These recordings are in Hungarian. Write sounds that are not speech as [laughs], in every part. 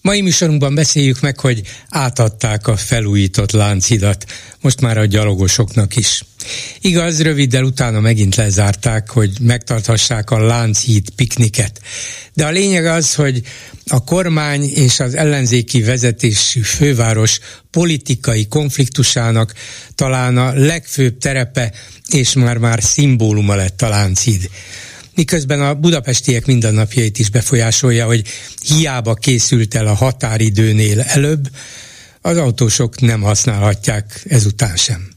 Mai műsorunkban beszéljük meg, hogy átadták a felújított láncidat, most már a gyalogosoknak is. Igaz, röviddel utána megint lezárták, hogy megtarthassák a Lánchíd pikniket. De a lényeg az, hogy a kormány és az ellenzéki vezetésű főváros politikai konfliktusának talán a legfőbb terepe és már-már szimbóluma lett a Lánchíd miközben a budapestiek mindennapjait is befolyásolja, hogy hiába készült el a határidőnél előbb, az autósok nem használhatják ezután sem.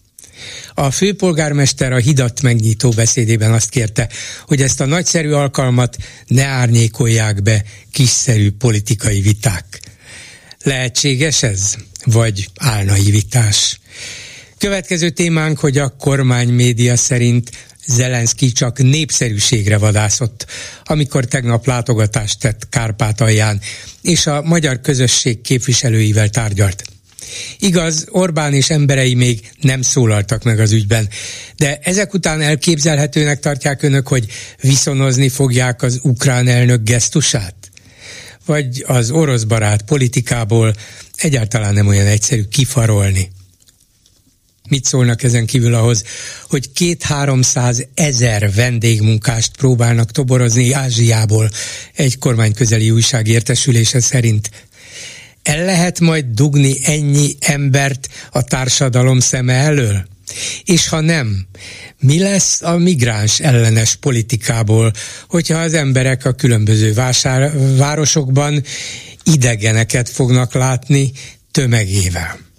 A főpolgármester a hidat megnyitó beszédében azt kérte, hogy ezt a nagyszerű alkalmat ne árnyékolják be kiszerű politikai viták. Lehetséges ez? Vagy álnaivitás? Következő témánk, hogy a kormány média szerint Zelenszky csak népszerűségre vadászott, amikor tegnap látogatást tett Kárpátalján, és a magyar közösség képviselőivel tárgyalt. Igaz, Orbán és emberei még nem szólaltak meg az ügyben, de ezek után elképzelhetőnek tartják önök, hogy viszonozni fogják az ukrán elnök gesztusát? Vagy az orosz barát politikából egyáltalán nem olyan egyszerű kifarolni? Mit szólnak ezen kívül ahhoz, hogy két-háromszáz ezer vendégmunkást próbálnak toborozni Ázsiából egy kormányközeli újság értesülése szerint. El lehet majd dugni ennyi embert a társadalom szeme elől? És ha nem, mi lesz a migráns ellenes politikából, hogyha az emberek a különböző vásár, városokban idegeneket fognak látni tömegével?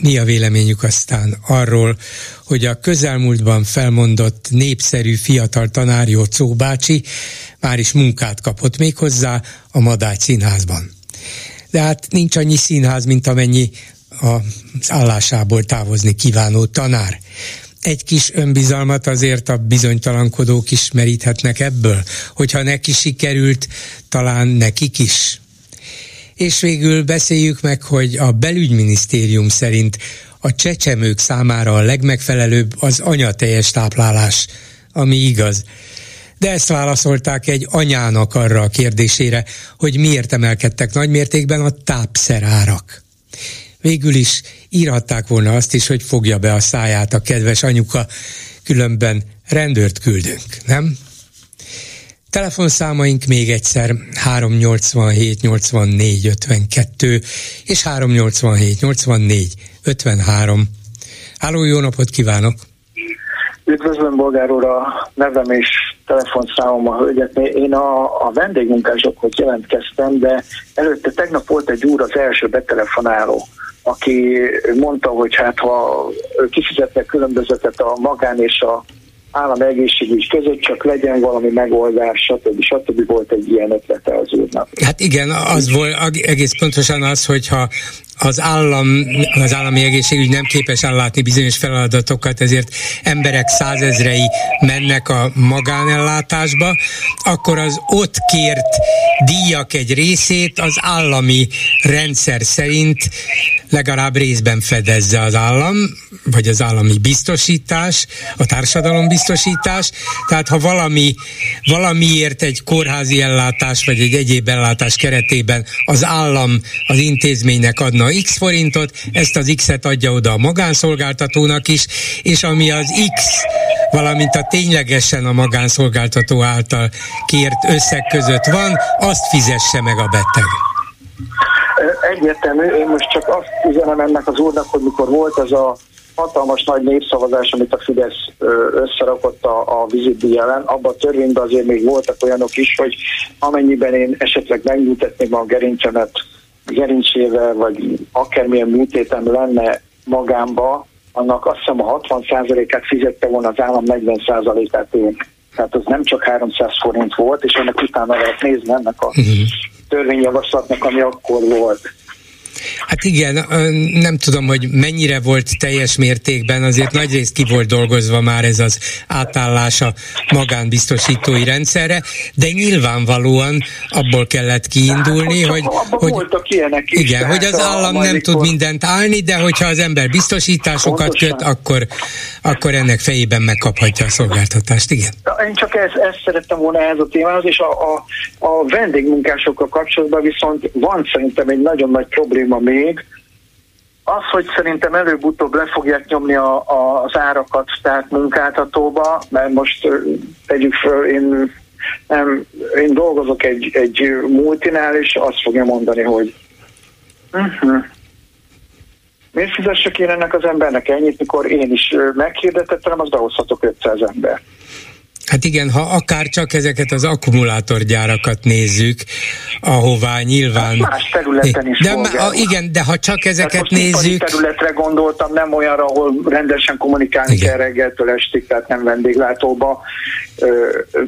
Mi a véleményük aztán arról, hogy a közelmúltban felmondott népszerű fiatal tanár Jócó bácsi már is munkát kapott még hozzá a Madács színházban. De hát nincs annyi színház, mint amennyi az állásából távozni kívánó tanár. Egy kis önbizalmat azért a bizonytalankodók is meríthetnek ebből, hogyha neki sikerült, talán nekik is. És végül beszéljük meg, hogy a belügyminisztérium szerint a csecsemők számára a legmegfelelőbb az anyateljes táplálás, ami igaz. De ezt válaszolták egy anyának arra a kérdésére, hogy miért emelkedtek nagymértékben a tápszerárak. Végül is írhatták volna azt is, hogy fogja be a száját a kedves anyuka, különben rendőrt küldünk, nem? Telefonszámaink még egyszer 387 84 52 és 387 84 53. Háló, jó napot kívánok! Üdvözlöm, Bolgár úr, a nevem és telefonszámom a hölgyet. Én a, a vendégmunkásokhoz jelentkeztem, de előtte tegnap volt egy úr az első betelefonáló, aki mondta, hogy hát ha kifizetnek különbözetet a magán és a állami egészségügy között, csak legyen valami megoldás, stb. stb. volt egy ilyen ötlete az úrnak. Hát igen, az volt egész pontosan az, hogyha az állam, az állami egészségügy nem képes ellátni bizonyos feladatokat, ezért emberek százezrei mennek a magánellátásba, akkor az ott kért díjak egy részét az állami rendszer szerint legalább részben fedezze az állam, vagy az állami biztosítás, a társadalom biztosítás. Tehát ha valami, valamiért egy kórházi ellátás, vagy egy egyéb ellátás keretében az állam az intézménynek adna X forintot, ezt az X-et adja oda a magánszolgáltatónak is, és ami az X, valamint a ténylegesen a magánszolgáltató által kért összeg között van, azt fizesse meg a beteg. Egyértelmű, én most csak azt üzenem ennek az úrnak, hogy mikor volt az a hatalmas nagy népszavazás, amit a Fidesz összerakott a, a vizitdi ellen, abban a törvényben azért még voltak olyanok is, hogy amennyiben én esetleg megműtetném a gerincemet gerincsével, vagy akármilyen műtétem lenne magámba, annak azt hiszem a 60%-át fizette volna az állam 40%-át én. Tehát az nem csak 300 forint volt, és ennek utána lehet nézni ennek a uh-huh. törvényjavaslatnak, ami akkor volt. Hát igen, nem tudom, hogy mennyire volt teljes mértékben, azért nagyrészt ki volt dolgozva már ez az átállás a magánbiztosítói rendszerre, de nyilvánvalóan abból kellett kiindulni, hát, hogy, hogy voltak ilyenek is, igen, hogy az állam nem tud mindent állni, de hogyha az ember biztosításokat Pontosan. köt, akkor, akkor ennek fejében megkaphatja a szolgáltatást, igen. Én csak ezt, ezt szerettem volna ehhez a témához, és a, a, a vendégmunkásokkal kapcsolatban viszont van szerintem egy nagyon nagy probléma még, az, hogy szerintem előbb-utóbb le fogják nyomni a, a, az árakat, tehát munkáltatóba, mert most tegyük föl, én, nem, én dolgozok egy, egy multinál, és azt fogja mondani, hogy uh-huh. miért fizessek én ennek az embernek ennyit, mikor én is meghirdetettem, az behozhatok 500 ember. Hát igen, ha akár csak ezeket az akkumulátorgyárakat nézzük, ahová nyilván... Hát más területen is de a, Igen, de ha csak ezeket most nézzük... területre gondoltam, nem olyanra, ahol rendesen kommunikálni igen. kell reggeltől estig, tehát nem vendéglátóba,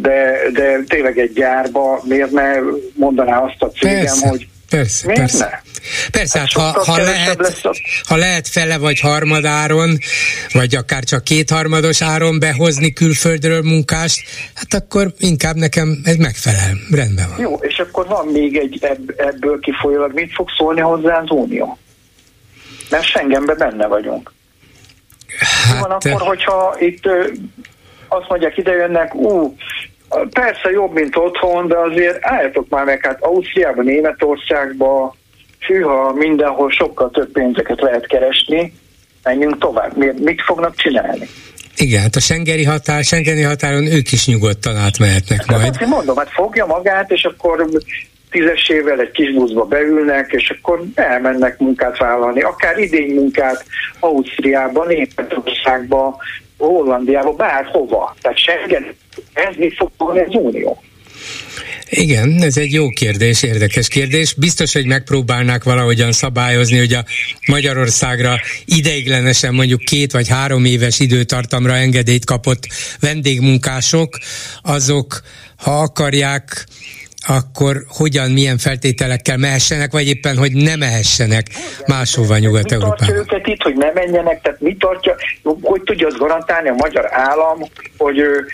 de, de tényleg egy gyárba miért ne mondaná azt a cégem, Persze. hogy Persze, Miért persze. Ne? Persze, hát, hát ha, ha, lehet, ha lehet fele vagy harmadáron, vagy akár csak kétharmados áron behozni külföldről munkást, hát akkor inkább nekem ez megfelel. Rendben van. Jó, és akkor van még egy ebből kifolyólag, mit fog szólni hozzá az Unió? Mert Schengenben benne vagyunk. Hát, van akkor, hogyha itt azt mondják, ide jönnek, ú, Persze jobb, mint otthon, de azért álljatok már meg, hát Ausztriában, Németországban, fűha mindenhol sokkal több pénzeket lehet keresni, menjünk tovább. Miért, mit fognak csinálni? Igen, hát a Schengeni határ, Schengeni határon ők is nyugodtan átmehetnek hát, majd. Hát mondom, hát fogja magát, és akkor tízesével egy kis buszba beülnek, és akkor elmennek munkát vállalni, akár idény munkát Ausztriában, Németországban, Hollandiába, bárhova. Tehát Schengen, ez mit fog fogni az Unió? Igen, ez egy jó kérdés, érdekes kérdés. Biztos, hogy megpróbálnák valahogyan szabályozni, hogy a Magyarországra ideiglenesen mondjuk két vagy három éves időtartamra engedélyt kapott vendégmunkások, azok, ha akarják, akkor hogyan, milyen feltételekkel mehessenek, vagy éppen, hogy ne mehessenek máshova Nyugat-Európába. Mi őket itt, hogy ne menjenek, tehát mi tartja, hogy tudja azt garantálni a magyar állam, hogy ő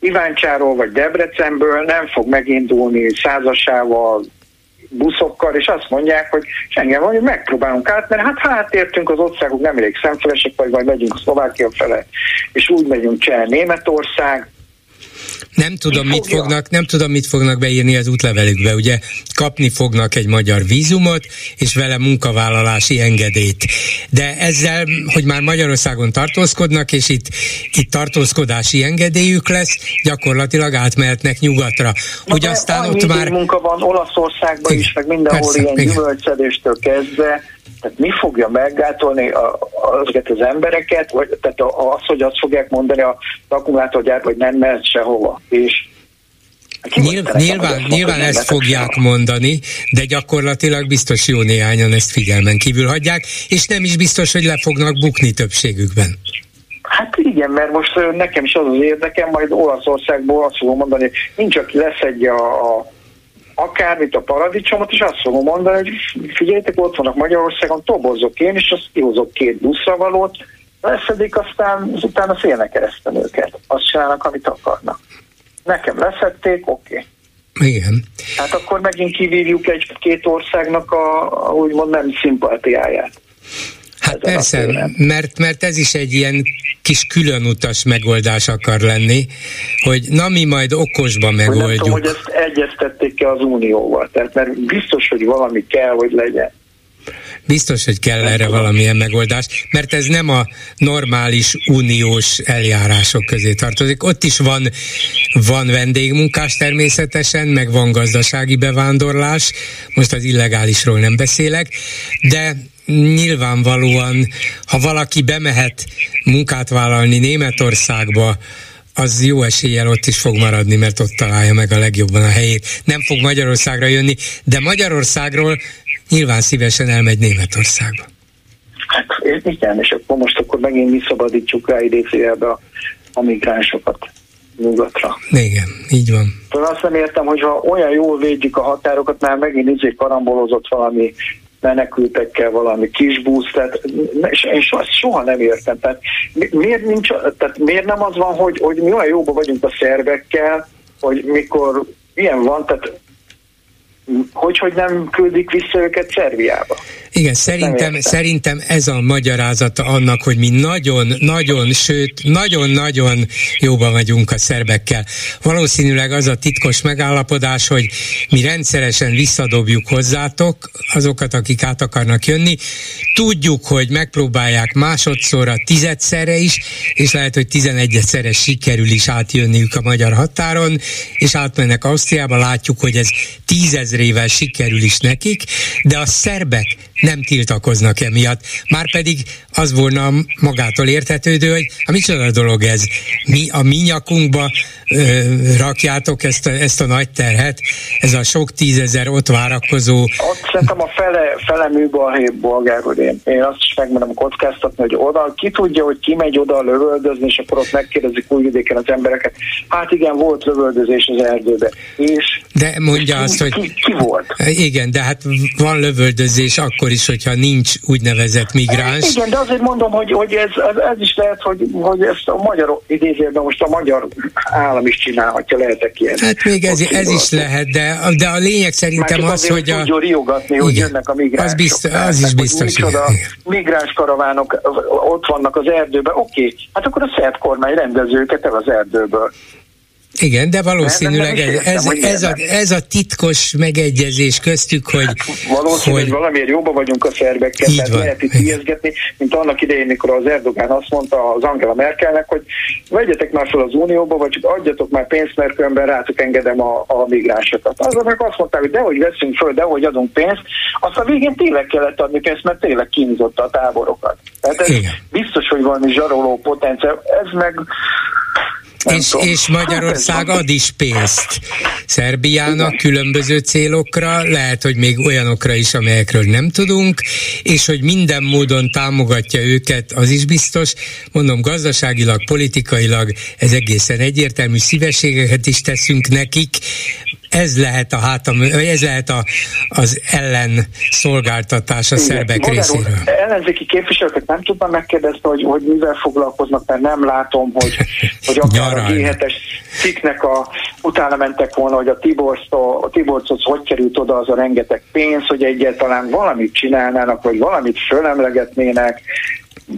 Iváncsáról vagy Debrecenből nem fog megindulni százasával, buszokkal, és azt mondják, hogy engem van, hogy megpróbálunk át, mert hát hátértünk az országok nem elég szemfelesek, vagy majd megyünk Szlovákia fele, és úgy megyünk Cseh, Németország, nem tudom, mit fognak, nem tudom, mit fognak beírni az útlevelükbe. Ugye kapni fognak egy magyar vízumot, és vele munkavállalási engedélyt. De ezzel, hogy már Magyarországon tartózkodnak, és itt, itt tartózkodási engedélyük lesz, gyakorlatilag átmehetnek nyugatra. Hogy aztán ott már... munka van Olaszországban is, meg mindenhol persze, ilyen gyümölcsedéstől kezdve, tehát mi fogja meggátolni a, azokat az embereket, vagy tehát az, hogy azt fogják mondani a akkumulátorgyár, hogy nem mehet sehova. És Nyilván, nyilván, nyilván ezt fogják mondani, de gyakorlatilag biztos jó néhányan ezt figyelmen kívül hagyják, és nem is biztos, hogy le fognak bukni többségükben. Hát igen, mert most nekem is az az érdekem, majd Olaszországból azt fogom mondani, nincs, aki leszedje a, a akármit a paradicsomot, és azt fogom mondani, hogy figyeljetek, ott vannak Magyarországon, tobozok én, és azt kihozok két buszra valót, leszedik, aztán utána félnek keresztül őket. Azt csinálnak, amit akarnak. Nekem leszették, oké. Okay. Igen. Hát akkor megint kivívjuk egy-két országnak a, a úgymond nem szimpátiáját. Hát persze, mert, mert ez is egy ilyen kis különutas megoldás akar lenni, hogy na mi majd okosban megoldjuk. Hogy nem tudom, hogy ezt egyeztették-e az Unióval, tehát mert biztos, hogy valami kell, hogy legyen. Biztos, hogy kell erre valamilyen megoldás, mert ez nem a normális uniós eljárások közé tartozik. Ott is van, van vendégmunkás természetesen, meg van gazdasági bevándorlás, most az illegálisról nem beszélek, de nyilvánvalóan, ha valaki bemehet munkát vállalni Németországba, az jó eséllyel ott is fog maradni, mert ott találja meg a legjobban a helyét. Nem fog Magyarországra jönni, de Magyarországról nyilván szívesen elmegy Németországba. Hát igen, és akkor most akkor megint mi szabadítsuk rá idézőjelbe a, a migránsokat nyugatra. Igen, így van. Én azt nem értem, hogy ha olyan jól védjük a határokat, már megint izé karambolozott valami menekültekkel valami kis busz, tehát én soha nem értem. Tehát miért, nincs, tehát miért nem az van, hogy, hogy mi olyan jóban vagyunk a szervekkel, hogy mikor ilyen van, tehát hogy, hogy nem küldik vissza őket Szerbiába. Igen, szerintem, szerintem ez a magyarázata annak, hogy mi nagyon, nagyon, sőt, nagyon-nagyon jóban vagyunk a szerbekkel. Valószínűleg az a titkos megállapodás, hogy mi rendszeresen visszadobjuk hozzátok azokat, akik át akarnak jönni. Tudjuk, hogy megpróbálják másodszorra, tizedszerre is, és lehet, hogy tizenegyedszerre sikerül is átjönniük a magyar határon, és átmennek Ausztriába, látjuk, hogy ez tízezrével sikerül is nekik, de a szerbek nem tiltakoznak emiatt. Márpedig az volna magától értetődő, hogy a micsoda dolog ez. Mi a mi nyakunkba ö, rakjátok ezt a, ezt a nagy terhet, ez a sok tízezer ott várakozó. Ott szerintem a fele, fele műbalhé bolgárul én, én azt is megmondom kockáztatni, hogy oda, ki tudja, hogy ki megy oda lövöldözni, és akkor ott megkérdezik újvidéken az embereket. Hát igen, volt lövöldözés az erdőbe. És de mondja ki, azt, hogy... Ki, ki volt? Igen, de hát van lövöldözés akkor is, hogyha nincs úgynevezett migráns. Igen, de azért mondom, hogy, hogy ez, ez, ez is lehet, hogy, hogy ezt a magyar idézőben most a magyar állam is csinálhatja, lehetek ilyen. Hát még ez, ez is lehet, de, de a lényeg szerintem az, hogy a... Riogatni, hogy igen, jönnek a migránsok. Az, biztos, az is biztos. Hogy migráns karavánok ott vannak az erdőben, oké, okay, hát akkor a szerb kormány rendező őket el az erdőből. Igen, de valószínűleg ez, ez, ez, a, ez a titkos megegyezés köztük, hogy... Valószínűleg hogy... valamiért jobban vagyunk a szerbekkel, tehát van. lehet itt ijeszgetni, mint annak idején, mikor az Erdogán azt mondta az Angela Merkelnek, hogy vegyetek már fel az Unióba, vagy csak adjatok már pénzt, mert különben rátok engedem a, a migránsokat. Azok meg azt mondták, hogy dehogy veszünk föl, dehogy adunk pénzt, azt a végén tényleg kellett adni pénzt, mert tényleg kínozott a táborokat. Tehát ez Igen. biztos, hogy valami zsaroló potenciál. Ez meg és, és Magyarország ad is pénzt Szerbiának különböző célokra, lehet, hogy még olyanokra is, amelyekről nem tudunk, és hogy minden módon támogatja őket, az is biztos. Mondom, gazdaságilag, politikailag ez egészen egyértelmű, szívességeket is teszünk nekik, ez lehet a hátam, ez lehet a, az ellen szolgáltatás a szerbek részéről. Ellenzéki képviselőket nem tudtam megkérdezni, hogy, hogy mivel foglalkoznak, mert nem látom, hogy, hogy akár a G7-es cikknek a, utána mentek volna, hogy a Tiborchoz, a Tiborchoz hogy került oda az a rengeteg pénz, hogy egyáltalán valamit csinálnának, vagy valamit fölemlegetnének,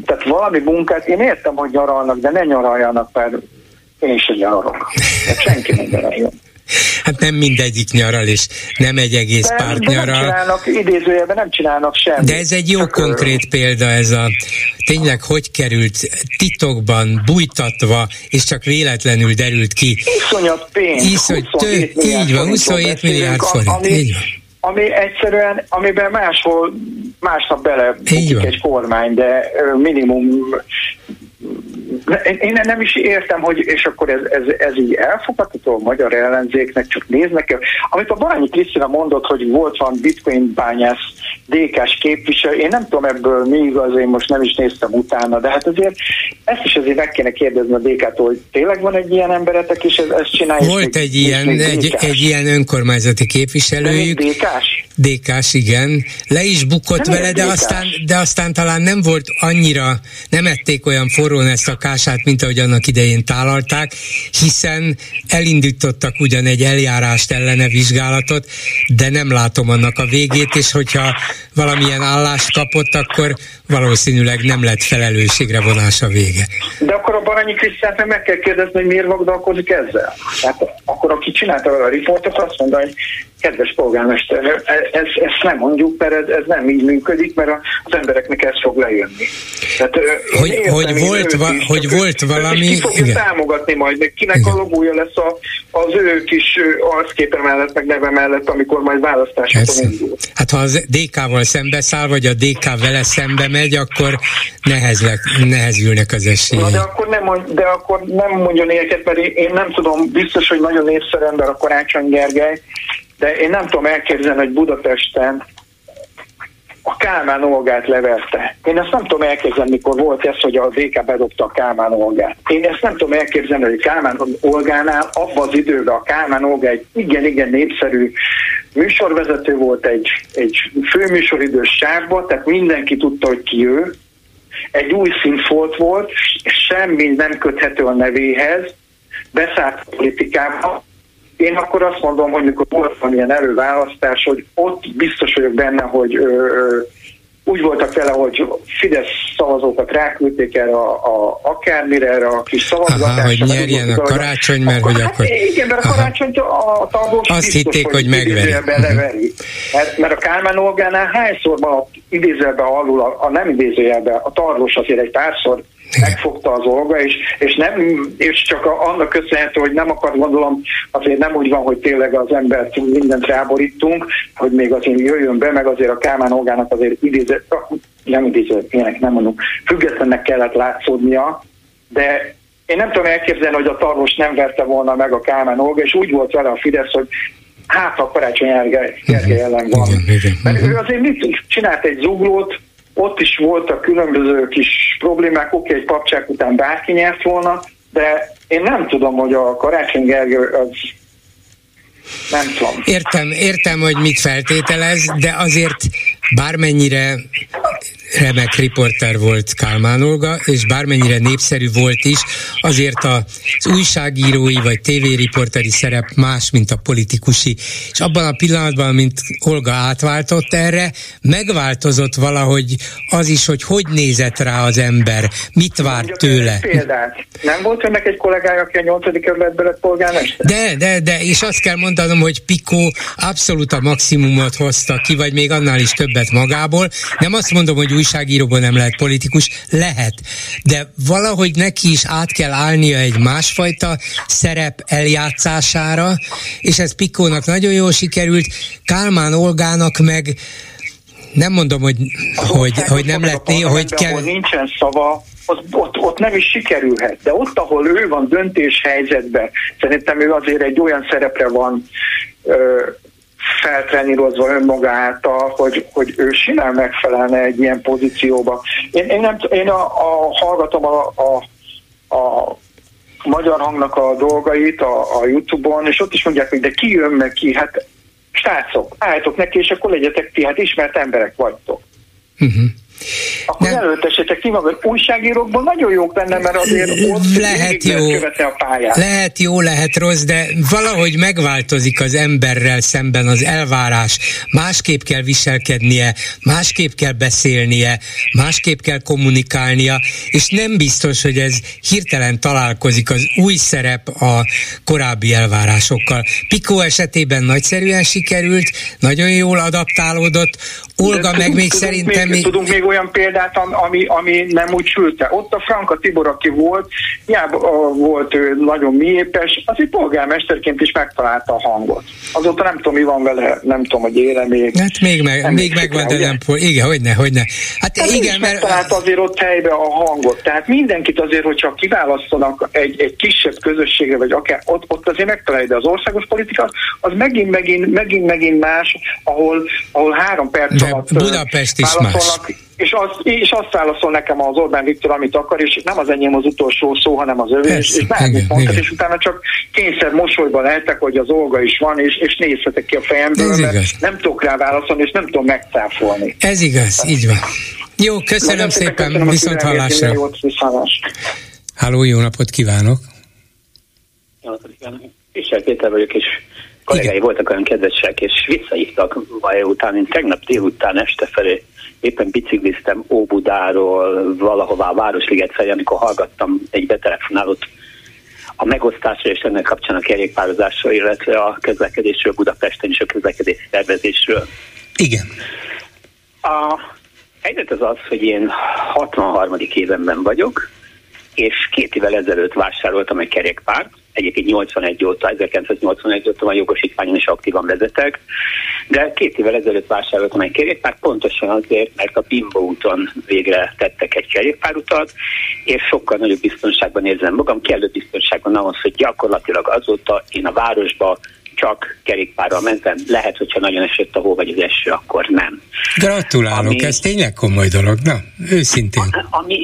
tehát valami munkát, én értem, hogy nyaralnak, de ne nyaraljanak, mert én is nyaralok. Tehát senki nem nyaraljon. Hát nem mindegyik nyaral, és nem egy egész de, párt nyaral. Nem csinálnak, idézőjelben nem csinálnak semmit. De ez egy jó Csak konkrét ő... példa, ez a tényleg hogy került titokban, bújtatva, és csak véletlenül derült ki. Iszonyat pénz. Iszony, tő, így van, 27 milliárd forint. Ami, így van ami egyszerűen, amiben máshol másnap bele egy kormány, de minimum én nem is értem, hogy és akkor ez, ez, ez így elfogadható a magyar ellenzéknek, csak néznek el. Amit a Baranyi Krisztina mondott, hogy volt van bitcoin bányász DK-s képviselő, én nem tudom ebből mi igaz, én most nem is néztem utána, de hát azért ezt is azért meg kéne kérdezni a DK-tól, hogy tényleg van egy ilyen emberetek, és ez, ezt csinálja. Volt még, egy, ilyen, egy, egy ilyen önkormányzati képviselőjük. DK-s? DK-s, igen. Le is bukott nem vele, de aztán, de aztán talán nem volt annyira, nem ették olyan forrón ezt a kását, mint ahogy annak idején tálalták, hiszen elindítottak ugyan egy eljárást ellene vizsgálatot, de nem látom annak a végét, és hogyha valamilyen állást kapott, akkor valószínűleg nem lett felelősségre vonása vége. De akkor a Baranyi Krisztiánt meg kell kérdezni, hogy miért vagdalkozik ezzel. Hát akkor aki csinálta a riportot, azt mondta, hogy kedves polgármester, ez, ezt nem mondjuk, mert ez, ez nem így működik, mert az embereknek ez fog lejönni. Tehát, hogy, értem, hogy, volt, va, is, hogy volt valami... Ki fogja igen. támogatni majd, meg kinek igen. a logója lesz a, az ő kis arcképe mellett, meg neve mellett, amikor majd választásokon indul. Hát ha az DK-val szembeszáll, vagy a DK vele szembe megy, akkor nehezlek, nehezülnek az esélyek. De akkor nem, de akkor nem mondjon éket, mert én nem tudom, biztos, hogy nagyon népszerű ember a Karácsony Gergely, de én nem tudom elképzelni, hogy Budapesten a Kálmán Olgát leverte. Én ezt nem tudom elképzelni, mikor volt ez, hogy a DK bedobta a Kálmán Olgát. Én ezt nem tudom elképzelni, hogy Kálmán Olgánál abban az időben a Kálmán Olga egy igen-igen népszerű műsorvezető volt, egy, egy főműsoridős sávban, tehát mindenki tudta, hogy ki ő. Egy új színfolt volt, semmi nem köthető a nevéhez, beszállt a politikába, én akkor azt mondom, hogy mikor volt valamilyen előválasztás, hogy ott biztos vagyok benne, hogy ö, úgy voltak vele, hogy Fidesz szavazókat ráküldték erre a, a, akármire, erre a kis szavazgatásra. hogy nyerjen a karácsony, mert hogy hát akkor... Hát, igen, mert a karácsonyt a, a tagos Azt biztos, hitték, hogy, megveri. Leveri. Mert, mert a Kálmán Olgánál hányszor van idézőjelben alul, a, a nem idézőjelben, a tarlós azért egy párszor megfogta az olga, és, és, nem, és csak a, annak köszönhető, hogy nem akar, gondolom, azért nem úgy van, hogy tényleg az embert mindent ráborítunk, hogy még azért jöjjön be, meg azért a Kálmán Olgának azért idéző, nem idéző, ilyenek nem mondom, függetlennek kellett látszódnia, de én nem tudom elképzelni, hogy a tarvos nem verte volna meg a Kálmán Olga, és úgy volt vele a Fidesz, hogy hát a Karácsony Gergely ellen van. Mert ő azért mit csinált egy zuglót, ott is voltak különböző kis problémák, oké, egy papcsák után bárki nyert volna, de én nem tudom, hogy a Karácsony Gergely az nem tudom. Értem, értem, hogy mit feltételez, de azért bármennyire remek riporter volt Kálmán Olga, és bármennyire népszerű volt is, azért az újságírói vagy tévériporteri szerep más, mint a politikusi. És abban a pillanatban, mint Olga átváltott erre, megváltozott valahogy az is, hogy hogy nézett rá az ember, mit várt tőle. Példát. Nem volt önnek egy kollégája, aki a 8. kerületben lett polgármester? De, de, de, és azt kell mondanom, hogy Pikó abszolút a maximumot hozta ki, vagy még annál is többet magából. Nem azt mondom, hogy újságíróban nem lehet politikus, lehet, de valahogy neki is át kell állnia egy másfajta szerep eljátszására, és ez Pikónak nagyon jól sikerült, Kálmán Olgának meg nem mondom, hogy, hogy, hogy nem lett né, hogy kell... nincsen szava, ott, ott, ott nem is sikerülhet. De ott, ahol ő van döntés helyzetben, szerintem ő azért egy olyan szerepre van ö, feltrenírozva önmaga által, hogy, hogy ő simán megfelelne egy ilyen pozícióba. Én, én, nem, én a, a, hallgatom a, a, a magyar hangnak a dolgait a, a Youtube-on, és ott is mondják, hogy de ki jön meg ki, hát srácok, álljatok neki, és akkor legyetek ti, hát ismert emberek vagytok. Uh-huh. Akkor nem. jelöltessétek ki maga. Újságírókból nagyon jók benne, mert azért ott lehet jó, a pályát. Lehet jó, lehet rossz, de valahogy megváltozik az emberrel szemben az elvárás. Másképp kell viselkednie, másképp kell beszélnie, másképp kell kommunikálnia, és nem biztos, hogy ez hirtelen találkozik az új szerep a korábbi elvárásokkal. Pikó esetében nagyszerűen sikerült, nagyon jól adaptálódott, Olga meg még szerintem... Még, tudunk még olyan példát, ami, ami nem úgy sült Ott a Franka Tibor, aki volt, hiába volt ő nagyon miépes, az egy polgármesterként is megtalálta a hangot. Azóta nem tudom, mi van vele, nem tudom, hogy ére még. Hát még, meg, még megvan, de nem, igen, hogyne, hogyne. Hát, hát igen, mert... Megtalálta azért ott helybe a hangot. Tehát mindenkit azért, hogyha kiválasztanak egy, egy kisebb közösségre, vagy akár ott, ott azért megtalálja, de az országos politika az megint, megint, megint, megint más, ahol, ahol három perc alatt Budapest is más. És, az, és azt válaszol nekem az Orbán Viktor, amit akar, és nem az enyém az utolsó szó, hanem az övé, és, és bármit mondhat, és utána csak kényszer mosolyban lehetek, hogy az Olga is van, és, és nézhetek ki a fejemből, Ez mert igaz. nem tudok rá válaszolni, és nem tudom megcáfolni. Ez igaz, így van. Jó, köszönöm Nagyon szépen, köszönöm viszont hallásra. Háló, jó napot kívánok! Jó napot kívánok! Fischer Péter vagyok, és kollégái voltak olyan kedvesek, és visszahívtak vaj után. Én tegnap délután este felé éppen bicikliztem Óbudáról valahová a Városliget felé, amikor hallgattam egy betelefonálót a megosztásra és ennek kapcsán a kerékpározásról, illetve a közlekedésről Budapesten és a közlekedési tervezésről. Igen. A helyzet az az, hogy én 63. évenben vagyok, és két évvel ezelőtt vásároltam egy kerékpárt, egyébként 81 óta, 1981 óta van jogosítványon is aktívan vezetek, de két évvel ezelőtt vásároltam egy kerékpárt, pontosan azért, mert a Bimbo úton végre tettek egy kerékpárutat, és sokkal nagyobb biztonságban érzem magam, kellő biztonságban ahhoz, hogy gyakorlatilag azóta én a városba csak kerékpárral mentem. Lehet, hogyha nagyon esett a hó vagy az eső, akkor nem. Gratulálok, ami, ez tényleg komoly dolog, na, őszintén. Ami,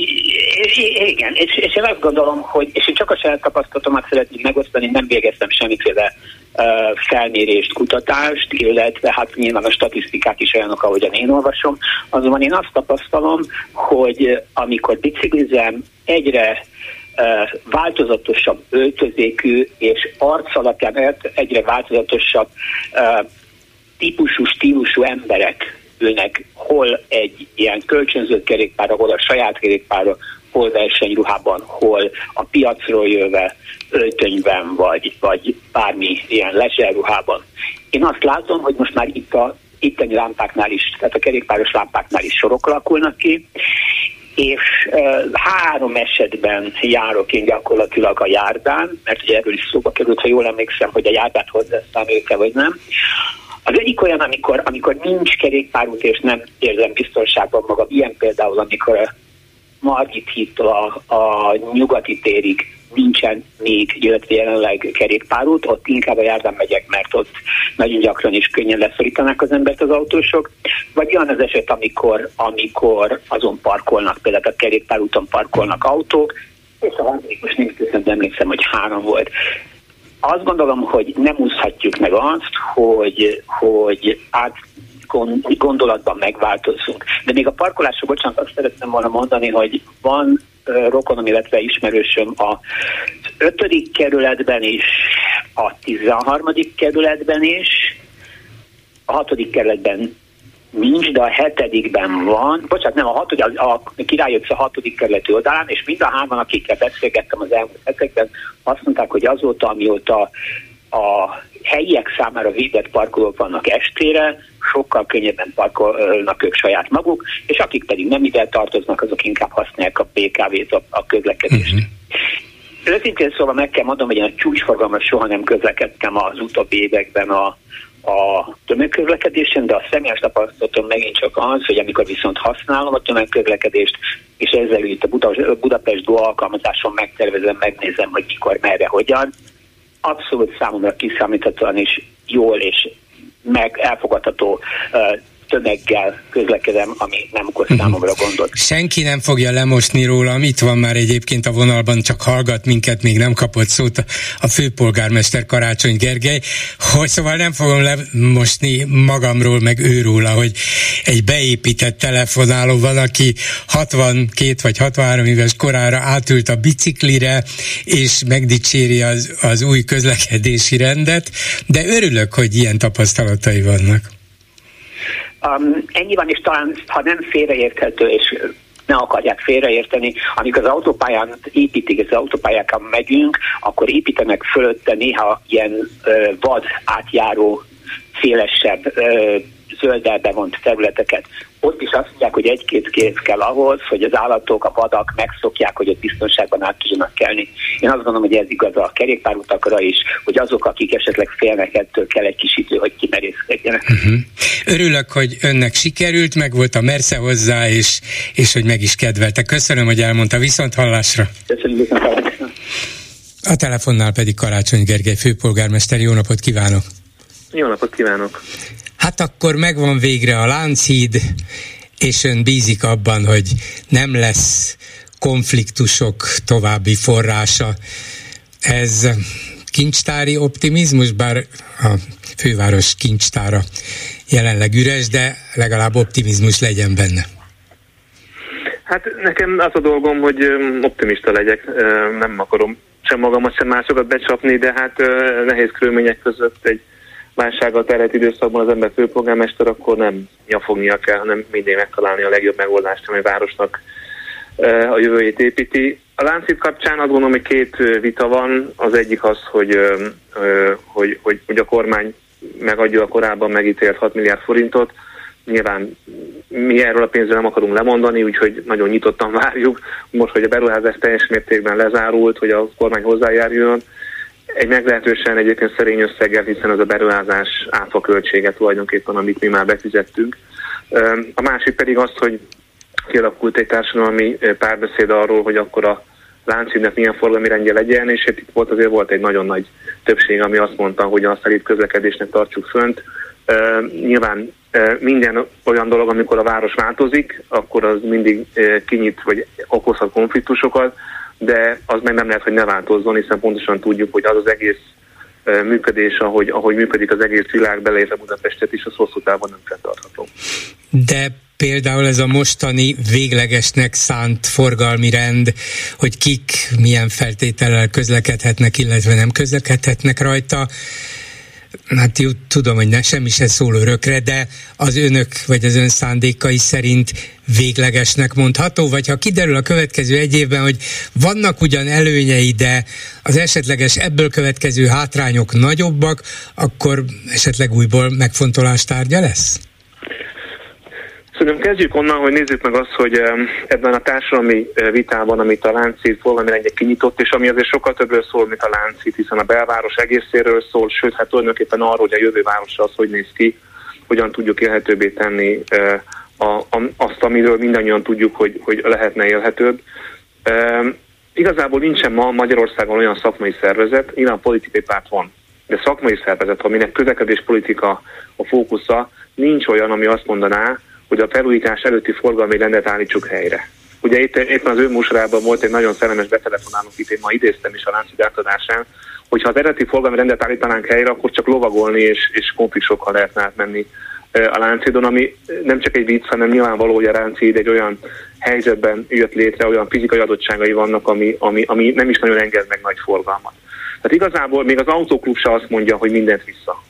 igen, és, és én azt gondolom, hogy, és én csak a saját tapasztalatomat szeretném megosztani, nem végeztem semmiféle uh, felmérést, kutatást, illetve hát nyilván a statisztikák is olyanok, ahogyan én olvasom. Azonban én azt tapasztalom, hogy amikor biciklizem, egyre változatosabb öltözékű és arc alapján egyre változatosabb típusú, stílusú emberek ülnek hol egy ilyen kölcsönzött kerékpára, hol a saját kerékpára, hol versenyruhában, hol a piacról jöve öltönyben, vagy, vagy bármi ilyen leserruhában. Én azt látom, hogy most már itt a itteni lámpáknál is, tehát a kerékpáros lámpáknál is sorok alakulnak ki, és uh, három esetben járok én gyakorlatilag a járdán, mert ugye erről is szóba került, ha jól emlékszem, hogy a járdát hozzászámoljuk-e vagy nem. Az egyik olyan, amikor, amikor nincs kerékpárút, és nem érzem biztonságban magam, ilyen például, amikor a Margit hittől a, a nyugati térig nincsen még, illetve jelenleg kerékpárút, ott inkább a járdán megyek, mert ott nagyon gyakran is könnyen leszorítanák az embert az autósok, vagy olyan az eset, amikor, amikor azon parkolnak, például a kerékpárúton parkolnak autók, és a most nem köszönöm, emlékszem, hogy három volt. Azt gondolom, hogy nem úszhatjuk meg azt, hogy, hogy át gondolatban megváltozzunk. De még a parkolások, bocsánat, azt szeretném volna mondani, hogy van rokonom, illetve ismerősöm a 5. kerületben is, a 13. kerületben is, a 6. kerületben nincs, de a hetedikben van, bocsánat, nem, a, hatodik, a, a király a hatodik kerületi oldalán, és mind a hárman, akikkel beszélgettem az elmúlt hetekben, azt mondták, hogy azóta, amióta a helyiek számára védett parkolók vannak estére, sokkal könnyebben parkolnak ők saját maguk, és akik pedig nem ide tartoznak, azok inkább használják a PKV-t, a, a közlekedést. Uh-huh. Őszintén szóval meg kell mondom, hogy én a csúcsforgalmat soha nem közlekedtem az utóbbi években a, a tömegközlekedésen, de a személyes tapasztalatom megint csak az, hogy amikor viszont használom a tömegközlekedést, és ezzel itt a Budapest Dual alkalmazáson megtervezem, megnézem, hogy mikor, merre, hogyan, abszolút számomra kiszámíthatóan is jól és meg elfogadható tömeggel közlekedem, ami nem okoz mhm. számomra gondot. Senki nem fogja lemosni rólam, itt van már egyébként a vonalban, csak hallgat minket, még nem kapott szót a főpolgármester Karácsony Gergely, hogy szóval nem fogom lemosni magamról, meg őróla, hogy egy beépített telefonáló van, aki 62 vagy 63 éves korára átült a biciklire, és megdicséri az, az új közlekedési rendet, de örülök, hogy ilyen tapasztalatai vannak. Um, ennyi van, és talán, ha nem félreérthető, és ne akarják félreérteni, amikor az autópályán építik, az autópályákon megyünk, akkor építenek fölötte néha ilyen ö, vad átjáró szélesebb ö, zölddel bevont területeket. Ott is azt mondják, hogy egy-két kéz kell ahhoz, hogy az állatok, a vadak megszokják, hogy ott biztonságban át tudjanak kelni. Én azt gondolom, hogy ez igaz a kerékpárutakra is, hogy azok, akik esetleg félnek ettől, kell egy kis idő, hogy kimerészkedjenek. Uh-huh. Örülök, hogy önnek sikerült, meg volt a mersze hozzá, és, és hogy meg is kedvelte. Köszönöm, hogy elmondta viszont hallásra. Köszönöm, viszont hallásra. A telefonnál pedig Karácsony Gergely főpolgármester. Jó napot kívánok! Jó napot kívánok! Hát akkor megvan végre a Lánchíd, és ön bízik abban, hogy nem lesz konfliktusok további forrása. Ez kincstári optimizmus, bár a főváros kincstára jelenleg üres, de legalább optimizmus legyen benne. Hát nekem az a dolgom, hogy optimista legyek, nem akarom sem magamat, sem másokat becsapni, de hát nehéz körülmények között egy válsággal terhet időszakban az ember főpolgármester, akkor nem nyafognia kell, hanem mindig megtalálni a legjobb megoldást, amely városnak a jövőjét építi. A láncít kapcsán azt gondolom, hogy két vita van. Az egyik az, hogy, hogy, hogy, hogy a kormány megadja a korábban megítélt 6 milliárd forintot. Nyilván mi erről a pénzről nem akarunk lemondani, úgyhogy nagyon nyitottan várjuk. Most, hogy a beruházás teljes mértékben lezárult, hogy a kormány hozzájáruljon egy meglehetősen egyébként szerény összeggel, hiszen az a beruházás áfa költsége tulajdonképpen, amit mi már befizettünk. A másik pedig az, hogy kialakult egy társadalmi párbeszéd arról, hogy akkor a Lánchídnak milyen forgalmi rendje legyen, és hát itt volt azért volt egy nagyon nagy többség, ami azt mondta, hogy a szerint közlekedésnek tartsuk fönt. Nyilván minden olyan dolog, amikor a város változik, akkor az mindig kinyit, vagy okozhat konfliktusokat, de az meg nem lehet, hogy ne változzon, hiszen pontosan tudjuk, hogy az az egész működés, ahogy, ahogy működik az egész világ, beleértve Budapestet is, az hosszú távon nem fenntartható. De például ez a mostani véglegesnek szánt forgalmi rend, hogy kik milyen feltétellel közlekedhetnek, illetve nem közlekedhetnek rajta, hát jó, tudom, hogy ne, semmi se szól örökre, de az önök vagy az ön szándékai szerint véglegesnek mondható, vagy ha kiderül a következő egy évben, hogy vannak ugyan előnyei, de az esetleges ebből következő hátrányok nagyobbak, akkor esetleg újból megfontolás tárgya lesz? Szerintem kezdjük onnan, hogy nézzük meg azt, hogy ebben a társadalmi eh, vitában, amit a Láncít forgalmi kinyitott, és ami azért sokkal többről szól, mint a Láncít, hiszen a belváros egészéről szól, sőt, hát tulajdonképpen arról, hogy a jövő városa az hogy néz ki, hogyan tudjuk élhetőbbé tenni eh, azt, amiről mindannyian tudjuk, hogy, hogy lehetne élhetőbb. Igazából nincsen ma Magyarországon olyan szakmai szervezet, nyilván politikai párt van, de szakmai szervezet, aminek közlekedés politika a fókusza, nincs olyan, ami azt mondaná, hogy a felújítás előtti forgalmi rendet állítsuk helyre. Ugye itt éppen az ő musorában volt egy nagyon szellemes betelefonálunk, itt én ma idéztem is a láncid átadásán, hogyha az eredeti forgalmi rendet állítanánk helyre, akkor csak lovagolni és, és konfliktusokkal lehetne átmenni a Láncidon, ami nem csak egy vicc, hanem nyilvánvaló, hogy a Láncid egy olyan helyzetben jött létre, olyan fizikai adottságai vannak, ami, ami, ami nem is nagyon enged meg nagy forgalmat. Tehát igazából még az autóklub se azt mondja, hogy mindent vissza.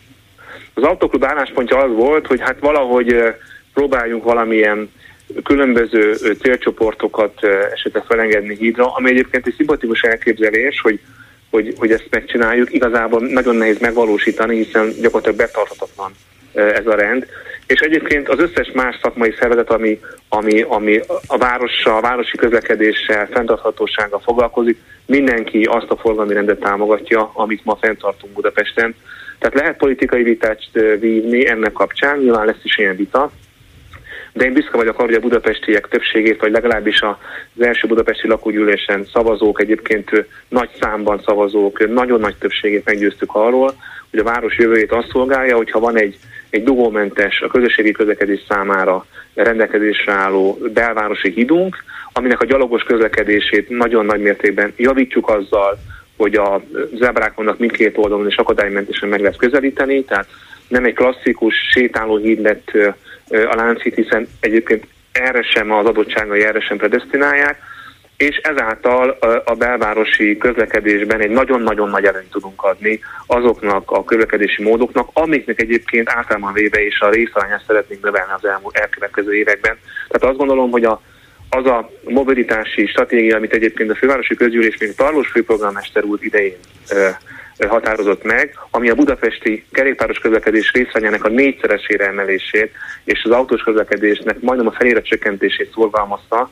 Az autóklub álláspontja az volt, hogy hát valahogy próbáljunk valamilyen különböző célcsoportokat esetleg felengedni hídra, ami egyébként egy szimpatikus elképzelés, hogy, hogy, hogy ezt megcsináljuk. Igazából nagyon nehéz megvalósítani, hiszen gyakorlatilag betarthatatlan ez a rend. És egyébként az összes más szakmai szervezet, ami, ami, ami a várossal, a városi közlekedéssel, fenntarthatósággal foglalkozik, mindenki azt a forgalmi rendet támogatja, amit ma fenntartunk Budapesten. Tehát lehet politikai vitát vívni ennek kapcsán, nyilván lesz is ilyen vita, de én büszke vagyok arra, hogy a budapestiek többségét, vagy legalábbis az első budapesti lakógyűlésen szavazók, egyébként nagy számban szavazók, nagyon nagy többségét meggyőztük arról, hogy a város jövőjét azt szolgálja, hogyha van egy, egy dugómentes, a közösségi közlekedés számára rendelkezésre álló belvárosi hídunk, aminek a gyalogos közlekedését nagyon nagy mértékben javítjuk azzal, hogy a zebrák vannak mindkét oldalon, és akadálymentesen meg lehet közelíteni, tehát nem egy klasszikus sétálóhíd lett a láncít, hiszen egyébként erre sem az adottságai erre sem predestinálják, és ezáltal a belvárosi közlekedésben egy nagyon-nagyon nagy előnyt tudunk adni azoknak a közlekedési módoknak, amiknek egyébként általában véve is a részarányát szeretnénk növelni az elmúlt elkövetkező években. Tehát azt gondolom, hogy a, az a mobilitási stratégia, amit egyébként a fővárosi közgyűlés még Tarlós főpolgármester úr idején határozott meg, ami a budapesti kerékpáros közlekedés részványának a négyszeresére emelését és az autós közlekedésnek majdnem a felére csökkentését szorgalmazta.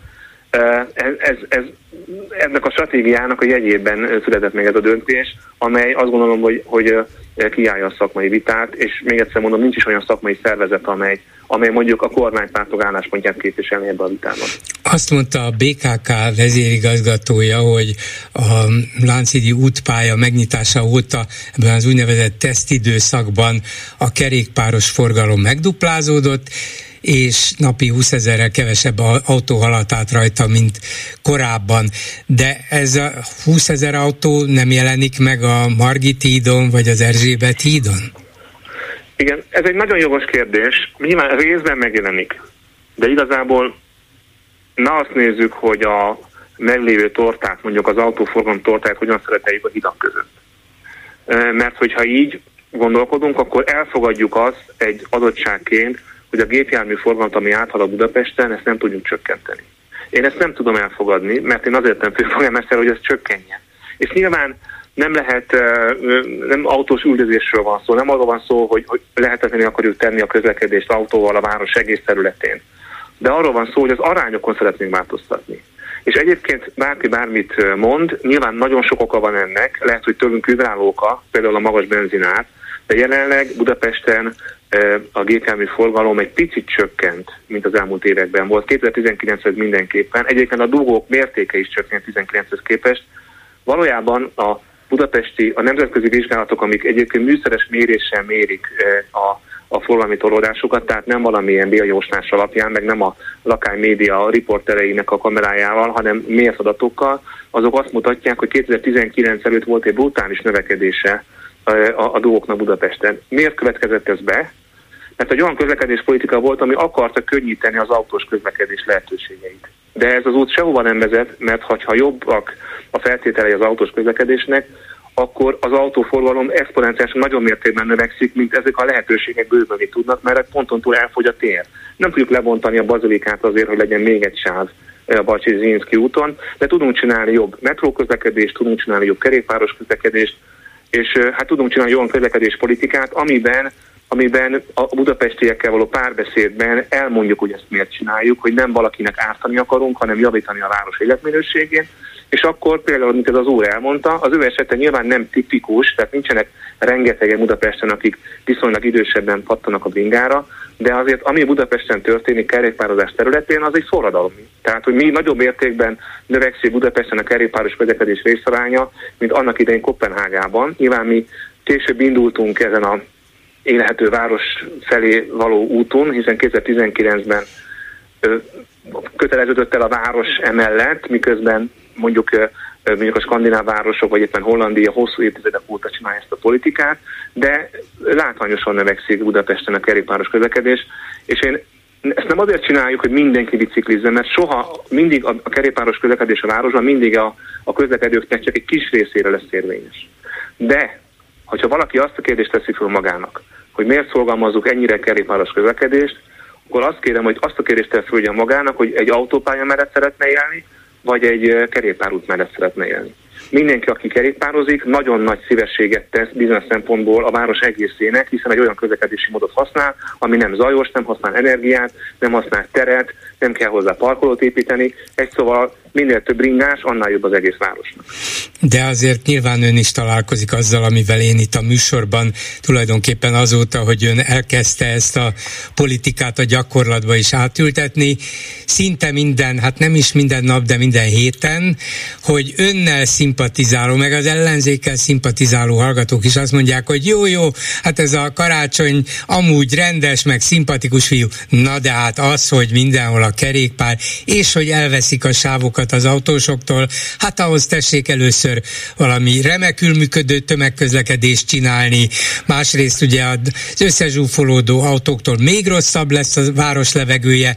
Ez, ez, ez, ennek a stratégiának a jegyében született meg ez a döntés, amely azt gondolom, hogy, hogy kiállja a szakmai vitát, és még egyszer mondom, nincs is olyan szakmai szervezet, amely, amely mondjuk a kormánypártok álláspontját képviselni ebben a vitában. Azt mondta a BKK vezérigazgatója, hogy a Lánchidi útpálya megnyitása óta ebben az úgynevezett tesztidőszakban a kerékpáros forgalom megduplázódott, és napi 20 ezerrel kevesebb autó haladt át rajta, mint korábban. De ez a 20 ezer autó nem jelenik meg a Margit hídon, vagy az Erzsébet hídon? Igen, ez egy nagyon jogos kérdés. Nyilván részben megjelenik. De igazából na azt nézzük, hogy a meglévő tortát, mondjuk az autóforgalom tortát hogyan szereteljük a hidak között. Mert hogyha így gondolkodunk, akkor elfogadjuk azt egy adottságként, hogy a gépjármű forgalmat, ami áthalad Budapesten, ezt nem tudjuk csökkenteni. Én ezt nem tudom elfogadni, mert én azért nem főpolgármester, hogy ez csökkenjen. És nyilván nem lehet, nem autós üldözésről van szó, nem arról van szó, hogy, hogy lehetetlenül akarjuk tenni a közlekedést autóval a város egész területén. De arról van szó, hogy az arányokon szeretnénk változtatni. És egyébként bárki bármit mond, nyilván nagyon sok oka van ennek, lehet, hogy tőlünk kívülálló oka, például a magas benzinár, de jelenleg Budapesten a gépjármű forgalom egy picit csökkent, mint az elmúlt években volt. 2019-hez mindenképpen. Egyébként a dugók mértéke is csökkent 19-hez képest. Valójában a budapesti, a nemzetközi vizsgálatok, amik egyébként műszeres méréssel mérik a, a forgalmi torlódásokat, tehát nem valamilyen diajósnás alapján, meg nem a lakály média riportereinek a kamerájával, hanem mért adatokkal, azok azt mutatják, hogy 2019 előtt volt egy brutális növekedése a, a, dolgoknak Budapesten. Miért következett ez be? Mert egy olyan közlekedéspolitika volt, ami akarta könnyíteni az autós közlekedés lehetőségeit. De ez az út sehova nem vezet, mert ha jobbak a feltételei az autós közlekedésnek, akkor az autóforgalom exponenciálisan nagyon mértékben növekszik, mint ezek a lehetőségek bővülni tudnak, mert ponton túl elfogy a tér. Nem tudjuk lebontani a bazilikát azért, hogy legyen még egy sáv a Bacsi Zinszki úton, de tudunk csinálni jobb metróközlekedést, tudunk csinálni jobb kerékpáros közlekedést, és hát tudunk csinálni olyan közlekedéspolitikát, amiben amiben a budapestiekkel való párbeszédben elmondjuk, hogy ezt miért csináljuk, hogy nem valakinek ártani akarunk, hanem javítani a város életminőségén, és akkor például, mint ez az úr elmondta, az ő esete nyilván nem tipikus, tehát nincsenek rengetegen Budapesten, akik viszonylag idősebben pattanak a bringára, de azért ami Budapesten történik kerékpározás területén, az egy forradalom. Tehát, hogy mi nagyobb értékben növekszik Budapesten a kerékpáros közlekedés részaránya, mint annak idején Kopenhágában. Nyilván mi később indultunk ezen a élhető város felé való úton, hiszen 2019-ben köteleződött el a város emellett, miközben mondjuk mondjuk a skandináv városok, vagy éppen Hollandia hosszú évtizedek óta csinálja ezt a politikát, de látványosan növekszik Budapesten a kerékpáros közlekedés, és én ezt nem azért csináljuk, hogy mindenki biciklizzen, mert soha mindig a, a kerékpáros közlekedés a városban mindig a, a közlekedőknek csak egy kis részére lesz érvényes. De, hogyha valaki azt a kérdést teszi fel magának, hogy miért szolgalmazzuk ennyire kerékpáros közlekedést, akkor azt kérem, hogy azt a kérdést tesz magának, hogy egy autópálya mellett szeretne élni, vagy egy kerékpárút mellett szeretne élni. Mindenki, aki kerékpározik, nagyon nagy szívességet tesz bizonyos szempontból a város egészének, hiszen egy olyan közlekedési módot használ, ami nem zajos, nem használ energiát, nem használ teret, nem kell hozzá parkolót építeni. Egy szóval minél több ringás, annál jobb az egész városnak. De azért nyilván ön is találkozik azzal, amivel én itt a műsorban tulajdonképpen azóta, hogy ön elkezdte ezt a politikát a gyakorlatba is átültetni, szinte minden, hát nem is minden nap, de minden héten, hogy önnel szimpatizáló, meg az ellenzékkel szimpatizáló hallgatók is azt mondják, hogy jó, jó, hát ez a karácsony amúgy rendes, meg szimpatikus fiú. Na de hát az, hogy mindenhol a kerékpár, és hogy elveszik a sávokat az autósoktól, hát ahhoz tessék először valami remekül működő tömegközlekedést csinálni, másrészt ugye az összezsúfolódó autóktól még rosszabb lesz a város levegője,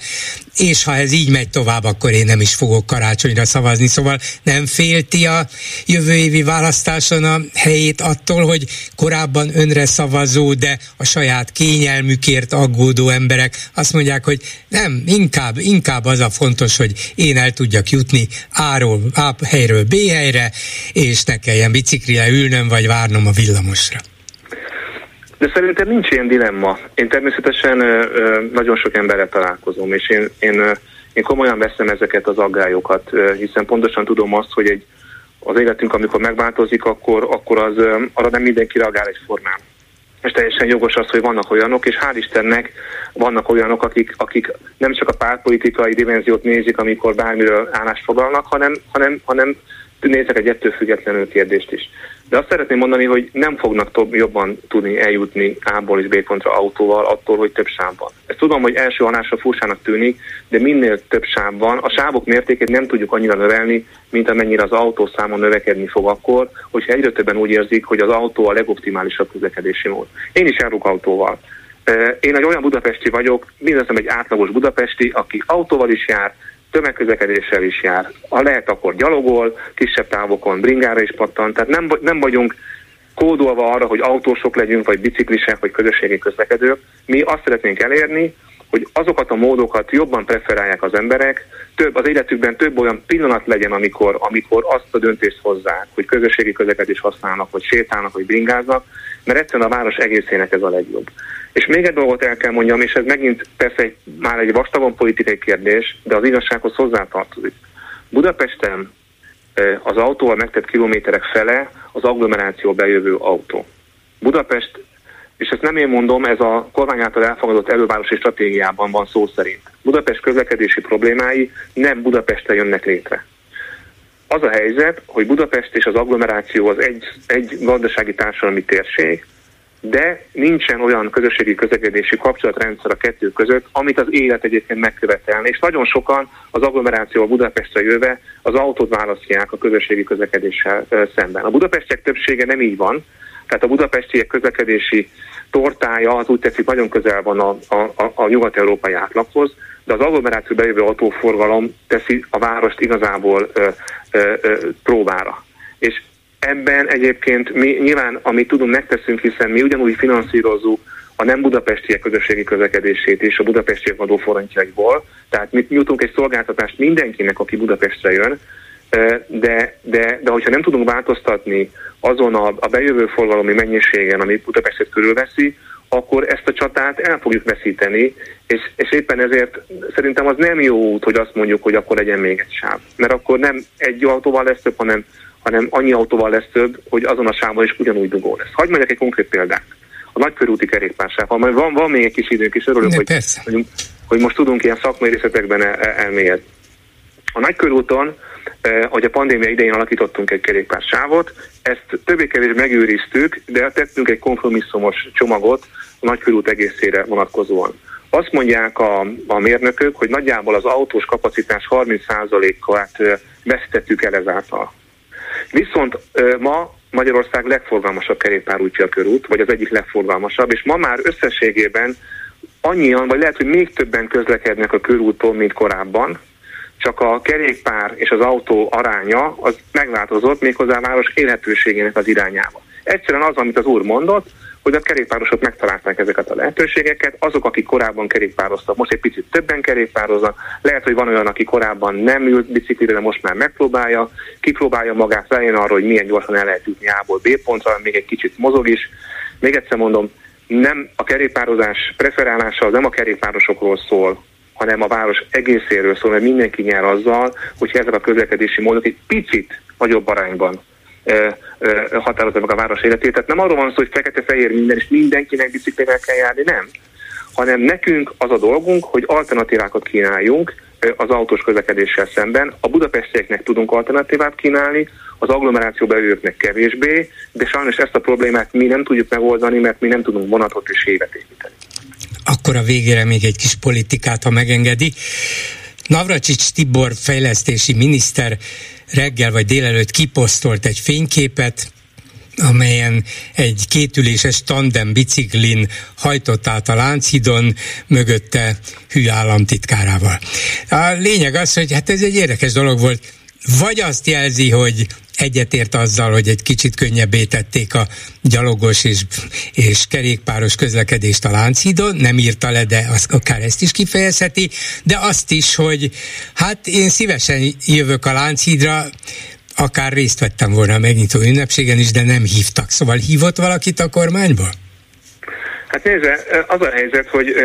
és ha ez így megy tovább, akkor én nem is fogok karácsonyra szavazni. Szóval nem félti a jövő évi választáson a helyét attól, hogy korábban önre szavazó, de a saját kényelmükért aggódó emberek azt mondják, hogy nem, inkább, inkább az a fontos, hogy én el tudjak jutni A-ról, A helyről B helyre, és ne kelljen biciklire ülnöm, vagy várnom a villamosra. De szerintem nincs ilyen dilemma. Én természetesen nagyon sok emberrel találkozom, és én, én, én komolyan veszem ezeket az aggályokat, hiszen pontosan tudom azt, hogy egy, az életünk, amikor megváltozik, akkor, akkor az, arra nem mindenki reagál egyformán. És teljesen jogos az, hogy vannak olyanok, és hál' Istennek vannak olyanok, akik, akik nem csak a pártpolitikai dimenziót nézik, amikor bármiről állást foglalnak, hanem, hanem, hanem nézek egy ettől függetlenül kérdést is. De azt szeretném mondani, hogy nem fognak jobban tudni eljutni A-ból és B pontra autóval attól, hogy több sáv van. Ezt tudom, hogy első halásra furcsának tűnik, de minél több sáv van, a sávok mértékét nem tudjuk annyira növelni, mint amennyire az autószámon növekedni fog akkor, hogyha egyre többen úgy érzik, hogy az autó a legoptimálisabb közlekedési mód. Én is járok autóval. Én egy olyan budapesti vagyok, mindazem egy átlagos budapesti, aki autóval is jár, tömegközlekedéssel is jár. Ha lehet, akkor gyalogol, kisebb távokon bringára is pattan, tehát nem, nem vagyunk kódolva arra, hogy autósok legyünk, vagy biciklisek, vagy közösségi közlekedők. Mi azt szeretnénk elérni, hogy azokat a módokat jobban preferálják az emberek, több az életükben több olyan pillanat legyen, amikor, amikor azt a döntést hozzák, hogy közösségi közlekedés használnak, vagy sétálnak, vagy bringáznak, mert egyszerűen a város egészének ez a legjobb. És még egy dolgot el kell mondjam, és ez megint persze egy, már egy vastagon politikai kérdés, de az igazsághoz hozzátartozik. Budapesten az autóval megtett kilométerek fele az agglomeráció bejövő autó. Budapest és ezt nem én mondom, ez a kormány által elfogadott elővárosi stratégiában van szó szerint. Budapest közlekedési problémái nem Budapestre jönnek létre. Az a helyzet, hogy Budapest és az agglomeráció az egy, egy gazdasági társadalmi térség, de nincsen olyan közösségi közlekedési kapcsolatrendszer a kettő között, amit az élet egyébként megkövetelne. És nagyon sokan az agglomeráció a Budapestre jöve az autót választják a közösségi közlekedéssel szemben. A budapestiek többsége nem így van, tehát a budapestiek közlekedési tortája az úgy tetszik nagyon közel van a, a, a nyugat-európai átlaghoz, de az agglomeráció bejövő autóforgalom teszi a várost igazából ö, ö, ö, próbára. És ebben egyébként mi nyilván, amit tudunk, megteszünk, hiszen mi ugyanúgy finanszírozzuk a nem budapestiek közösségi közlekedését is a budapestiek adóforintjaiból, tehát mi nyújtunk egy szolgáltatást mindenkinek, aki Budapestre jön, de, de, de hogyha nem tudunk változtatni azon a, a bejövő forgalomi mennyiségen, ami Budapestet körülveszi, akkor ezt a csatát el fogjuk veszíteni, és, és éppen ezért szerintem az nem jó út, hogy azt mondjuk, hogy akkor legyen még egy sáv. Mert akkor nem egy autóval lesz több, hanem, hanem annyi autóval lesz több, hogy azon a sávon is ugyanúgy dugó lesz. Hagyj mondjak egy konkrét példát. A nagykörúti kerékpársával, majd van, van még egy kis időnk is, örülök, hogy, hogy, hogy, most tudunk ilyen szakmai részletekben el, elmélyedni. A nagykörúton Eh, hogy a pandémia idején alakítottunk egy kerékpársávot, ezt többé-kevésbé megőriztük, de tettünk egy kompromisszumos csomagot nagykörút egészére vonatkozóan. Azt mondják a, a mérnökök, hogy nagyjából az autós kapacitás 30%-át eh, vesztettük el ezáltal. Viszont ma Magyarország legforgalmasabb kerékpárútja a körút, vagy az egyik legforgalmasabb, és ma már összességében annyian, vagy lehet, hogy még többen közlekednek a körúton, mint korábban, csak a kerékpár és az autó aránya az megváltozott méghozzá a város élhetőségének az irányába. Egyszerűen az, amit az úr mondott, hogy a kerékpárosok megtalálták ezeket a lehetőségeket, azok, akik korábban kerékpároztak, most egy picit többen kerékpároznak, lehet, hogy van olyan, aki korábban nem ült biciklire, de most már megpróbálja, kipróbálja magát, lejön arra, hogy milyen gyorsan el lehet jutni A-ból B pontra, még egy kicsit mozog is. Még egyszer mondom, nem a kerékpározás preferálása nem a kerékpárosokról szól, hanem a város egészéről szól, mert mindenki nyer azzal, hogyha ezek a közlekedési módok egy picit nagyobb arányban határozza meg a város életét. Tehát nem arról van szó, hogy fekete-fehér minden, és mindenkinek biciklivel kell járni, nem. Hanem nekünk az a dolgunk, hogy alternatívákat kínáljunk az autós közlekedéssel szemben. A budapestieknek tudunk alternatívát kínálni, az agglomeráció belőlőknek kevésbé, de sajnos ezt a problémát mi nem tudjuk megoldani, mert mi nem tudunk vonatot és évet építeni akkor a végére még egy kis politikát, ha megengedi. Navracsics Tibor fejlesztési miniszter reggel vagy délelőtt kiposztolt egy fényképet, amelyen egy kétüléses tandem biciklin hajtott át a Lánchidon, mögötte hű államtitkárával. A lényeg az, hogy hát ez egy érdekes dolog volt, vagy azt jelzi, hogy egyetért azzal, hogy egy kicsit könnyebbé tették a gyalogos és, és kerékpáros közlekedést a Lánchídon, nem írta le, de az, akár ezt is kifejezheti, de azt is, hogy hát én szívesen jövök a Lánchídra, akár részt vettem volna a megnyitó ünnepségen is, de nem hívtak. Szóval hívott valakit a kormányból? Hát nézze, az a helyzet, hogy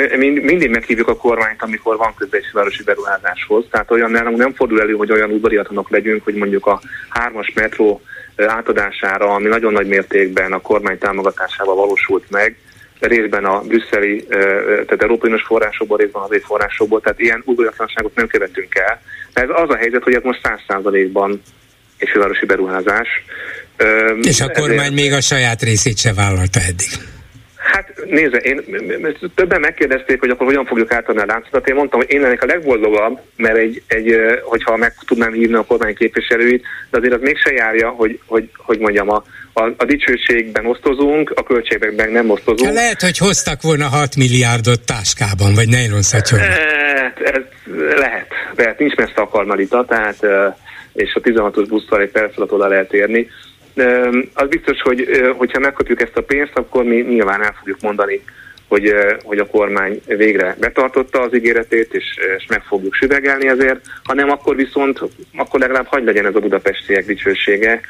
mindig meghívjuk a kormányt, amikor van városi beruházáshoz. Tehát olyan nem, nem fordul elő, hogy olyan udvariatlanok legyünk, hogy mondjuk a hármas metró átadására, ami nagyon nagy mértékben a kormány támogatásával valósult meg, részben a brüsszeli, tehát európai forrásokból, részben az forrásokból, tehát ilyen udvariatlanságot nem követünk el. De ez az a helyzet, hogy ez most száz százalékban egy fővárosi beruházás. És a kormány ezért... még a saját részét se vállalta eddig. Hát nézze, én, többen megkérdezték, hogy akkor hogyan fogjuk átadni a láncodat. Én mondtam, hogy én ennek a legboldogabb, mert egy, egy, hogyha meg tudnám hívni a kormány képviselőit, de azért az mégse járja, hogy, hogy, hogy mondjam, a, a, a dicsőségben osztozunk, a költségekben nem osztozunk. Lehet, hogy hoztak volna 6 milliárdot táskában, vagy nejlonszatyorban. Hát, ez lehet, lehet, nincs messze a karmalita, tehát és a 16-os busszal egy perc alatt oda lehet érni az biztos, hogy hogyha megkapjuk ezt a pénzt, akkor mi nyilván el fogjuk mondani, hogy, hogy a kormány végre betartotta az ígéretét, és, és meg fogjuk süvegelni ezért, hanem akkor viszont, akkor legalább hagy legyen ez a budapestiek dicsősége,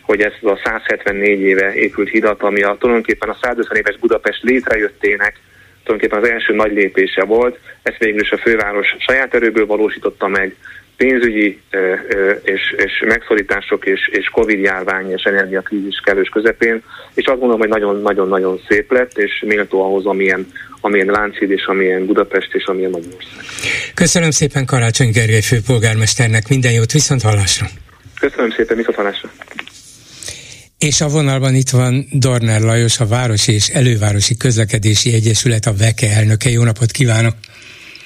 hogy ez a 174 éve épült hidat, ami a, tulajdonképpen a 150 éves Budapest létrejöttének tulajdonképpen az első nagy lépése volt, ezt végül is a főváros saját erőből valósította meg, pénzügyi és, és megszorítások és, és Covid-járvány és energiakrízis kellős közepén, és azt gondolom, hogy nagyon-nagyon-nagyon szép lett, és méltó ahhoz, amilyen, amilyen Lánchíd és amilyen Budapest és amilyen Magyarország. Köszönöm szépen Karácsony Gergely főpolgármesternek, minden jót, viszont hallásra! Köszönöm szépen, viszont hallásra! És a vonalban itt van Dorner Lajos, a Városi és Elővárosi Közlekedési Egyesület, a VEKE elnöke. Jó napot kívánok!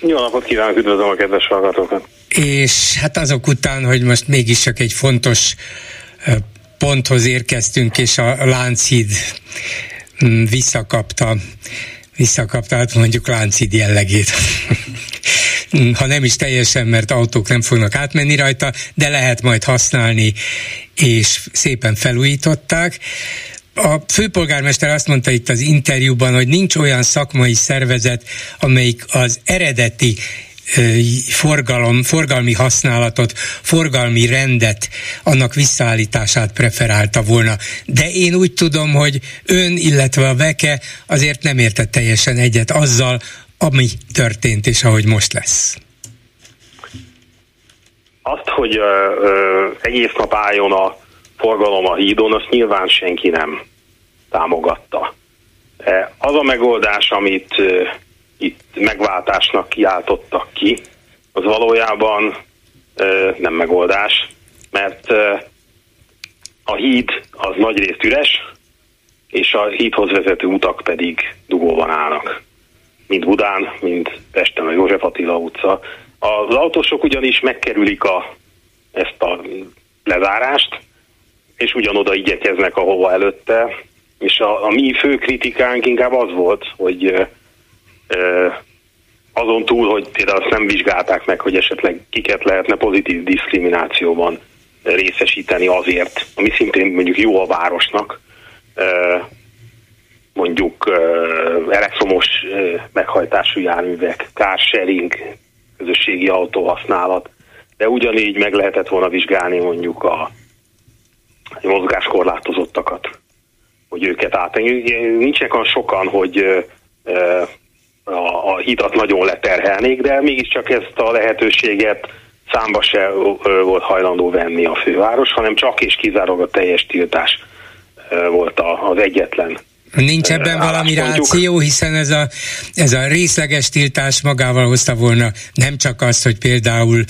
Jó napot kívánok, üdvözlöm a kedves hallgatókat! És hát azok után, hogy most mégis csak egy fontos ponthoz érkeztünk, és a Lánchíd mm, visszakapta, visszakapta, hát mondjuk Lánchíd jellegét. [laughs] ha nem is teljesen, mert autók nem fognak átmenni rajta, de lehet majd használni, és szépen felújították. A főpolgármester azt mondta itt az interjúban, hogy nincs olyan szakmai szervezet, amelyik az eredeti forgalom, forgalmi használatot, forgalmi rendet, annak visszaállítását preferálta volna. De én úgy tudom, hogy ön, illetve a Veke azért nem értett teljesen egyet azzal, ami történt és ahogy most lesz. Azt, hogy ö, ö, egész nap álljon a forgalom a hídon, azt nyilván senki nem támogatta. Az a megoldás, amit itt megváltásnak kiáltottak ki, az valójában nem megoldás, mert a híd az nagyrészt üres, és a hídhoz vezető utak pedig dugóban állnak. Mind Budán, mind Pesten a József Attila utca. Az autósok ugyanis megkerülik a, ezt a lezárást, és ugyanoda igyekeznek, ahova előtte, és a, a mi fő kritikánk inkább az volt, hogy azon túl, hogy például azt nem vizsgálták meg, hogy esetleg kiket lehetne pozitív diszkriminációban részesíteni azért, ami szintén mondjuk jó a városnak, mondjuk elektromos meghajtású járművek, carsharing, közösségi autóhasználat, de ugyanígy meg lehetett volna vizsgálni mondjuk a mozgáskorlátozottakat, hogy őket átengedjük. Nincsenek olyan sokan, hogy a, a hidat nagyon leterhelnék, de mégiscsak ezt a lehetőséget számba se volt hajlandó venni a főváros, hanem csak és kizárólag a teljes tiltás volt az egyetlen Nincs ebben valami ráció, hiszen ez a, ez a részleges tiltás magával hozta volna nem csak azt, hogy például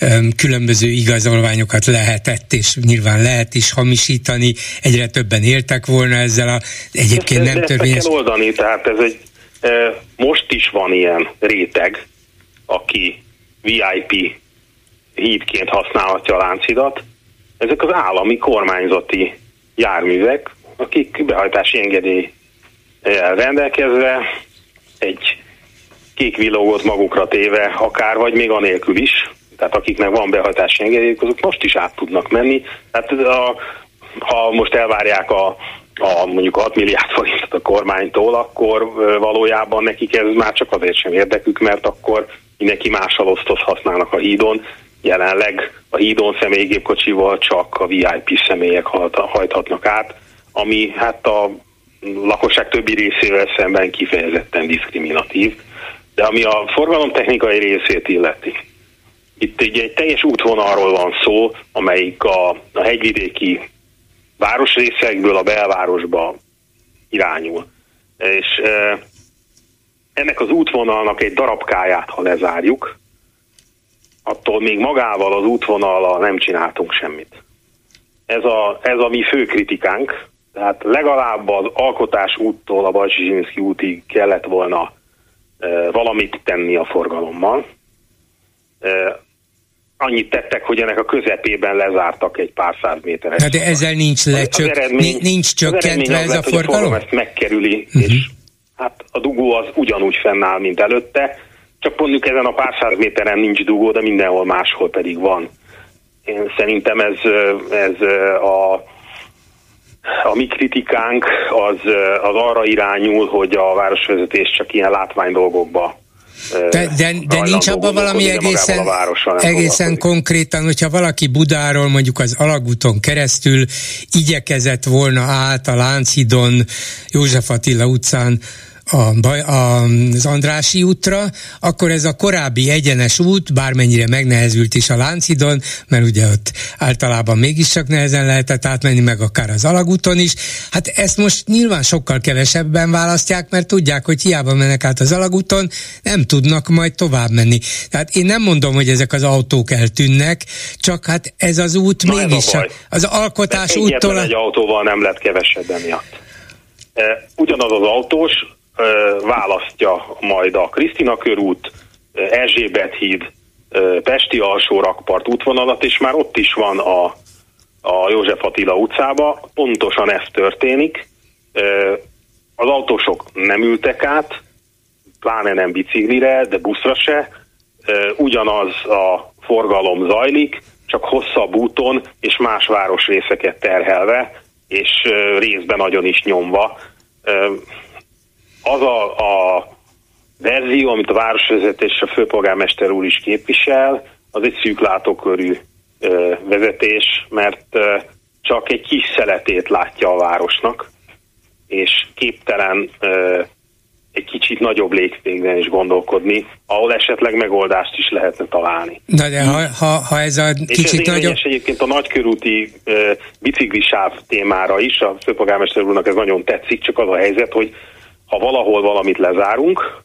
um, különböző igazolványokat lehetett, és nyilván lehet is hamisítani, egyre többen éltek volna ezzel a egyébként nem törvényes... kell oldani, tehát ez egy most is van ilyen réteg, aki VIP hídként használhatja a láncidat. Ezek az állami kormányzati járművek, akik behajtási engedély rendelkezve egy kék villogót magukra téve, akár vagy még anélkül is, tehát akiknek van behajtási engedélyük, azok most is át tudnak menni. Tehát a, ha most elvárják a a mondjuk 6 milliárd forintot a kormánytól, akkor valójában nekik ez már csak azért sem érdekük, mert akkor mindenki mással osztoz használnak a hídon. Jelenleg a hídon személygépkocsival csak a VIP személyek hajthatnak át, ami hát a lakosság többi részével szemben kifejezetten diszkriminatív. De ami a forgalomtechnikai részét illeti, itt egy, egy teljes útvonalról van szó, amelyik a, a hegyvidéki városrészekből a belvárosba irányul. És ennek az útvonalnak egy darabkáját, ha lezárjuk, attól még magával az útvonallal nem csináltunk semmit. Ez a, ez a mi fő kritikánk, tehát legalább az alkotás úttól a Bajsizsinszki útig kellett volna e, valamit tenni a forgalommal. E, annyit tettek, hogy ennek a közepében lezártak egy pár száz méteres. Na de ezzel nincs lecsök, eredmény, nincs csökkentve ez lett, a forgalom? a ezt megkerüli, uh-huh. és hát a dugó az ugyanúgy fennáll, mint előtte, csak mondjuk ezen a pár száz méteren nincs dugó, de mindenhol máshol pedig van. Én szerintem ez, ez a, a mi kritikánk az, az arra irányul, hogy a városvezetés csak ilyen látványdolgokba de, de, de nincs abban valami egészen, egészen konkrétan, hogyha valaki Budáról mondjuk az Alagúton keresztül igyekezett volna át a Lánchidon, József Attila utcán a, az Andrási útra, akkor ez a korábbi egyenes út, bármennyire megnehezült is a Láncidon, mert ugye ott általában mégiscsak nehezen lehetett átmenni, meg akár az alagúton is. Hát ezt most nyilván sokkal kevesebben választják, mert tudják, hogy hiába mennek át az alagúton, nem tudnak majd tovább menni. Tehát én nem mondom, hogy ezek az autók eltűnnek, csak hát ez az út Na mégis az alkotás úttól... egy autóval nem lett kevesebb emiatt. E, ugyanaz az autós választja majd a Krisztina körút, Erzsébet híd, Pesti alsó rakpart útvonalat, és már ott is van a, a József Attila utcába. Pontosan ez történik. Az autósok nem ültek át, pláne nem biciklire, de buszra se. Ugyanaz a forgalom zajlik, csak hosszabb úton és más városrészeket terhelve, és részben nagyon is nyomva. Az a, a verzió, amit a városvezetés és a főpolgármester úr is képvisel, az egy szűklátókörű vezetés, mert csak egy kis szeletét látja a városnak, és képtelen egy kicsit nagyobb légtégben is gondolkodni, ahol esetleg megoldást is lehetne találni. Na de ha, ha, ha ez a kicsit és ez nagyobb... egyébként a nagykörúti uh, biciklisáv témára is, a főpolgármester úrnak ez nagyon tetszik, csak az a helyzet, hogy ha valahol valamit lezárunk,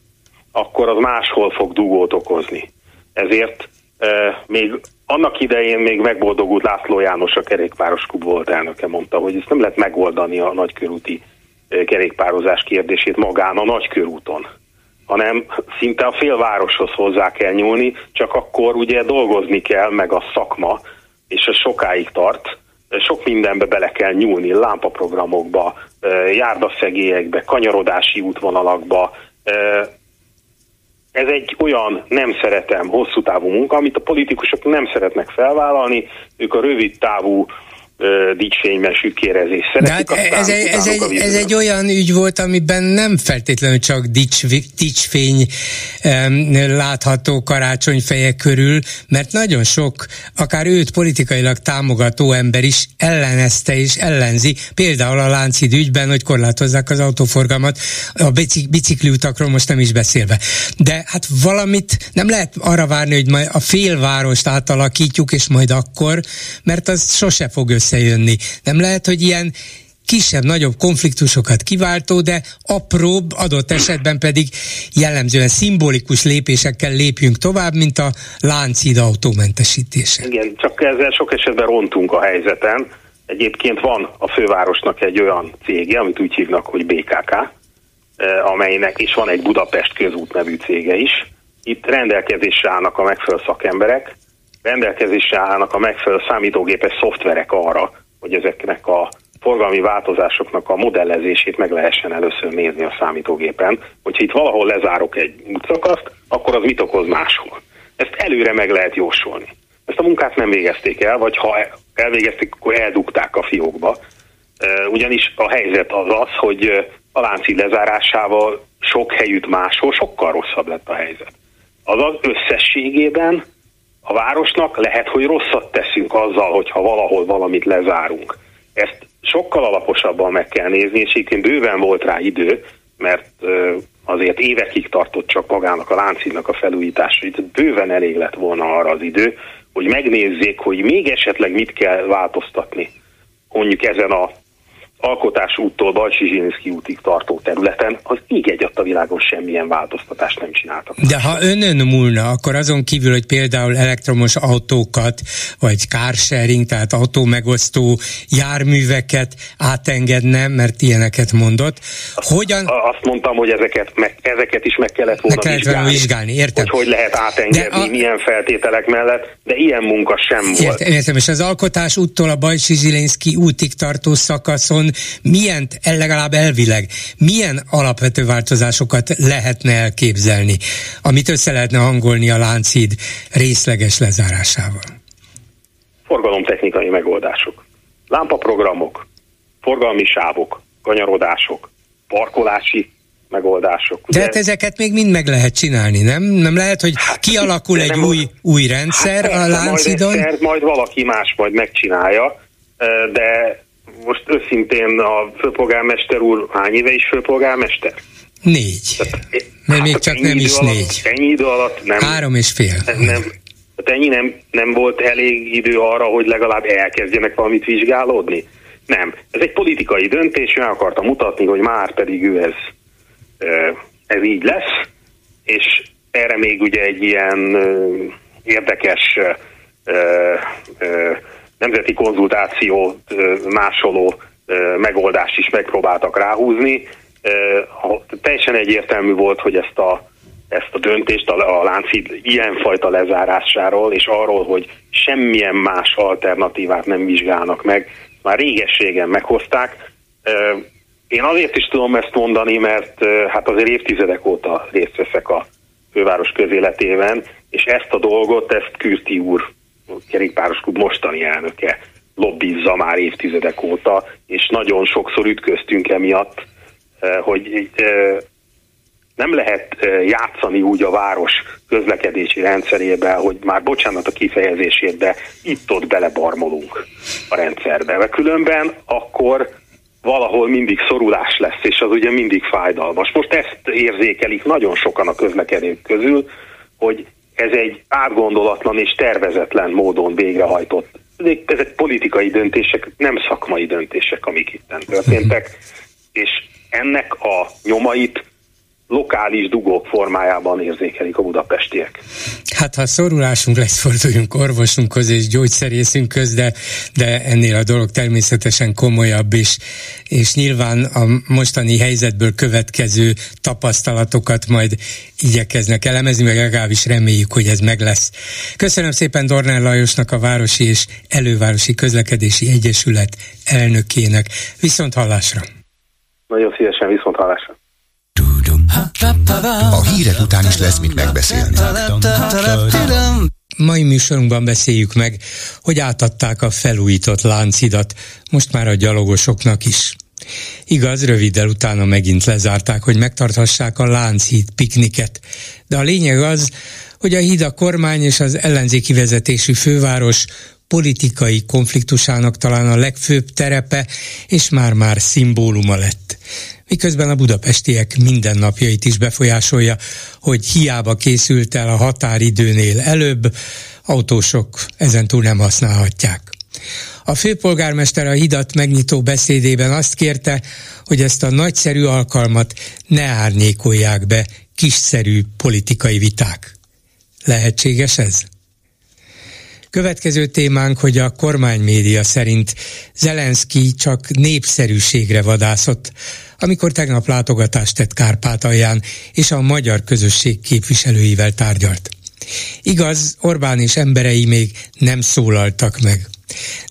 akkor az máshol fog dugót okozni. Ezért uh, még annak idején még megboldogult László János, a kerékpáros klub volt elnöke, mondta, hogy ezt nem lehet megoldani a nagykörúti kerékpározás kérdését magán a nagykörúton hanem szinte a félvároshoz hozzá kell nyúlni, csak akkor ugye dolgozni kell, meg a szakma, és ez sokáig tart, sok mindenbe bele kell nyúlni, lámpaprogramokba, járdaszegélyekbe, kanyarodási útvonalakba. Ez egy olyan nem szeretem hosszú távú munka, amit a politikusok nem szeretnek felvállalni, ők a rövid távú dicsfényben sükérzés szeretik. De hát ez, egy, ez, egy, ez egy olyan ügy volt, amiben nem feltétlenül csak dics, dicsfény um, látható karácsonyfejek körül, mert nagyon sok, akár őt politikailag támogató ember is ellenezte és ellenzi, például a Láncid ügyben, hogy korlátozzák az autóforgalmat, a bicikli utakról most nem is beszélve. De hát valamit nem lehet arra várni, hogy majd a félvárost átalakítjuk, és majd akkor, mert az sose fog össze összejönni. Nem lehet, hogy ilyen kisebb-nagyobb konfliktusokat kiváltó, de apróbb, adott esetben pedig jellemzően szimbolikus lépésekkel lépjünk tovább, mint a láncid autómentesítése. Igen, csak ezzel sok esetben rontunk a helyzeten. Egyébként van a fővárosnak egy olyan cége, amit úgy hívnak, hogy BKK, eh, amelynek is van egy Budapest közút nevű cége is. Itt rendelkezésre állnak a megfelelő szakemberek, rendelkezésre állnak a megfelelő számítógépes szoftverek arra, hogy ezeknek a forgalmi változásoknak a modellezését meg lehessen először nézni a számítógépen, hogyha itt valahol lezárok egy útszakaszt, akkor az mit okoz máshol. Ezt előre meg lehet jósolni. Ezt a munkát nem végezték el, vagy ha elvégezték, akkor eldugták a fiókba. Ugyanis a helyzet az az, hogy a lánci lezárásával sok helyütt máshol sokkal rosszabb lett a helyzet. Azaz összességében a városnak lehet, hogy rosszat teszünk azzal, hogyha valahol valamit lezárunk. Ezt sokkal alaposabban meg kell nézni, és egyébként bőven volt rá idő, mert azért évekig tartott csak magának a láncínak a felújítása, itt bőven elég lett volna arra az idő, hogy megnézzék, hogy még esetleg mit kell változtatni mondjuk ezen a alkotás úttól Bajsi Zsilinszki útig tartó területen, az így egy a világon semmilyen változtatást nem csináltak. De ha önön múlna, akkor azon kívül, hogy például elektromos autókat, vagy carsharing, tehát autómegosztó járműveket átengedne, mert ilyeneket mondott, azt, hogyan... Azt mondtam, hogy ezeket, meg, ezeket is meg kellett volna meg kellett vizsgálni, vizsgálni értem. hogy hogy lehet átengedni, a... milyen feltételek mellett, de ilyen munka sem értem, volt. Értem, és az alkotás úttól a Bajsi Zsilinszki útig tartó szakaszon milyen, legalább elvileg, milyen alapvető változásokat lehetne elképzelni, amit össze lehetne hangolni a láncid részleges lezárásával? Forgalomtechnikai megoldások. Lámpaprogramok, forgalmi sávok, kanyarodások, parkolási megoldások. Ugye? De hát ezeket még mind meg lehet csinálni, nem? Nem lehet, hogy hát, kialakul egy új, új rendszer hát, a Láncidon? Majd, majd valaki más majd megcsinálja, de most őszintén a főpolgármester úr hány éve is főpolgármester? Négy. Tehát, Mert még hát csak nem is alatt, négy. Ennyi idő alatt nem. Három és fél. Nem, tehát ennyi nem, nem volt elég idő arra, hogy legalább elkezdjenek valamit vizsgálódni? Nem. Ez egy politikai döntés, ő akarta mutatni, hogy már pedig ő ez, ez így lesz, és erre még ugye egy ilyen érdekes nemzeti konzultációt másoló megoldást is megpróbáltak ráhúzni. Teljesen egyértelmű volt, hogy ezt a, ezt a döntést a, a Láncid ilyenfajta lezárásáról, és arról, hogy semmilyen más alternatívát nem vizsgálnak meg, már régességen meghozták. Én azért is tudom ezt mondani, mert hát azért évtizedek óta részt veszek a főváros közéletében, és ezt a dolgot, ezt Kürti úr, kerékpáros klub mostani elnöke lobbizza már évtizedek óta, és nagyon sokszor ütköztünk emiatt, hogy nem lehet játszani úgy a város közlekedési rendszerébe, hogy már bocsánat a kifejezését, de itt-ott belebarmolunk a rendszerbe. Mert különben akkor valahol mindig szorulás lesz, és az ugye mindig fájdalmas. Most ezt érzékelik nagyon sokan a közlekedők közül, hogy ez egy átgondolatlan és tervezetlen módon végrehajtott. Ezek politikai döntések, nem szakmai döntések, amik itt történtek, [laughs] és ennek a nyomait lokális dugók formájában érzékelik a budapestiek. Hát ha szorulásunk lesz, forduljunk orvosunkhoz és gyógyszerészünkhöz, de, de ennél a dolog természetesen komolyabb, és, és nyilván a mostani helyzetből következő tapasztalatokat majd igyekeznek elemezni, meg legalábbis reméljük, hogy ez meg lesz. Köszönöm szépen Dornán Lajosnak, a Városi és Elővárosi Közlekedési Egyesület elnökének. Viszont hallásra! Nagyon szívesen viszont hallásra! A hírek után is lesz mit megbeszélni. Mai műsorunkban beszéljük meg, hogy átadták a felújított láncidat, most már a gyalogosoknak is. Igaz, röviddel utána megint lezárták, hogy megtarthassák a Lánchíd pikniket. De a lényeg az, hogy a híd a kormány és az ellenzéki vezetésű főváros politikai konfliktusának talán a legfőbb terepe, és már-már szimbóluma lett miközben a budapestiek mindennapjait is befolyásolja, hogy hiába készült el a határidőnél előbb, autósok ezentúl nem használhatják. A főpolgármester a hidat megnyitó beszédében azt kérte, hogy ezt a nagyszerű alkalmat ne árnyékolják be kiszerű politikai viták. Lehetséges ez? Következő témánk, hogy a kormánymédia szerint Zelenszky csak népszerűségre vadászott, amikor tegnap látogatást tett Kárpátalján, és a magyar közösség képviselőivel tárgyalt. Igaz, Orbán és emberei még nem szólaltak meg.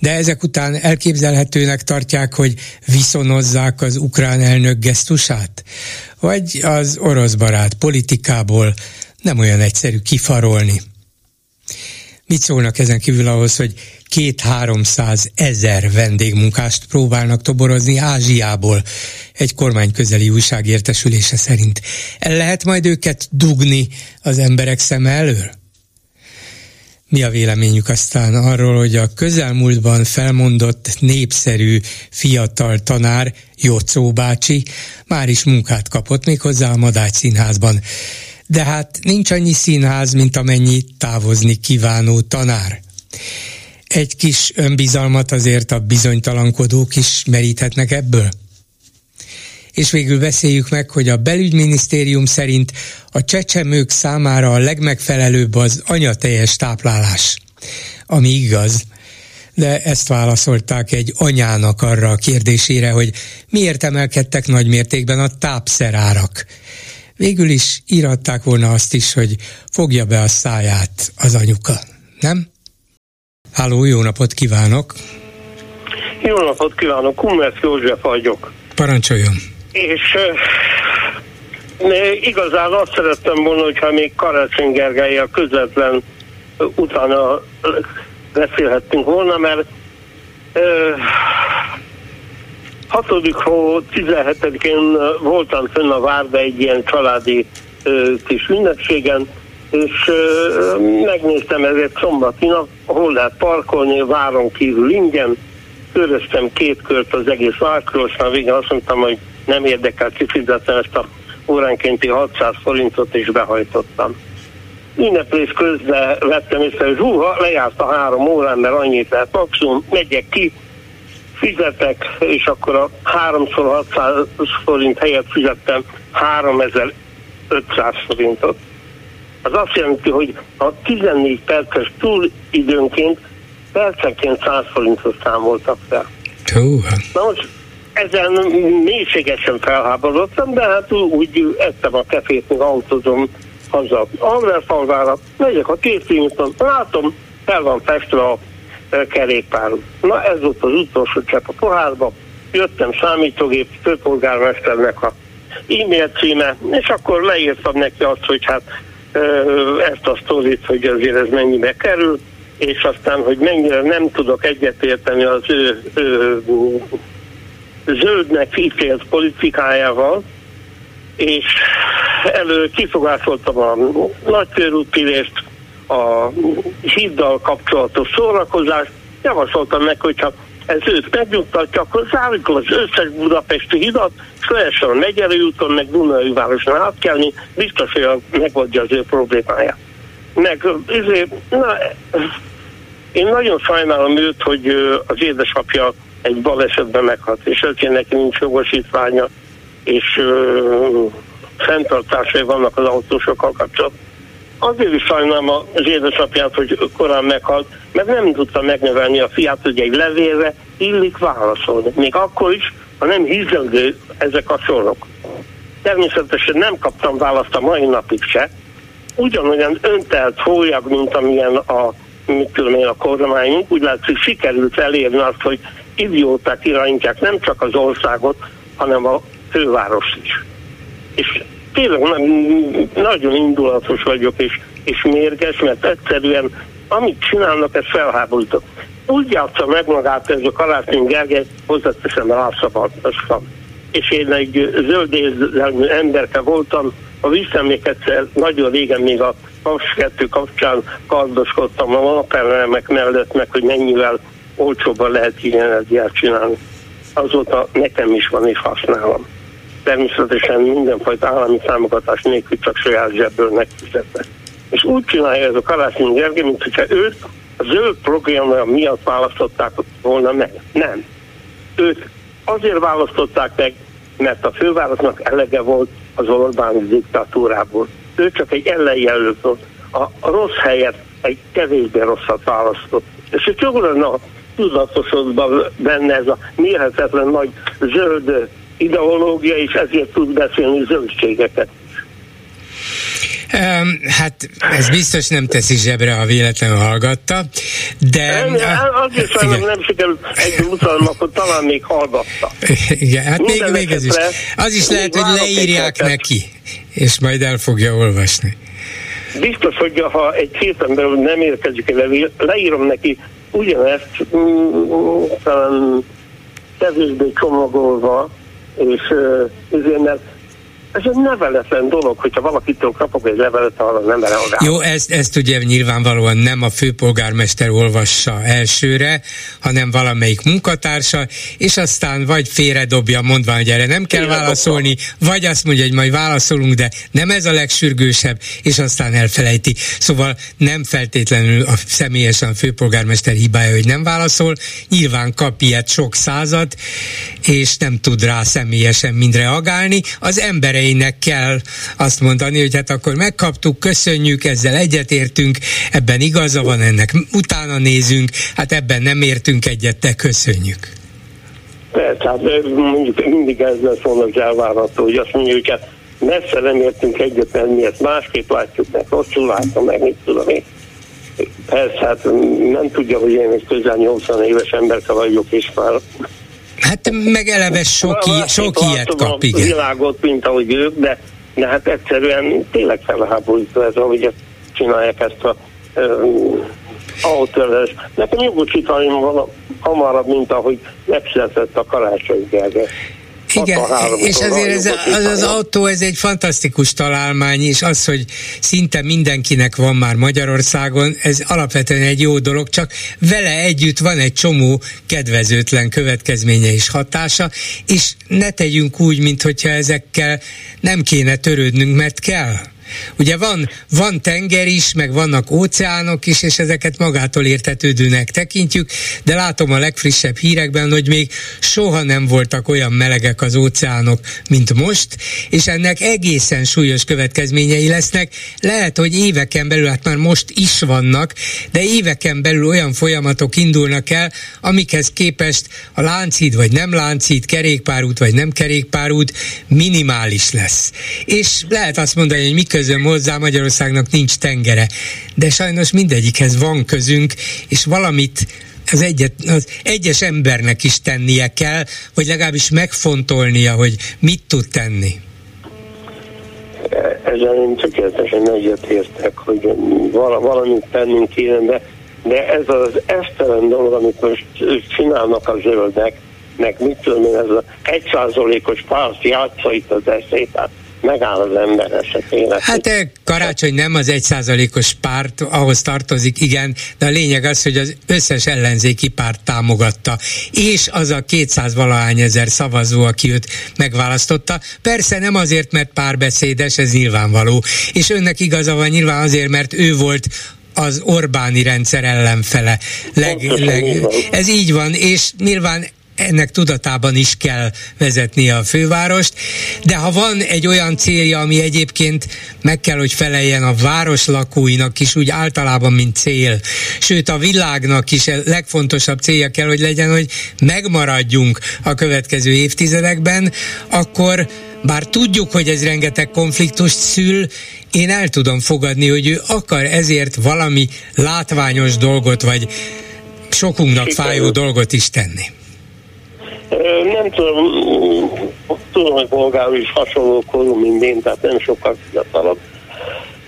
De ezek után elképzelhetőnek tartják, hogy viszonozzák az ukrán elnök gesztusát? Vagy az orosz barát politikából nem olyan egyszerű kifarolni? Mit szólnak ezen kívül ahhoz, hogy két-háromszáz ezer vendégmunkást próbálnak toborozni Ázsiából, egy kormányközeli újság értesülése szerint. El lehet majd őket dugni az emberek szeme elől? Mi a véleményük aztán arról, hogy a közelmúltban felmondott népszerű fiatal tanár, Jocó bácsi, már is munkát kapott még hozzá a Madács színházban. De hát nincs annyi színház, mint amennyi távozni kívánó tanár egy kis önbizalmat azért a bizonytalankodók is meríthetnek ebből? És végül beszéljük meg, hogy a belügyminisztérium szerint a csecsemők számára a legmegfelelőbb az anyateljes táplálás. Ami igaz, de ezt válaszolták egy anyának arra a kérdésére, hogy miért emelkedtek nagy mértékben a tápszerárak. Végül is íratták volna azt is, hogy fogja be a száját az anyuka, nem? Háló, jó napot kívánok! Jó napot kívánok, Kummert József vagyok. Parancsoljon! És igazán azt szerettem volna, hogyha még Karácsony Gergely a közvetlen utána beszélhettünk volna, mert uh, 6. hó 17-én voltam fönn a Várda egy ilyen családi uh, kis ünnepségen, és uh, megnéztem ezért szombati nap, hol lehet parkolni, váron kívül ingyen, köröztem két kört az egész várkörös, már végén azt mondtam, hogy nem érdekel kifizetni ezt a óránkénti 600 forintot is behajtottam. Ünneplés közben vettem észre, hogy húha, lejárt a három órán, mert annyit lehet maximum, megyek ki, fizetek, és akkor a 3x600 forint helyett fizettem 3500 forintot. Az azt jelenti, hogy a 14 perces túlidőnként percenként 100 forintot számoltak fel. Na most ezen mélységesen felháborodtam, de hát úgy ettem a kefét, még autózom haza Alverfalvára, megyek a két látom, fel van festve a kerékpár. Na ez volt az utolsó csepp a pohárba, jöttem számítógép főpolgármesternek a e-mail címe, és akkor leírtam neki azt, hogy hát ezt a sztorit, hogy azért ez mennyibe kerül, és aztán, hogy mennyire nem tudok egyetérteni az ő, ő zöldnek ítélt politikájával, és elő kifogásoltam a nagykörútülést, a híddal kapcsolatos szórakozást, javasoltam meg, hogyha ez őt megnyugtatja, akkor zárjuk az összes budapesti hidat, és lehessen a Megyeri úton, meg Dunai városon átkelni, biztos, hogy megoldja az ő problémáját. Meg ezért, na, én nagyon sajnálom őt, hogy az édesapja egy balesetben meghalt, és ezért neki nincs jogosítványa, és ö, fenntartásai vannak az autósokkal kapcsolatban. Azért is sajnálom az édesapját, hogy korán meghalt, mert nem tudta megnövelni a fiát, hogy egy levélre illik válaszolni. Még akkor is, ha nem hízelgő ezek a sorok. Természetesen nem kaptam választ a mai napig se. Ugyanolyan öntelt hólyag, mint amilyen a mit tudom én, a kormányunk, úgy látszik sikerült elérni azt, hogy idióták irányítják nem csak az országot, hanem a fővárost is. És tényleg nagyon indulatos vagyok, és, és mérges, mert egyszerűen amit csinálnak, ez felháborító. Úgy játsza meg magát ez a Karácsony Gergely, hozzáteszem rászabadasztam. És én egy zöld emberke voltam, a visszaemléketszer nagyon régen még a PAS 2 kapcsán kardoskodtam a napelemek mellett, meg hogy mennyivel olcsóbban lehet ilyen csinálni. Azóta nekem is van és használom. Természetesen mindenfajta állami támogatás nélkül csak saját zsebből megfizetve. És úgy csinálja ez a Karácsony Gergely, mint hogyha őt a zöld programja miatt választották volna meg. Nem. Őt azért választották meg, mert a fővárosnak elege volt az Orbán diktatúrából. Ő csak egy ellenjelölt volt. A rossz helyet egy kevésbé rosszat választott. És hogy jól lenne tudatosodban benne ez a mérhetetlen nagy zöld ideológia, és ezért tud beszélni zöldségeket. Hát ez biztos nem teszi zsebre, ha véletlenül hallgatta, de... Nem, azért sajnálom nem sikerült egy utalom, akkor talán még hallgatta. Igen, hát még, még ez is. Az is lehet, hogy leírják neki, és majd el fogja olvasni. Biztos, hogy ha egy héten belül nem érkezik el, leírom neki ugyanezt, mm, talán kevésbé csomagolva, és ezért, mert ez egy neveletlen dolog, hogyha valakitől kapok egy levelet, arra nem reagál. Jó, ezt, ezt ugye nyilvánvalóan nem a főpolgármester olvassa elsőre, hanem valamelyik munkatársa, és aztán vagy félredobja, mondva, hogy erre nem kell válaszolni, vagy azt mondja, hogy majd válaszolunk, de nem ez a legsürgősebb, és aztán elfelejti. Szóval nem feltétlenül a személyesen a főpolgármester hibája, hogy nem válaszol, nyilván kap ilyet sok százat, és nem tud rá személyesen mind reagálni. Az embere embereinek kell azt mondani, hogy hát akkor megkaptuk, köszönjük, ezzel egyetértünk, ebben igaza van, ennek utána nézünk, hát ebben nem értünk egyet, de köszönjük. Persze, hát mondjuk mindig ez lesz volna az elvárható, hogy azt mondjuk, hogy hát messze nem értünk egyet, mert mi ezt másképp látjuk, meg rosszul látom, meg mit tudom én. Persze, hát nem tudja, hogy én egy közel 80 éves emberke vagyok, és már Hát meg eleve sok, i- sok ilyet kap, igen. világot, mint ahogy ők, de, de hát egyszerűen tényleg felháborító ez, ahogy ezt csinálják ezt a autórás. Nekem jogosítalom van hamarabb, mint ahogy megszületett a karácsony Gergely. Igen, és azért ez, az, az autó, ez egy fantasztikus találmány, és az, hogy szinte mindenkinek van már Magyarországon, ez alapvetően egy jó dolog, csak vele együtt van egy csomó kedvezőtlen következménye és hatása, és ne tegyünk úgy, mintha ezekkel nem kéne törődnünk, mert kell. Ugye van, van tenger is, meg vannak óceánok is, és ezeket magától értetődőnek tekintjük, de látom a legfrissebb hírekben, hogy még soha nem voltak olyan melegek az óceánok, mint most, és ennek egészen súlyos következményei lesznek. Lehet, hogy éveken belül, hát már most is vannak, de éveken belül olyan folyamatok indulnak el, amikhez képest a láncid vagy nem láncid, kerékpárút vagy nem kerékpárút minimális lesz. És lehet azt mondani, hogy miközben közöm hozzá, Magyarországnak nincs tengere. De sajnos mindegyikhez van közünk, és valamit az, egyet, az egyes embernek is tennie kell, vagy legalábbis megfontolnia, hogy mit tud tenni. Ezzel én tökéletesen egyetértek, hogy valamit tennünk kéne, de, de ez az esztelen dolog, amit most csinálnak a zöldek, meg mit tudom én, ez az egyszázalékos párt játsza itt az eszét, hát megáll az ember esetén. Hát karácsony nem az egyszázalékos párt, ahhoz tartozik, igen, de a lényeg az, hogy az összes ellenzéki párt támogatta, és az a 200 valahány ezer szavazó, aki őt megválasztotta. Persze nem azért, mert párbeszédes, ez nyilvánvaló, és önnek igaza van nyilván azért, mert ő volt az Orbáni rendszer ellenfele. Leg, leg, ez így van, és nyilván ennek tudatában is kell vezetnie a fővárost, de ha van egy olyan célja, ami egyébként meg kell, hogy feleljen a város lakóinak is úgy általában, mint cél, sőt a világnak is a legfontosabb célja kell, hogy legyen, hogy megmaradjunk a következő évtizedekben, akkor bár tudjuk, hogy ez rengeteg konfliktust szül, én el tudom fogadni, hogy ő akar ezért valami látványos dolgot, vagy sokunknak fájó dolgot is tenni. Nem tudom, tudom, hogy bolgár is hasonló korú, mint én, tehát nem sokkal fiatalabb.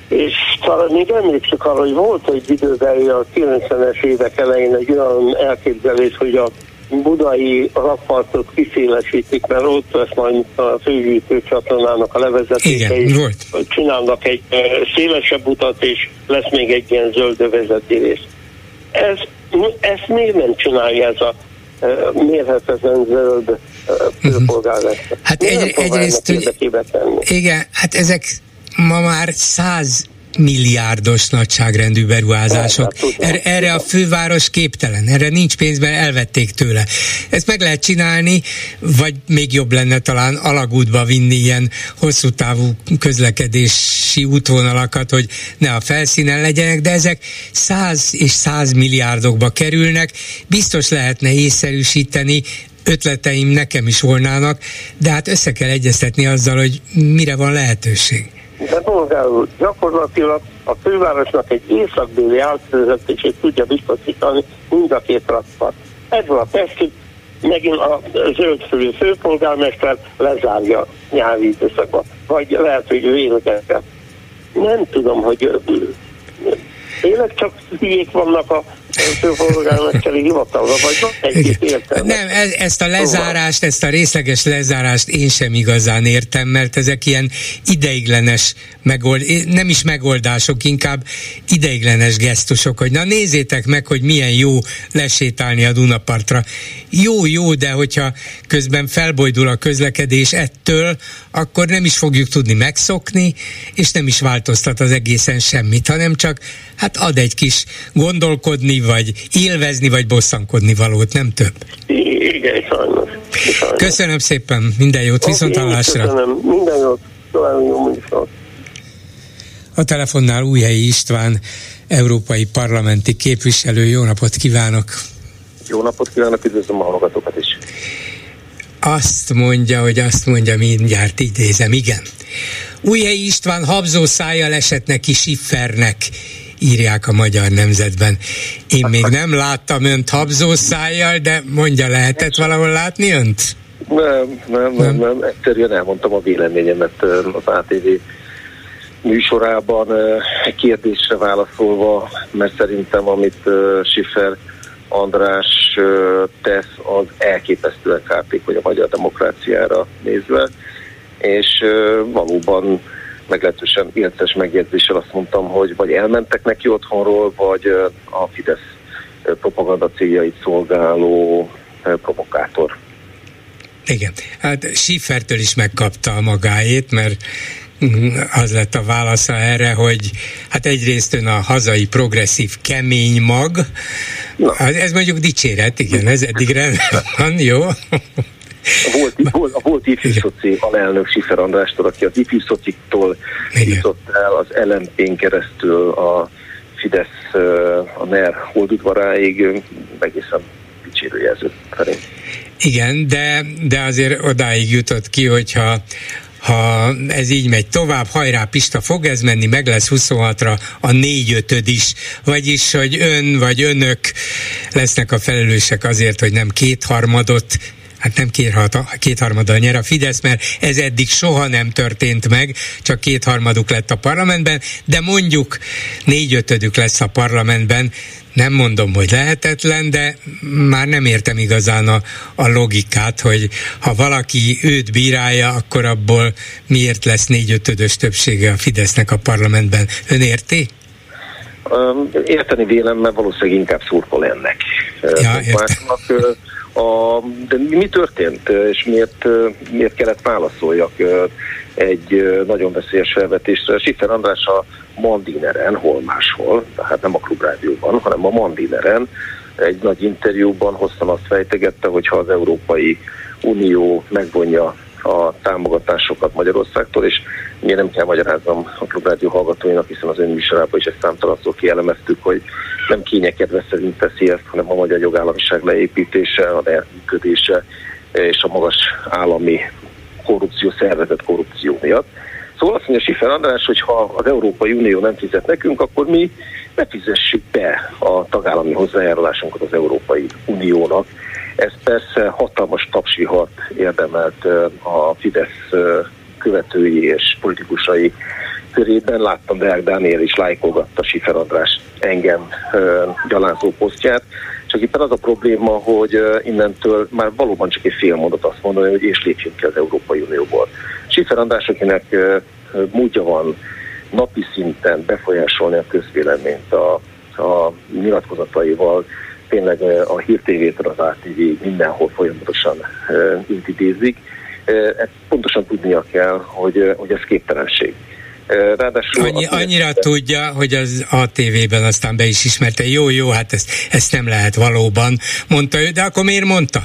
És talán még emlékszek arra, hogy volt egy időben a 90-es évek elején egy olyan elképzelés, hogy a budai rakpartot kiszélesítik, mert ott lesz majd a főgyűjtő csatornának a levezetése, és volt. csinálnak egy szélesebb utat, és lesz még egy ilyen zöld övezeti rész. Ez, ezt miért nem csinálja ez a mérhetetlen zöld főpolgármester. Hát egy, egyrészt, hogy, igen, hát ezek ma már száz milliárdos nagyságrendű beruházások. Erre, erre a főváros képtelen, erre nincs pénzben, elvették tőle. Ezt meg lehet csinálni, vagy még jobb lenne talán alagútba vinni ilyen hosszú távú közlekedési útvonalakat, hogy ne a felszínen legyenek, de ezek száz és száz milliárdokba kerülnek. Biztos lehetne észszerűsíteni, ötleteim nekem is volnának, de hát össze kell egyeztetni azzal, hogy mire van lehetőség de bolgárul gyakorlatilag a fővárosnak egy északbéli átvezetését tudja biztosítani mind a két rakpart. Ebből a Pesti megint a zöldfülű főpolgármester lezárja nyári időszakban. Vagy lehet, hogy véletlenül. Nem tudom, hogy tényleg csak hülyék vannak a főpolgármesteri [laughs] hivatalra, vagy egy. Nem, ez, ezt a lezárást, ezt a részleges lezárást én sem igazán értem, mert ezek ilyen ideiglenes megold, nem is megoldások, inkább ideiglenes gesztusok, hogy na nézzétek meg, hogy milyen jó lesétálni a Dunapartra. Jó, jó, de hogyha közben felbojdul a közlekedés ettől, akkor nem is fogjuk tudni megszokni, és nem is változtat az egészen semmit, hanem csak hát ad egy kis gondolkodni, vagy élvezni, vagy bosszankodni valót, nem több. Igen, sajnos. sajnos. Köszönöm szépen, minden jót, okay, viszont hallásra. Köszönöm, minden jót, további jó műsor. A telefonnál Újhelyi István, európai parlamenti képviselő. Jó napot kívánok! Jó napot kívánok, üdvözlöm a hallgatókat is! Azt mondja, hogy azt mondja, mindjárt idézem, igen. Újhelyi István habzó szájjal esett neki Siffernek, írják a magyar nemzetben. Én még nem láttam önt habzó szájjal, de mondja, lehetett valahol látni önt? Nem, nem, nem, nem. Egyszerűen elmondtam a véleményemet az ATV műsorában kérdésre válaszolva, mert szerintem amit Schiffer András tesz, az elképesztő elképesztően kártékony a magyar demokráciára nézve, és valóban meglehetősen élces megjegyzéssel azt mondtam, hogy vagy elmentek neki otthonról, vagy a Fidesz propaganda céljait szolgáló provokátor. Igen, hát Schiffertől is megkapta a magáét, mert az lett a válasza erre, hogy hát egyrészt ön a hazai progresszív kemény mag, Na. ez mondjuk dicséret, igen, ez eddig rendben [laughs] van, jó? A volt, volt, a volt ifjúszoci alelnök Sifer Andrástól, aki az ifjúszociktól jutott el az LMP-n keresztül a Fidesz, a NER holdudvaráig egészen dicsérőjelző felé. Igen, de, de azért odáig jutott ki, hogyha ha ez így megy tovább, hajrá Pista, fog ez menni, meg lesz 26-ra a négyötöd is, vagyis, hogy ön vagy önök lesznek a felelősek azért, hogy nem kétharmadot hát nem kétharmaddal nyer a Fidesz, mert ez eddig soha nem történt meg, csak kétharmaduk lett a parlamentben, de mondjuk négyötödük lesz a parlamentben, nem mondom, hogy lehetetlen, de már nem értem igazán a, a logikát, hogy ha valaki őt bírálja, akkor abból miért lesz négyötödös többsége a Fidesznek a parlamentben. Ön érti? Érteni vélem, mert valószínűleg inkább szurkol ennek. Ja. A, de mi történt, és miért, miért kellett válaszoljak egy nagyon veszélyes felvetésre? Siffer András a Mandineren, hol máshol, tehát nem a klubrádióban, hanem a Mandineren egy nagy interjúban hosszan azt fejtegette, hogy ha az Európai Unió megvonja a támogatásokat Magyarországtól, és mi nem kell magyaráznom a Klubrádió hallgatóinak, hiszen az ön műsorában is ezt számtalanszor kielemeztük, hogy nem kényekedve szerint teszi ezt, hanem a magyar jogállamiság leépítése, a elműködése és a magas állami korrupció, szervezett korrupció miatt. Szóval azt mondja Sifer András, hogy ha az Európai Unió nem fizet nekünk, akkor mi befizessük be a tagállami hozzájárulásunkat az Európai Uniónak. Ez persze hatalmas tapsvihart érdemelt a Fidesz követői és politikusai körében. Láttam Deák Dániel is lájkolgatta Sifer András engem gyalázó posztját. Csak itt az a probléma, hogy innentől már valóban csak egy fél mondat azt mondani, hogy és lépjünk ki az Európai Unióból. Sifer András, akinek múltja van napi szinten befolyásolni a közvéleményt a, a nyilatkozataival, tényleg a Hír TV-től az ATV mindenhol folyamatosan intézik. Ezt pontosan tudnia kell, hogy, hogy ez képtelenség. Ráadásul Annyi, annyira ezt, tudja, hogy az ATV-ben aztán be is ismerte, jó, jó, hát ezt, ezt nem lehet valóban, mondta ő, de akkor miért mondta?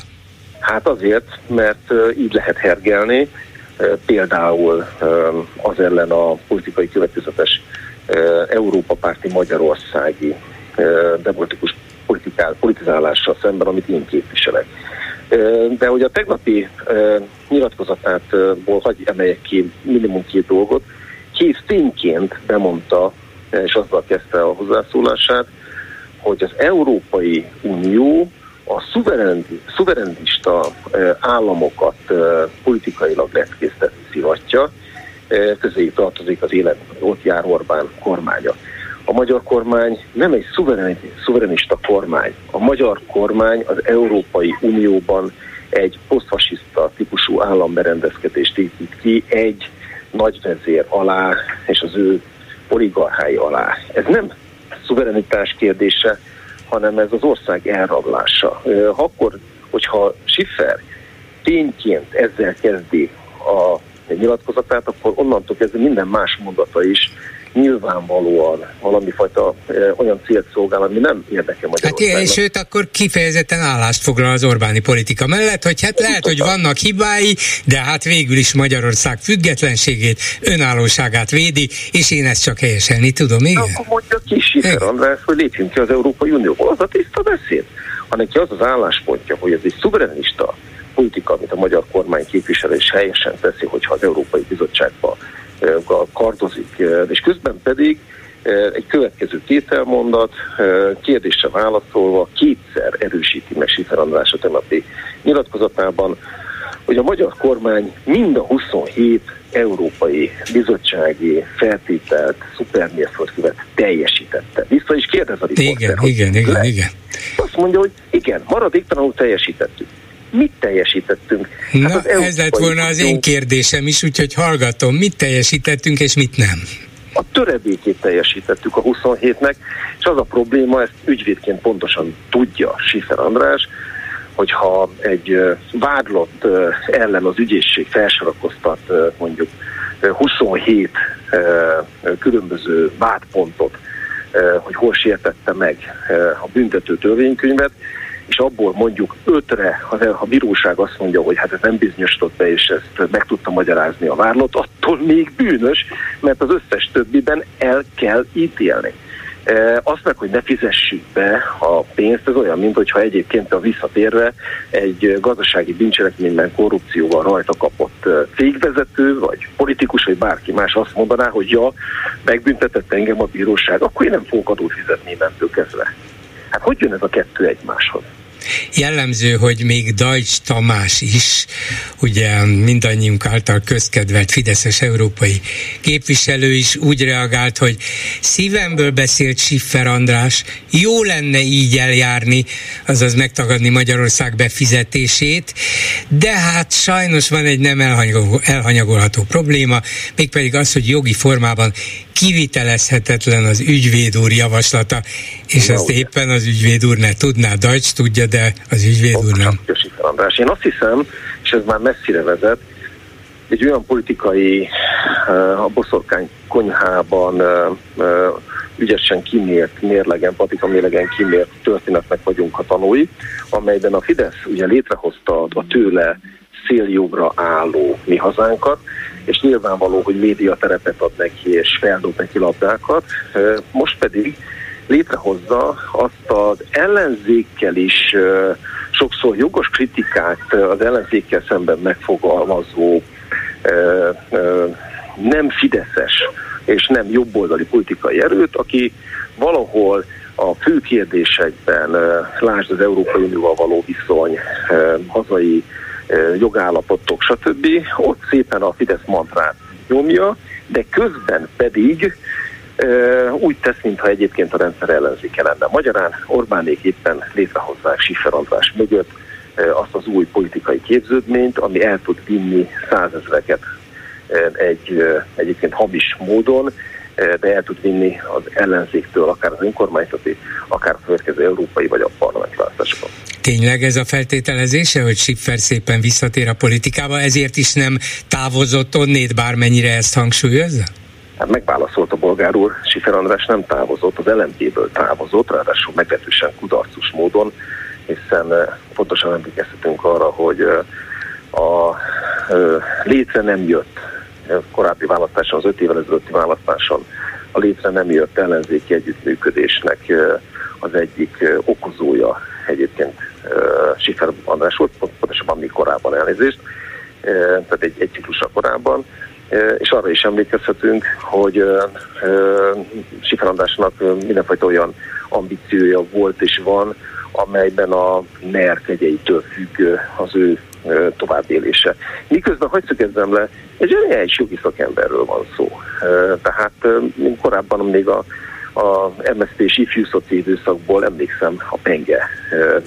Hát azért, mert így lehet hergelni, például az ellen a politikai következetes Európa párti magyarországi demokratikus politikál, politizálással szemben, amit én képviselek. De hogy a tegnapi nyilatkozatátból hagy emeljek ki minimum két dolgot, kész tényként bemondta, és azzal kezdte a hozzászólását, hogy az Európai Unió a szuverenista államokat politikailag leckésztetni szivatja, közé tartozik az élet, ott jár Orbán kormánya. A magyar kormány nem egy szuverenista kormány. A magyar kormány az Európai Unióban egy posztfasiszta típusú államberendezkedést épít ki egy nagyvezér alá és az ő oligarchái alá. Ez nem szuverenitás kérdése, hanem ez az ország elrablása. Akkor, hogyha Schiffer tényként ezzel kezdi a nyilatkozatát, akkor onnantól kezdve minden más mondata is nyilvánvalóan valami fajta e, olyan célt szolgál, ami nem érdekel Magyarországnak. Hát és őt akkor kifejezetten állást foglal az Orbáni politika mellett, hogy hát lehet, hogy vannak hibái, de hát végül is Magyarország függetlenségét, önállóságát védi, és én ezt csak helyeselni tudom, igen? Akkor mondja ki Sifer András, hogy lépjünk ki az Európai Unióból. Az a tiszta beszéd. Ha neki az az álláspontja, hogy ez egy szuverenista politika, amit a magyar kormány képvisel, és helyesen teszi, hogyha az Európai Bizottságban kardozik, és közben pedig egy következő tételmondat, kérdésre válaszolva kétszer erősíti meg Sifer András a tegnapi nyilatkozatában, hogy a magyar kormány mind a 27 európai bizottsági feltételt, szupermérföldkövet teljesítette. Vissza is kérdez a riporter. Igen, igen, igen, igen. Azt mondja, hogy igen, maradéktalanul teljesítettük. Mit teljesítettünk? Hát Na, az ez lett volna az én kérdésem is, úgyhogy hallgatom, mit teljesítettünk és mit nem? A töredékét teljesítettük a 27-nek, és az a probléma, ezt ügyvédként pontosan tudja Sifer András, hogyha egy vádlott ellen az ügyészség felsorakoztat mondjuk 27 különböző vádpontot, hogy hol sértette meg a büntető törvénykönyvet, és abból mondjuk ötre, ha a bíróság azt mondja, hogy hát ez nem bizonyosodott be, és ezt meg tudta magyarázni a várlott, attól még bűnös, mert az összes többiben el kell ítélni. E, azt meg, hogy ne fizessük be a pénzt, ez olyan, mint hogyha egyébként a visszatérve egy gazdasági bűncselekményben korrupcióval rajta kapott e, cégvezető, vagy politikus, vagy bárki más azt mondaná, hogy ja, megbüntetett engem a bíróság, akkor én nem fogok adót fizetni innentől kezdve. Hát hogy jön ez a kettő egymáshoz? Jellemző, hogy még Dajcs Tamás is, ugye mindannyiunk által közkedvelt Fideszes európai képviselő is úgy reagált, hogy szívemből beszélt Siffer András, jó lenne így eljárni, azaz megtagadni Magyarország befizetését, de hát sajnos van egy nem elhanyagolható probléma, mégpedig az, hogy jogi formában kivitelezhetetlen az ügyvéd úr javaslata, és Na, ezt ugye. éppen az ügyvéd úr ne tudná, Dajcs tudja, de az ügyvéd úr nem. András. Én azt hiszem, és ez már messzire vezet, egy olyan politikai, a boszorkány konyhában ügyesen kimért, mérlegen, patika mérlegen kimért történetnek vagyunk a tanúi, amelyben a Fidesz ugye létrehozta a tőle széljobbra álló mi hazánkat, és nyilvánvaló, hogy média terepet ad neki, és feldob neki labdákat. Most pedig létrehozza azt az ellenzékkel is sokszor jogos kritikát az ellenzékkel szemben megfogalmazó nem fideszes és nem jobboldali politikai erőt, aki valahol a fő kérdésekben, lásd az Európai Unióval való viszony, hazai jogállapotok, stb. Ott szépen a Fidesz mantrát nyomja, de közben pedig úgy tesz, mintha egyébként a rendszer ellenzéke lenne. Magyarán Orbánék éppen létrehozzák Siffer András mögött azt az új politikai képződményt, ami el tud vinni százezreket egy egyébként hamis módon, de el tud vinni az ellenzéktől, akár az önkormányzati, akár a következő európai vagy a parlament választásokon. Tényleg ez a feltételezése, hogy Schiffer szépen visszatér a politikába, ezért is nem távozott onnét, bármennyire ezt hangsúlyozza? Hát megválaszolt a bolgár úr, Sifer András nem távozott, az LMP-ből távozott, ráadásul meglehetősen kudarcus módon, hiszen eh, pontosan emlékeztetünk arra, hogy eh, a eh, létre nem jött korábbi választáson, az öt évvel ezelőtti választáson a létre nem jött ellenzéki együttműködésnek az egyik okozója egyébként Sifer András volt, pontosabban még korábban elnézést, tehát egy, egy ciklusra korábban, és arra is emlékezhetünk, hogy Sifer Andrásnak mindenfajta olyan ambíciója volt és van, amelyben a NER kegyeitől függ az ő továbbélése. Miközben, hogy szögezzem le, egy egy jogi szakemberről van szó. Tehát korábban még a, a MSZP-s ifjú időszakból emlékszem a penge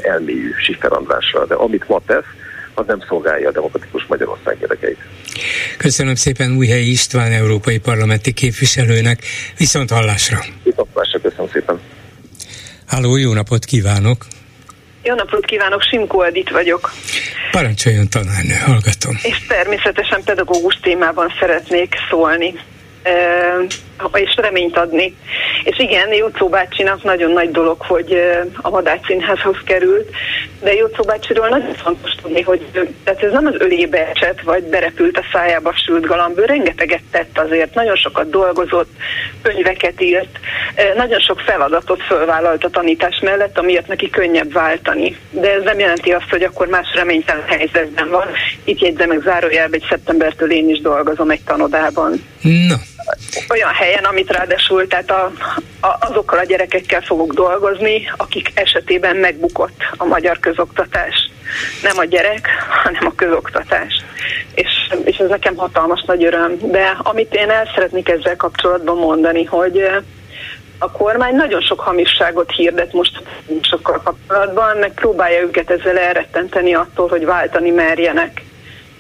elmélyű Sifer Andrásra, de amit ma tesz, az nem szolgálja a demokratikus Magyarország érdekeit. Köszönöm szépen Újhelyi István, európai parlamenti képviselőnek. Viszont hallásra. Viszont hallásra, köszönöm szépen. Háló, jó napot kívánok! Jó napot kívánok, Simko Edit vagyok. Parancsoljon tanárnő, hallgatom. És természetesen pedagógus témában szeretnék szólni és reményt adni. És igen, Jutszó bácsinak nagyon nagy dolog, hogy a Madács Színházhoz került, de Jutszó bácsiról nagyon fontos tudni, hogy tehát ez nem az ölébe esett, vagy berepült a szájába sült galambő, rengeteget tett azért, nagyon sokat dolgozott, könyveket írt, nagyon sok feladatot fölvállalt a tanítás mellett, amiért neki könnyebb váltani. De ez nem jelenti azt, hogy akkor más reménytelen helyzetben van. Itt jegyzem meg zárójelbe, hogy szeptembertől én is dolgozom egy tanodában. No olyan helyen, amit ráadásul tehát a, a, azokkal a gyerekekkel fogok dolgozni, akik esetében megbukott a magyar közoktatás. Nem a gyerek, hanem a közoktatás. És, és ez nekem hatalmas nagy öröm. De amit én el szeretnék ezzel kapcsolatban mondani, hogy a kormány nagyon sok hamisságot hirdet most sokkal kapcsolatban, meg próbálja őket ezzel elrettenteni attól, hogy váltani merjenek.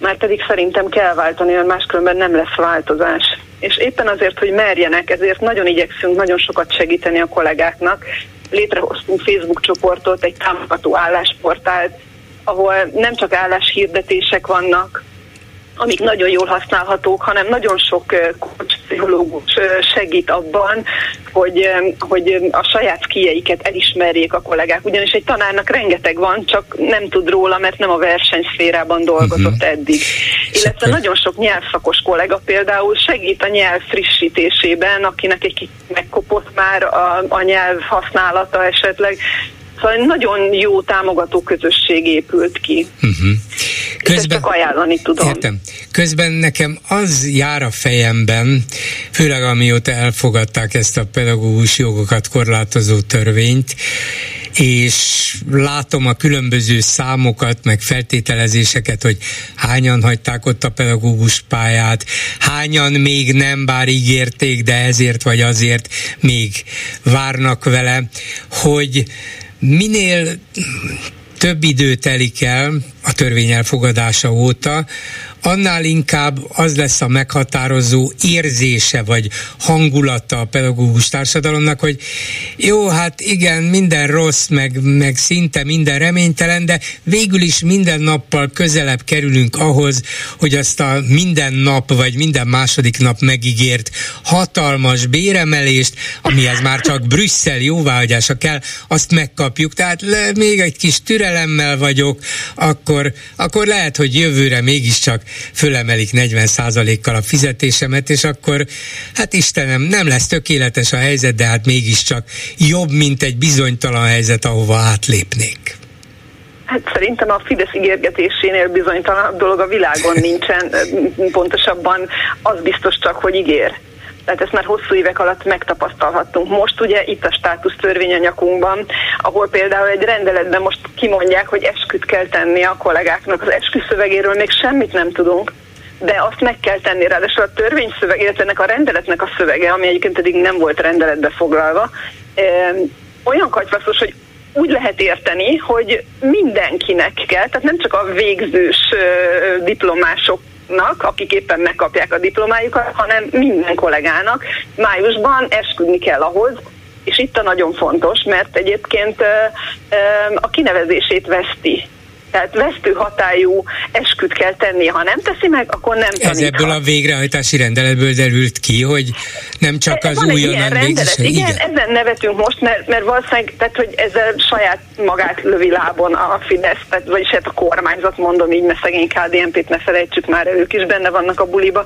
Már pedig szerintem kell váltani, mert máskülönben nem lesz változás. És éppen azért, hogy merjenek, ezért nagyon igyekszünk nagyon sokat segíteni a kollégáknak. Létrehoztunk Facebook csoportot, egy támogató állásportált, ahol nem csak álláshirdetések vannak, amik nagyon jól használhatók, hanem nagyon sok pszichológus segít abban, hogy, hogy a saját kieiket elismerjék a kollégák. Ugyanis egy tanárnak rengeteg van, csak nem tud róla, mert nem a versenyszférában dolgozott uh-huh. eddig. Illetve nagyon sok nyelvszakos kollega például segít a nyelv frissítésében, akinek egy kicsit megkopott már a, a nyelv használata esetleg, Szóval nagyon jó támogató közösség épült ki. Uh-huh. Közben, csak ajánlani tudom. Értem. Közben nekem az jár a fejemben, főleg amióta elfogadták ezt a pedagógus jogokat korlátozó törvényt, és látom a különböző számokat, meg feltételezéseket, hogy hányan hagyták ott a pedagógus pályát, hányan még nem, bár ígérték, de ezért vagy azért még várnak vele, hogy minél több idő telik el a törvény elfogadása óta, annál inkább az lesz a meghatározó érzése vagy hangulata a pedagógus társadalomnak, hogy jó, hát igen, minden rossz, meg, meg szinte minden reménytelen, de végül is minden nappal közelebb kerülünk ahhoz, hogy azt a minden nap vagy minden második nap megígért hatalmas béremelést, amihez már csak Brüsszel jóváhagyása kell, azt megkapjuk. Tehát le, még egy kis türelemmel vagyok, akkor, akkor lehet, hogy jövőre mégiscsak fölemelik 40%-kal a fizetésemet, és akkor hát Istenem, nem lesz tökéletes a helyzet, de hát mégiscsak jobb, mint egy bizonytalan helyzet, ahova átlépnék. Hát szerintem a Fidesz ígérgetésénél bizonytalan dolog a világon nincsen, [laughs] pontosabban az biztos csak, hogy ígér. Tehát ezt már hosszú évek alatt megtapasztalhattunk. Most ugye itt a státusz törvény a nyakunkban, ahol például egy rendeletben most kimondják, hogy esküt kell tenni a kollégáknak. Az esküszövegéről még semmit nem tudunk de azt meg kell tenni, ráadásul a törvényszöveg, illetve ennek a rendeletnek a szövege, ami egyébként pedig nem volt rendeletbe foglalva, olyan katyvaszos, hogy úgy lehet érteni, hogy mindenkinek kell, tehát nem csak a végzős diplomások akik éppen megkapják a diplomájukat, hanem minden kollégának. Májusban esküdni kell ahhoz, és itt a nagyon fontos, mert egyébként a kinevezését veszti tehát vesztő hatályú esküt kell tenni, ha nem teszi meg, akkor nem taníthat. Ez ebből a végrehajtási rendeletből derült ki, hogy nem csak az újonnan végzés. Igen, igen, ezen nevetünk most, mert, mert valószínűleg, tehát, hogy ezzel saját magát lövi lábon a Fidesz, tehát, vagyis hát a kormányzat, mondom így, mert szegény KDNP-t ne felejtsük már, ők is benne vannak a buliba.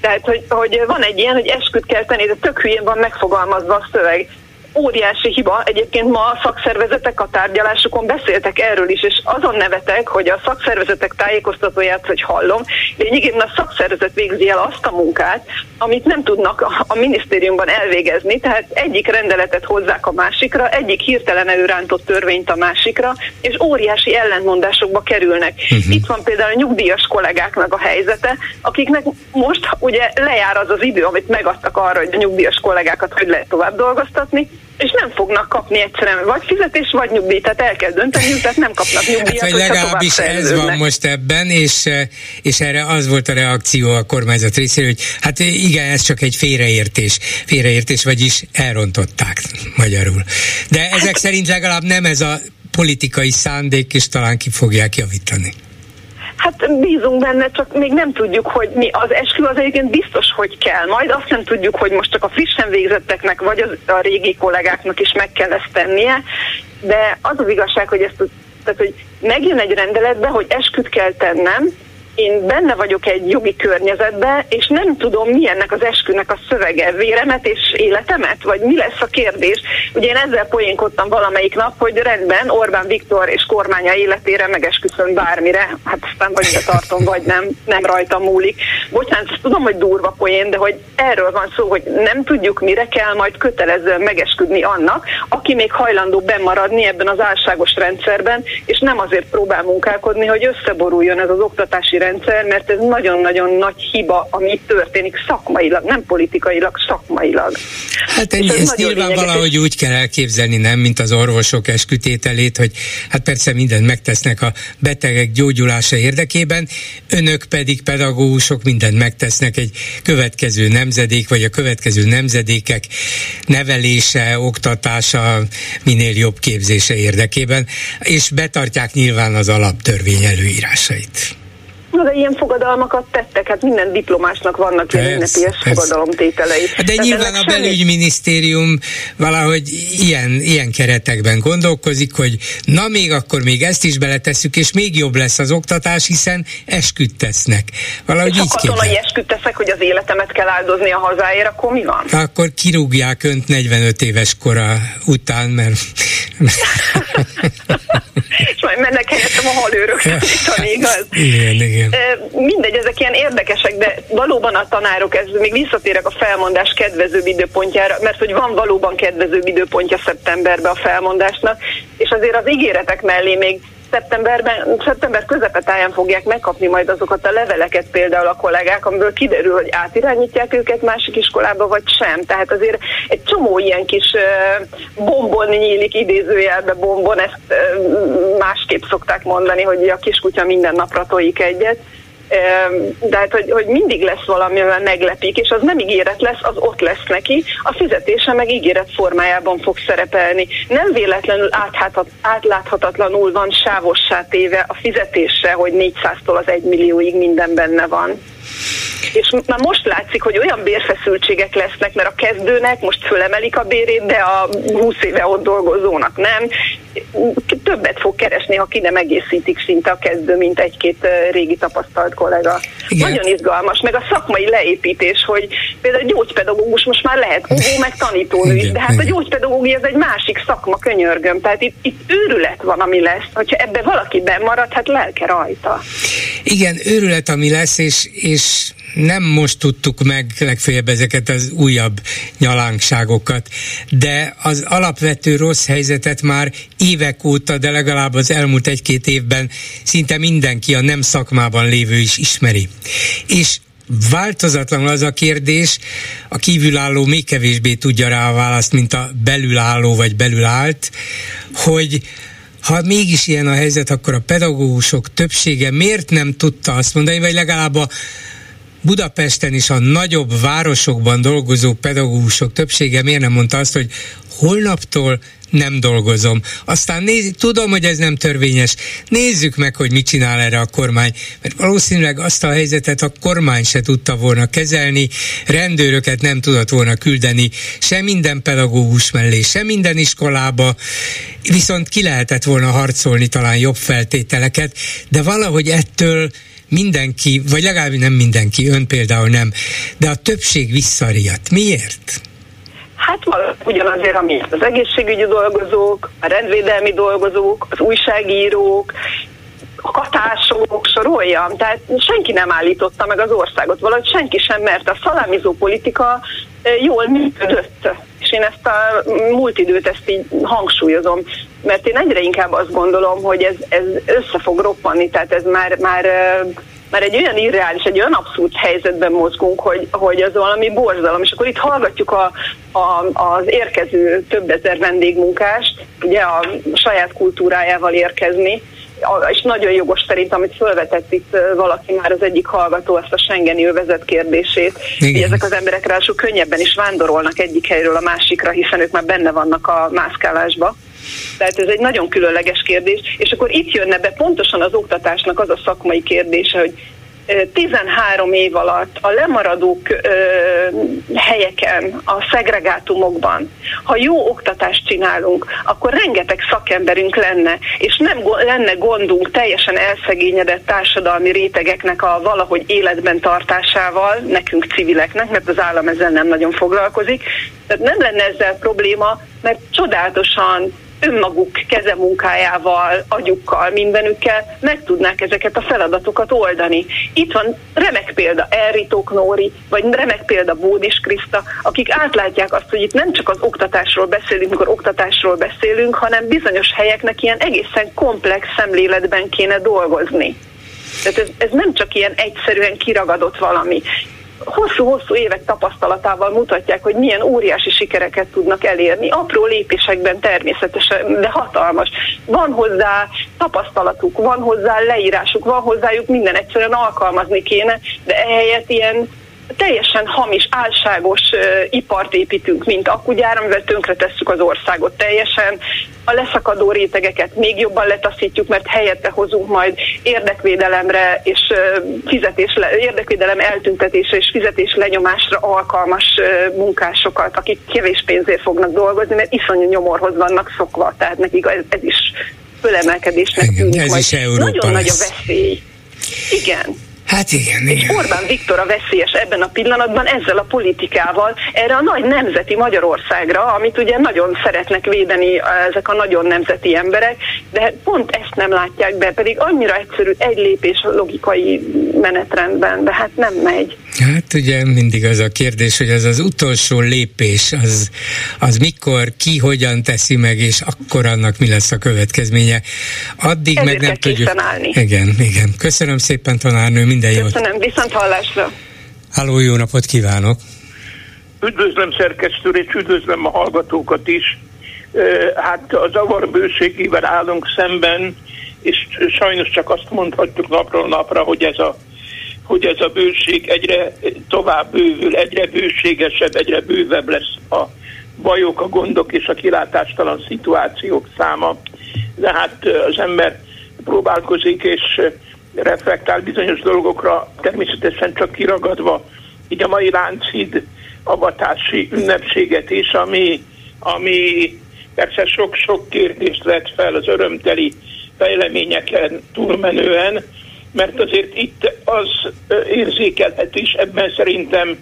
Tehát, hogy, hogy van egy ilyen, hogy esküt kell tenni, de tök hülyén van megfogalmazva a szöveg óriási hiba. Egyébként ma a szakszervezetek a tárgyalásokon beszéltek erről is, és azon nevetek, hogy a szakszervezetek tájékoztatóját, hogy hallom, lényegében a szakszervezet végzi el azt a munkát, amit nem tudnak a minisztériumban elvégezni, tehát egyik rendeletet hozzák a másikra, egyik hirtelen előrántott törvényt a másikra, és óriási ellentmondásokba kerülnek. Uh-huh. Itt van például a nyugdíjas kollégáknak a helyzete, akiknek most ugye lejár az az idő, amit megadtak arra, hogy a nyugdíjas kollégákat hogy lehet tovább dolgoztatni, és nem fognak kapni egyszerűen vagy fizetés, vagy nyugdíj, tehát el kell dönteni, tehát nem kapnak nyugdíjat, hát, vagy legalábbis ez van most ebben, és, és erre az volt a reakció a kormányzat részéről, hogy hát igen, ez csak egy félreértés, félreértés, vagyis elrontották [laughs] magyarul. De ezek hát, szerint legalább nem ez a politikai szándék, és talán ki fogják javítani. Hát bízunk benne, csak még nem tudjuk, hogy mi az eskü az egyébként biztos, hogy kell. Majd azt nem tudjuk, hogy most csak a frissen végzetteknek, vagy az, a régi kollégáknak is meg kell ezt tennie, de az az igazság, hogy ezt tehát, hogy megjön egy rendeletbe, hogy esküt kell tennem, én benne vagyok egy jogi környezetben, és nem tudom, mi ennek az eskünek a szövege, véremet és életemet, vagy mi lesz a kérdés. Ugye én ezzel poénkodtam valamelyik nap, hogy rendben Orbán Viktor és kormánya életére megesküszöm bármire, hát aztán vagy tartom, vagy nem, nem rajta múlik. Bocsánat, ezt tudom, hogy durva poén, de hogy erről van szó, hogy nem tudjuk, mire kell majd kötelezően megesküdni annak, aki még hajlandó bemaradni ebben az álságos rendszerben, és nem azért próbál munkálkodni, hogy összeboruljon ez az oktatási rendszer, rendszer, mert ez nagyon-nagyon nagy hiba, ami történik szakmailag, nem politikailag, szakmailag. Hát ennyi, ez ezt nyilván valahogy úgy kell elképzelni, nem, mint az orvosok eskütételét, hogy hát persze mindent megtesznek a betegek gyógyulása érdekében, önök pedig pedagógusok mindent megtesznek egy következő nemzedék, vagy a következő nemzedékek nevelése, oktatása, minél jobb képzése érdekében, és betartják nyilván az alaptörvény előírásait. Na, ilyen fogadalmakat tettek, hát minden diplomásnak vannak ilyen ünnepélyes fogadalomtételei. Hát de Tehát nyilván a belügyminisztérium valahogy ilyen, ilyen keretekben gondolkozik, hogy na még akkor még ezt is beletesszük, és még jobb lesz az oktatás, hiszen esküdt tesznek. Valahogy és így ha katonai esküdt teszek, hogy az életemet kell áldozni a hazáért, akkor mi van? Akkor kirúgják önt 45 éves kora után, mert... [laughs] majd mennek helyettem a halőrök igaz? Igen, igen. Mindegy, ezek ilyen érdekesek, de valóban a tanárok, ez még visszatérek a felmondás kedvezőbb időpontjára, mert hogy van valóban kedvezőbb időpontja szeptemberben a felmondásnak, és azért az ígéretek mellé még szeptemberben, szeptember közepetáján fogják megkapni majd azokat a leveleket például a kollégák, amiből kiderül, hogy átirányítják őket másik iskolába, vagy sem. Tehát azért egy csomó ilyen kis bombon nyílik, idézőjelbe bombon, ezt másképp szokták mondani, hogy a kiskutya minden napra tojik egyet de hát, hogy, hogy mindig lesz valami, olyan meglepik, és az nem ígéret lesz, az ott lesz neki, a fizetése meg ígéret formájában fog szerepelni. Nem véletlenül átláthatatlanul van sávossá téve a fizetése, hogy 400-tól az 1 millióig minden benne van. És már most látszik, hogy olyan bérfeszültségek lesznek, mert a kezdőnek most fölemelik a bérét, de a 20 éve ott dolgozónak nem. Többet fog keresni, ha ki nem egészítik szinte a kezdő, mint egy-két régi tapasztalt kollega. Igen. Nagyon izgalmas, meg a szakmai leépítés, hogy például gyógypedagógus most már lehet ugó, meg tanítónő is, de hát a gyógypedagógia ez egy másik szakma, könyörgöm. Tehát itt, itt őrület van, ami lesz. Hogyha ebbe valaki bemarad, hát lelke rajta. Igen, őrület, ami lesz, és, és nem most tudtuk meg legfeljebb ezeket az újabb nyalánkságokat, de az alapvető rossz helyzetet már évek óta, de legalább az elmúlt egy-két évben szinte mindenki a nem szakmában lévő is ismeri. És változatlanul az a kérdés, a kívülálló még kevésbé tudja rá a választ, mint a belülálló vagy belülállt, hogy ha mégis ilyen a helyzet, akkor a pedagógusok többsége miért nem tudta azt mondani, vagy legalább a Budapesten is a nagyobb városokban dolgozó pedagógusok többsége miért nem mondta azt, hogy holnaptól nem dolgozom. Aztán néz, tudom, hogy ez nem törvényes. Nézzük meg, hogy mit csinál erre a kormány. Mert valószínűleg azt a helyzetet a kormány se tudta volna kezelni, rendőröket nem tudott volna küldeni, se minden pedagógus mellé, se minden iskolába, viszont ki lehetett volna harcolni talán jobb feltételeket, de valahogy ettől mindenki, vagy legalább nem mindenki, ön például nem, de a többség visszariadt. Miért? Hát ugyanazért, ami az egészségügyi dolgozók, a rendvédelmi dolgozók, az újságírók, a katások, soroljam, tehát senki nem állította meg az országot, valahogy senki sem, mert a szalámizó politika jól működött. És én ezt a múlt időt ezt így hangsúlyozom, mert én egyre inkább azt gondolom, hogy ez, ez össze fog roppanni, tehát ez már, már már egy olyan irreális, egy olyan abszurd helyzetben mozgunk, hogy, hogy az valami borzalom. És akkor itt hallgatjuk a, a, az érkező több ezer vendégmunkást, ugye a saját kultúrájával érkezni, és nagyon jogos szerint, amit felvetett itt valaki már az egyik hallgató, ezt a Schengeni övezet kérdését, Igen. hogy ezek az emberek ráadásul könnyebben is vándorolnak egyik helyről a másikra, hiszen ők már benne vannak a mászkálásba. Tehát ez egy nagyon különleges kérdés, és akkor itt jönne be pontosan az oktatásnak az a szakmai kérdése, hogy 13 év alatt a lemaradó helyeken, a szegregátumokban, ha jó oktatást csinálunk, akkor rengeteg szakemberünk lenne, és nem lenne gondunk teljesen elszegényedett társadalmi rétegeknek a valahogy életben tartásával, nekünk civileknek, mert az állam ezzel nem nagyon foglalkozik. Tehát nem lenne ezzel probléma, mert csodálatosan önmaguk kezemunkájával, agyukkal, mindenükkel meg tudnák ezeket a feladatokat oldani. Itt van remek példa Elritók Nóri, vagy remek példa Bódis Kriszta, akik átlátják azt, hogy itt nem csak az oktatásról beszélünk, mikor oktatásról beszélünk, hanem bizonyos helyeknek ilyen egészen komplex szemléletben kéne dolgozni. Tehát ez, ez nem csak ilyen egyszerűen kiragadott valami hosszú-hosszú évek tapasztalatával mutatják, hogy milyen óriási sikereket tudnak elérni. Apró lépésekben természetesen, de hatalmas. Van hozzá tapasztalatuk, van hozzá leírásuk, van hozzájuk minden egyszerűen alkalmazni kéne, de ehelyett ilyen teljesen hamis, álságos ipart építünk, mint akugyár, amivel tönkretesszük az országot teljesen. A leszakadó rétegeket még jobban letaszítjuk, mert helyette hozunk majd érdekvédelemre és fizetés, érdekvédelem eltüntetésre és fizetés lenyomásra alkalmas munkásokat, akik kevés pénzért fognak dolgozni, mert iszonyú nyomorhoz vannak szokva, tehát nekik ez, ez is fölemelkedésnek tűnik. Ez is Európa Nagyon lesz. nagy a veszély. Igen. Hát igen, igen. Orbán Viktor a veszélyes ebben a pillanatban ezzel a politikával erre a nagy nemzeti Magyarországra, amit ugye nagyon szeretnek védeni ezek a nagyon nemzeti emberek, de pont ezt nem látják be, pedig annyira egyszerű egy lépés logikai menetrendben, de hát nem megy. Hát ugye mindig az a kérdés, hogy az az utolsó lépés, az, az mikor, ki, hogyan teszi meg, és akkor annak mi lesz a következménye. Addig Ezért meg nem kell tudjuk. állni. Igen, igen. Köszönöm szépen, tanárnő, minden jót. Köszönöm, viszont hallásra. Háló, jó napot kívánok! Üdvözlöm szerkesztő, és üdvözlöm a hallgatókat is. Hát a zavar bőségével állunk szemben, és sajnos csak azt mondhatjuk napról napra, hogy ez a, hogy ez a bőség egyre tovább bővül, egyre bőségesebb, egyre bővebb lesz a bajok, a gondok és a kilátástalan szituációk száma. De hát az ember próbálkozik és reflektál bizonyos dolgokra, természetesen csak kiragadva így a mai Lánchíd avatási ünnepséget is, ami, ami persze sok-sok kérdést vett fel az örömteli fejleményeken túlmenően, mert azért itt az ö, érzékelhet is, ebben szerintem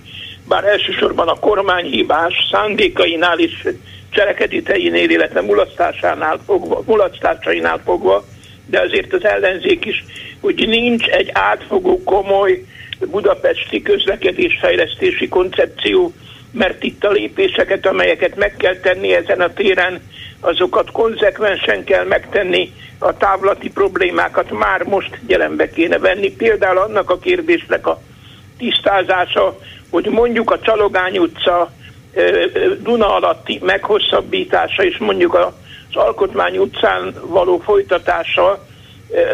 bár elsősorban a kormány hibás szándékainál is cselekedeteinél, illetve mulasztásánál fogva, mulasztásainál fogva, de azért az ellenzék is, hogy nincs egy átfogó, komoly budapesti közlekedésfejlesztési koncepció, mert itt a lépéseket, amelyeket meg kell tenni ezen a téren, azokat konzekvensen kell megtenni, a távlati problémákat már most jelenbe kéne venni. Például annak a kérdésnek a tisztázása, hogy mondjuk a Csalogány utca Duna alatti meghosszabbítása és mondjuk az Alkotmány utcán való folytatása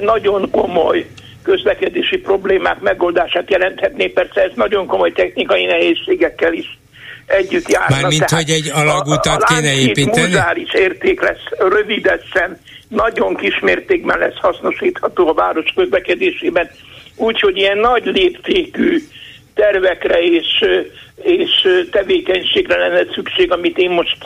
nagyon komoly közlekedési problémák megoldását jelenthetné. Persze ez nagyon komoly technikai nehézségekkel is együtt járna. Mármint, Tehát hogy egy alagutat a, a kéne építeni? muzáris érték lesz rövidesen, nagyon kis mértékben lesz hasznosítható a város közlekedésében. Úgyhogy ilyen nagy léptékű tervekre és, és tevékenységre lenne szükség, amit én most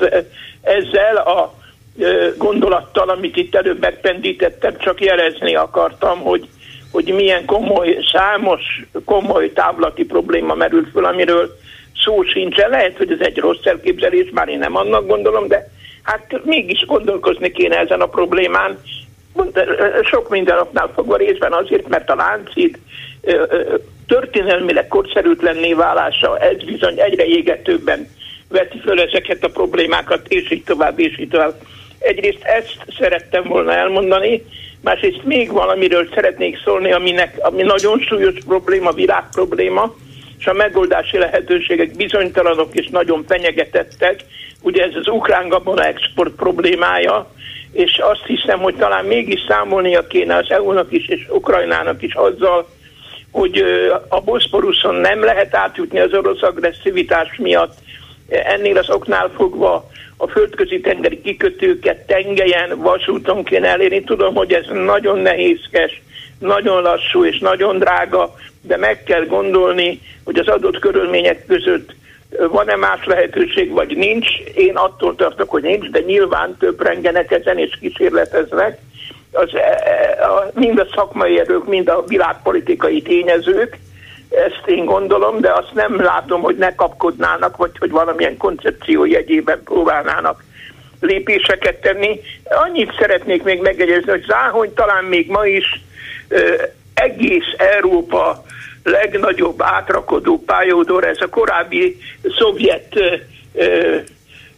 ezzel a ö, gondolattal, amit itt előbb megpendítettem, csak jelezni akartam, hogy, hogy milyen komoly, számos komoly távlati probléma merült föl, amiről szó sincsen. Lehet, hogy ez egy rossz elképzelés, már én nem annak gondolom, de hát mégis gondolkozni kéne ezen a problémán. Sok minden oknál fogva részben azért, mert a láncid történelmileg korszerűtlenné válása, ez bizony egyre égetőbben veti föl ezeket a problémákat, és így tovább, és így tovább. Egyrészt ezt szerettem volna elmondani, másrészt még valamiről szeretnék szólni, aminek, ami nagyon súlyos probléma, világ probléma, és a megoldási lehetőségek bizonytalanok és nagyon fenyegetettek. Ugye ez az ukrán gabona export problémája, és azt hiszem, hogy talán mégis számolnia kéne az EU-nak is és Ukrajnának is azzal, hogy a Boszporuszon nem lehet átjutni az orosz agresszivitás miatt, ennél az oknál fogva a földközi tengeri kikötőket tengelyen, vasúton kéne elérni. Tudom, hogy ez nagyon nehézkes, nagyon lassú és nagyon drága, de meg kell gondolni, hogy az adott körülmények között van-e más lehetőség, vagy nincs. Én attól tartok, hogy nincs, de nyilván több rengenek ezen és kísérleteznek. Az, e, e, mind a szakmai erők, mind a világpolitikai tényezők, ezt én gondolom, de azt nem látom, hogy ne kapkodnának, vagy hogy valamilyen koncepció jegyében próbálnának lépéseket tenni. Annyit szeretnék még megjegyezni, hogy Záhony talán még ma is egész Európa legnagyobb átrakodó pályaudor, ez a korábbi szovjet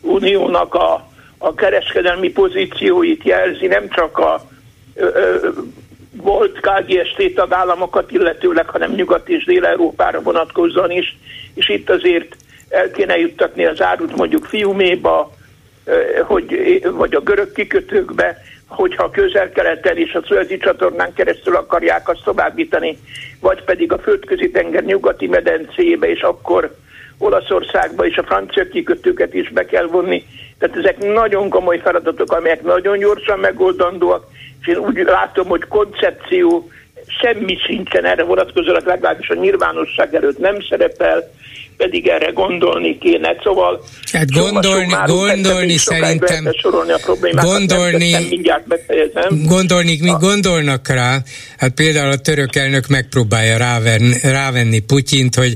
uniónak a, a kereskedelmi pozícióit jelzi, nem csak a volt KGST tagállamokat, illetőleg, hanem Nyugat és Dél-Európára vonatkozóan is, és itt azért el kéne juttatni az árut mondjuk Fiuméba, hogy, vagy a görög kikötőkbe, hogyha közel-keleten és a szöldi csatornán keresztül akarják azt továbbítani, vagy pedig a földközi tenger nyugati medencébe, és akkor Olaszországba és a francia kikötőket is be kell vonni. Tehát ezek nagyon komoly feladatok, amelyek nagyon gyorsan megoldandóak, és én úgy látom, hogy koncepció semmi sincsen erre vonatkozólag, legalábbis a nyilvánosság előtt nem szerepel, pedig erre gondolni kéne. Szóval hát gondolni, gondolni szerintem sorolni a problémákat, gondolni, nem mindjárt befejezem. Gondolni, mi gondolnak rá, hát például a török elnök megpróbálja rávenni, rávenni Putyint, hogy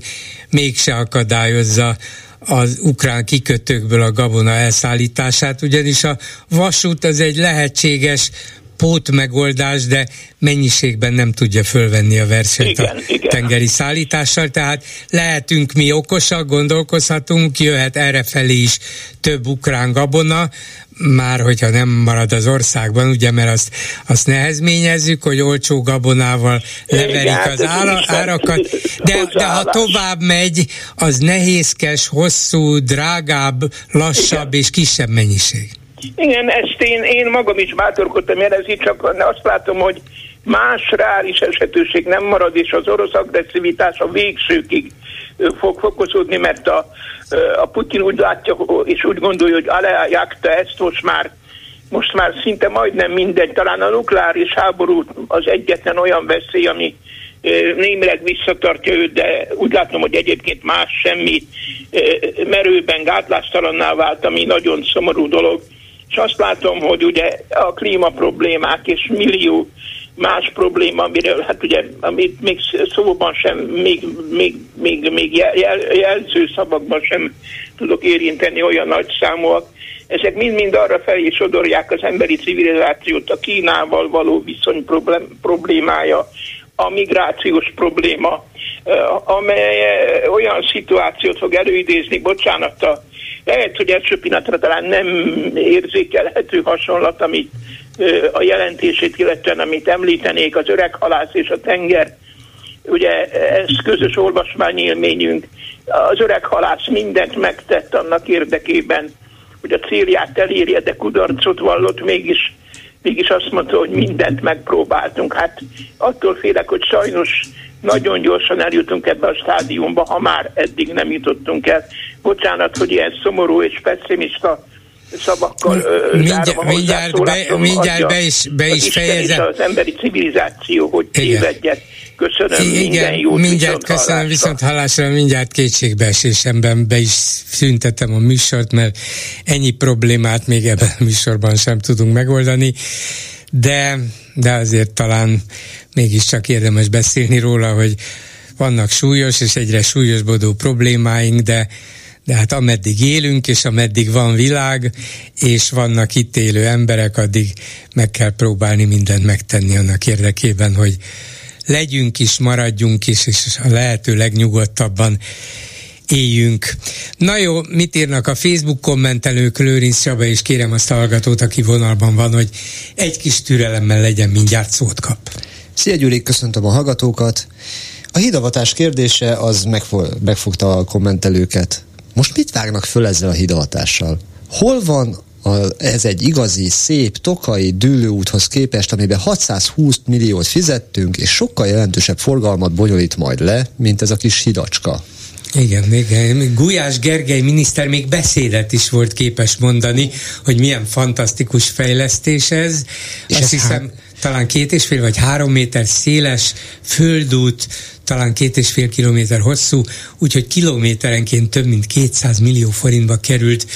mégse akadályozza az ukrán kikötőkből a gabona elszállítását, ugyanis a vasút az egy lehetséges pótmegoldás, de mennyiségben nem tudja fölvenni a versenyt igen, a igen. tengeri szállítással, tehát lehetünk mi okosak, gondolkozhatunk, jöhet errefelé is több ukrán gabona, már hogyha nem marad az országban, ugye, mert azt, azt nehezményezzük, hogy olcsó gabonával leverik Igen, az ára, árakat, de, de ha tovább megy, az nehézkes, hosszú, drágább, lassabb és kisebb mennyiség. Igen, ezt én, én magam is bátorkodtam jelezni, csak azt látom, hogy más is esetőség nem marad, és az orosz agresszivitás a végsőkig fog fokozódni, mert a, a Putin úgy látja, és úgy gondolja, hogy alájákta ezt most már most már szinte majdnem mindegy, talán a nukleáris háború az egyetlen olyan veszély, ami némileg visszatartja őt, de úgy látom, hogy egyébként más semmi merőben gátlástalanná vált, ami nagyon szomorú dolog. És azt látom, hogy ugye a klíma problémák és millió más probléma, amiről hát ugye, amit még szóban sem, még, még, még, még jel, jelző szavakban sem tudok érinteni olyan nagy számúak, ezek mind-mind arra felé sodorják az emberi civilizációt, a Kínával való viszony problém, problémája, a migrációs probléma, amely olyan szituációt fog előidézni, bocsánat, a, lehet, hogy első pillanatra talán nem érzékelhető hasonlat, amit a jelentését illetően, amit említenék, az öreg halász és a tenger, ugye ez közös olvasmányélményünk. Az öreg halász mindent megtett annak érdekében, hogy a célját elérje, de kudarcot vallott, mégis, mégis azt mondta, hogy mindent megpróbáltunk. Hát attól félek, hogy sajnos nagyon gyorsan eljutunk ebbe a stádiumba, ha már eddig nem jutottunk el. Bocsánat, hogy ilyen szomorú és pessimista szavakkal mindjárt, mindjárt, be, mindjárt be is, be is fejezem. Az emberi civilizáció, hogy tévedjen. Köszönöm, Igen, minden jót, mindjárt viszont köszönöm, hallásra. viszont hallásra, mindjárt kétségbeesésemben be is szüntetem a műsort, mert ennyi problémát még ebben a műsorban sem tudunk megoldani, de, de azért talán mégiscsak érdemes beszélni róla, hogy vannak súlyos és egyre súlyosbodó problémáink, de de hát ameddig élünk, és ameddig van világ, és vannak itt élő emberek, addig meg kell próbálni mindent megtenni annak érdekében, hogy legyünk is, maradjunk is, és a lehető legnyugodtabban éljünk. Na jó, mit írnak a Facebook kommentelők, Lőrinc Csaba, és kérem azt a hallgatót, aki vonalban van, hogy egy kis türelemmel legyen, mindjárt szót kap. Szia Gyuri, köszöntöm a hallgatókat. A hidavatás kérdése az megfog, megfogta a kommentelőket. Most mit vágnak föl ezzel a hidaltással? Hol van a, ez egy igazi, szép, tokai dűlőúthoz képest, amiben 620 milliót fizettünk, és sokkal jelentősebb forgalmat bonyolít majd le, mint ez a kis hidacska. Igen, igen. Gulyás Gergely miniszter még beszédet is volt képes mondani, hogy milyen fantasztikus fejlesztés ez. És Azt ez hiszem, há- talán két és fél vagy három méter széles földút, talán két és fél kilométer hosszú, úgyhogy kilométerenként több mint 200 millió forintba került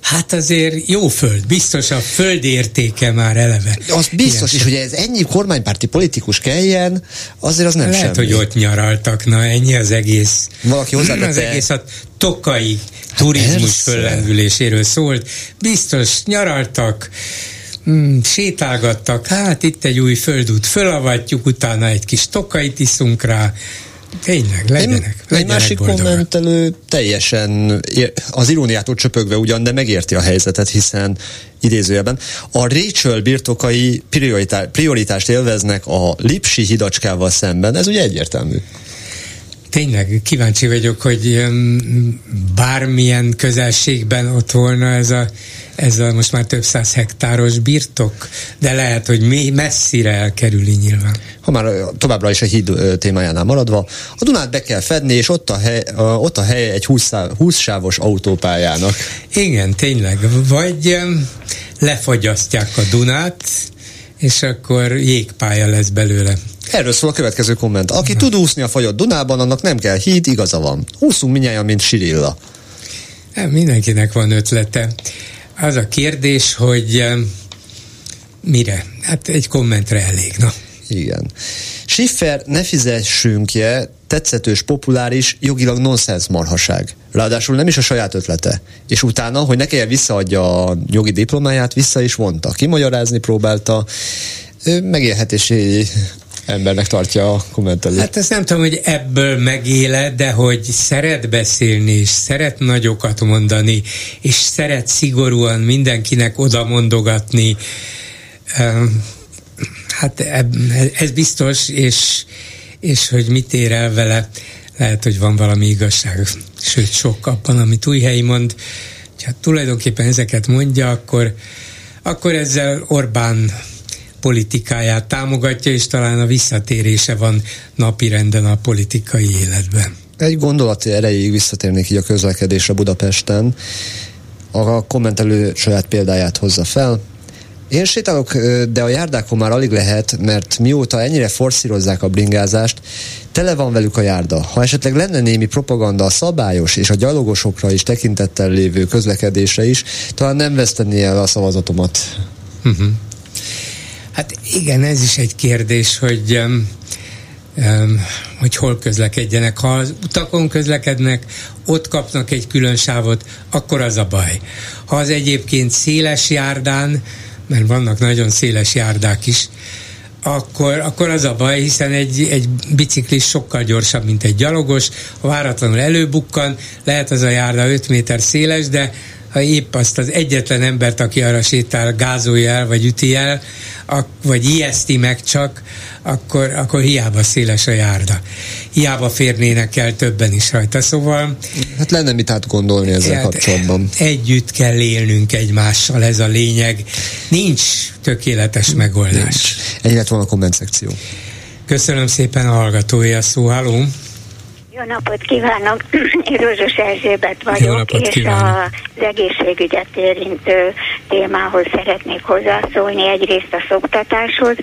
Hát azért jó föld, biztos a föld értéke már eleve. Az biztos is, hogy ez ennyi kormánypárti politikus kelljen, azért az nem Lehet, semmi. hogy ott nyaraltak, na ennyi az egész. Valaki hozzátette. Az egész a tokai turizmus föllendüléséről szólt. Biztos nyaraltak, mm, sétálgattak, hát itt egy új földút fölavatjuk, utána egy kis tokait iszunk rá, Tényleg, legyenek. Egy, egy másik boldogak. kommentelő teljesen az iróniától csöpögve ugyan, de megérti a helyzetet, hiszen idézőjelben a Rachel birtokai prioritást élveznek a Lipsi hidacskával szemben. Ez ugye egyértelmű. Tényleg kíváncsi vagyok, hogy bármilyen közelségben ott volna ez a, ez a most már több száz hektáros birtok, de lehet, hogy mi messzire elkerüli nyilván. Ha már továbbra is a híd témájánál maradva, a Dunát be kell fedni, és ott a hely, ott a hely egy 20, 20 sávos autópályának. Igen, tényleg. Vagy lefagyasztják a Dunát, és akkor jégpálya lesz belőle. Erről szól a következő komment. Aki tud úszni a fagyott Dunában, annak nem kell híd, igaza van. Úszunk minnyáján, mint Sirilla. Hát mindenkinek van ötlete. Az a kérdés, hogy mire? Hát egy kommentre elég, na. Igen. Schiffer ne fizessünk-je tetszetős, populáris, jogilag nonsens marhaság. Ráadásul nem is a saját ötlete. És utána, hogy ne kelljen visszaadja a jogi diplomáját, vissza is vonta. Kimagyarázni próbálta, megélhetési embernek tartja a kommentelő. Hát ezt nem tudom, hogy ebből megéle, de hogy szeret beszélni, és szeret nagyokat mondani, és szeret szigorúan mindenkinek oda mondogatni. Hát ez biztos, és, és hogy mit ér el vele, lehet, hogy van valami igazság, sőt sok abban, amit Újhelyi mond, ha tulajdonképpen ezeket mondja, akkor, akkor ezzel Orbán politikáját támogatja, és talán a visszatérése van napirenden a politikai életben. Egy gondolat erejéig visszatérnék így a közlekedésre Budapesten. A kommentelő saját példáját hozza fel. Én sétálok, de a járdákon már alig lehet, mert mióta ennyire forszírozzák a bringázást, tele van velük a járda. Ha esetleg lenne némi propaganda a szabályos és a gyalogosokra is tekintettel lévő közlekedésre is, talán nem vesztené el a szavazatomat. Uh-huh. Hát igen, ez is egy kérdés, hogy um, um, hogy hol közlekedjenek. Ha az utakon közlekednek, ott kapnak egy külön sávot, akkor az a baj. Ha az egyébként széles járdán, mert vannak nagyon széles járdák is, akkor, akkor az a baj, hiszen egy, egy biciklis sokkal gyorsabb, mint egy gyalogos, ha váratlanul előbukkan, lehet az a járda 5 méter széles, de ha épp azt az egyetlen embert, aki arra sétál, gázolja el, vagy üti el, vagy ijeszti meg csak, akkor, akkor hiába széles a járda. Hiába férnének el többen is rajta, szóval... Hát lenne mit átgondolni ezzel hát kapcsolatban. Együtt kell élnünk egymással, ez a lényeg. Nincs tökéletes megoldás. Nincs. Ennyi lett volna a komment szekció. Köszönöm szépen a hallgatója szó. Halló! Jó napot kívánok! [clears throat] Én Rózsos Erzsébet vagyok, és kívánok. az egészségügyet érintő témához szeretnék hozzászólni. Egyrészt a szoktatáshoz,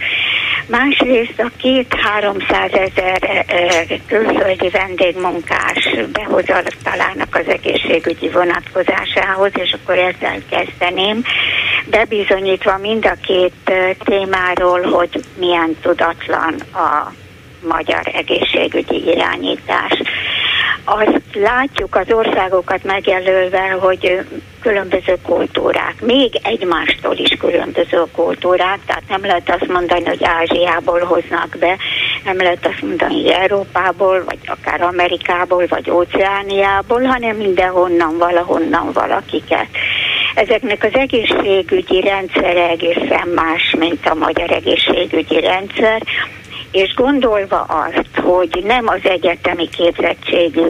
másrészt a két-háromszáz ezer külföldi vendégmunkás behozatalának az egészségügyi vonatkozásához, és akkor ezzel kezdeném, bebizonyítva mind a két témáról, hogy milyen tudatlan a magyar egészségügyi irányítás. Azt látjuk az országokat megjelölve, hogy különböző kultúrák, még egymástól is különböző kultúrák, tehát nem lehet azt mondani, hogy Ázsiából hoznak be, nem lehet azt mondani, hogy Európából, vagy akár Amerikából, vagy Óceániából, hanem mindenhonnan, valahonnan valakiket. Ezeknek az egészségügyi rendszere egészen más, mint a magyar egészségügyi rendszer, és gondolva azt, hogy nem az egyetemi képzettségű,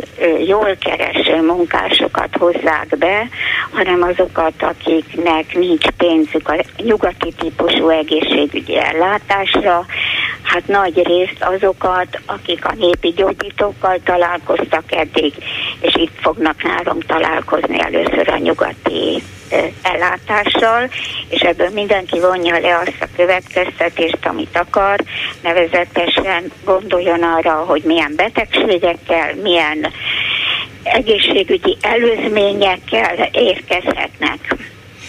jól kereső munkásokat hozzák be, hanem azokat, akiknek nincs pénzük a nyugati típusú egészségügyi ellátásra, hát nagy részt azokat, akik a népi gyógyítókkal találkoztak eddig, és itt fognak nálom találkozni először a nyugati ellátással, és ebből mindenki vonja le azt a következtetést, amit akar, nevezetesen gondoljon arra, hogy milyen betegségekkel, milyen egészségügyi előzményekkel érkezhetnek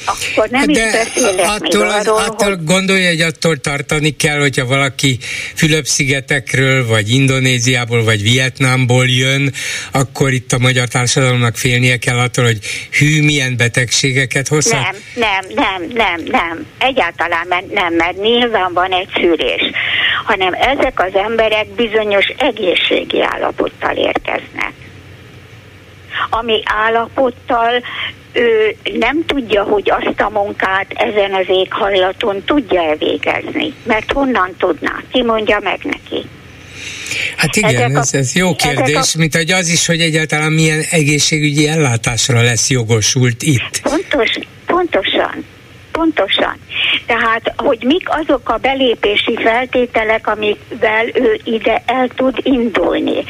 akkor nem De is beszélek attól, még arról, attól hogy... gondolja, hogy attól tartani kell, hogyha valaki Fülöp-szigetekről, vagy Indonéziából, vagy Vietnámból jön, akkor itt a magyar társadalomnak félnie kell attól, hogy hű, milyen betegségeket hoz. Nem, nem, nem, nem, nem. Egyáltalán nem, mert nyilván van egy szűrés. hanem ezek az emberek bizonyos egészségi állapottal érkeznek ami állapottal ő nem tudja, hogy azt a munkát ezen az éghajlaton tudja elvégezni. Mert honnan tudná? Ki mondja meg neki? Hát igen, ez, ez jó kérdés, a... mint hogy az is, hogy egyáltalán milyen egészségügyi ellátásra lesz jogosult itt. Pontos, pontosan. Pontosan. Tehát, hogy mik azok a belépési feltételek, amikvel ő ide el tud indulni.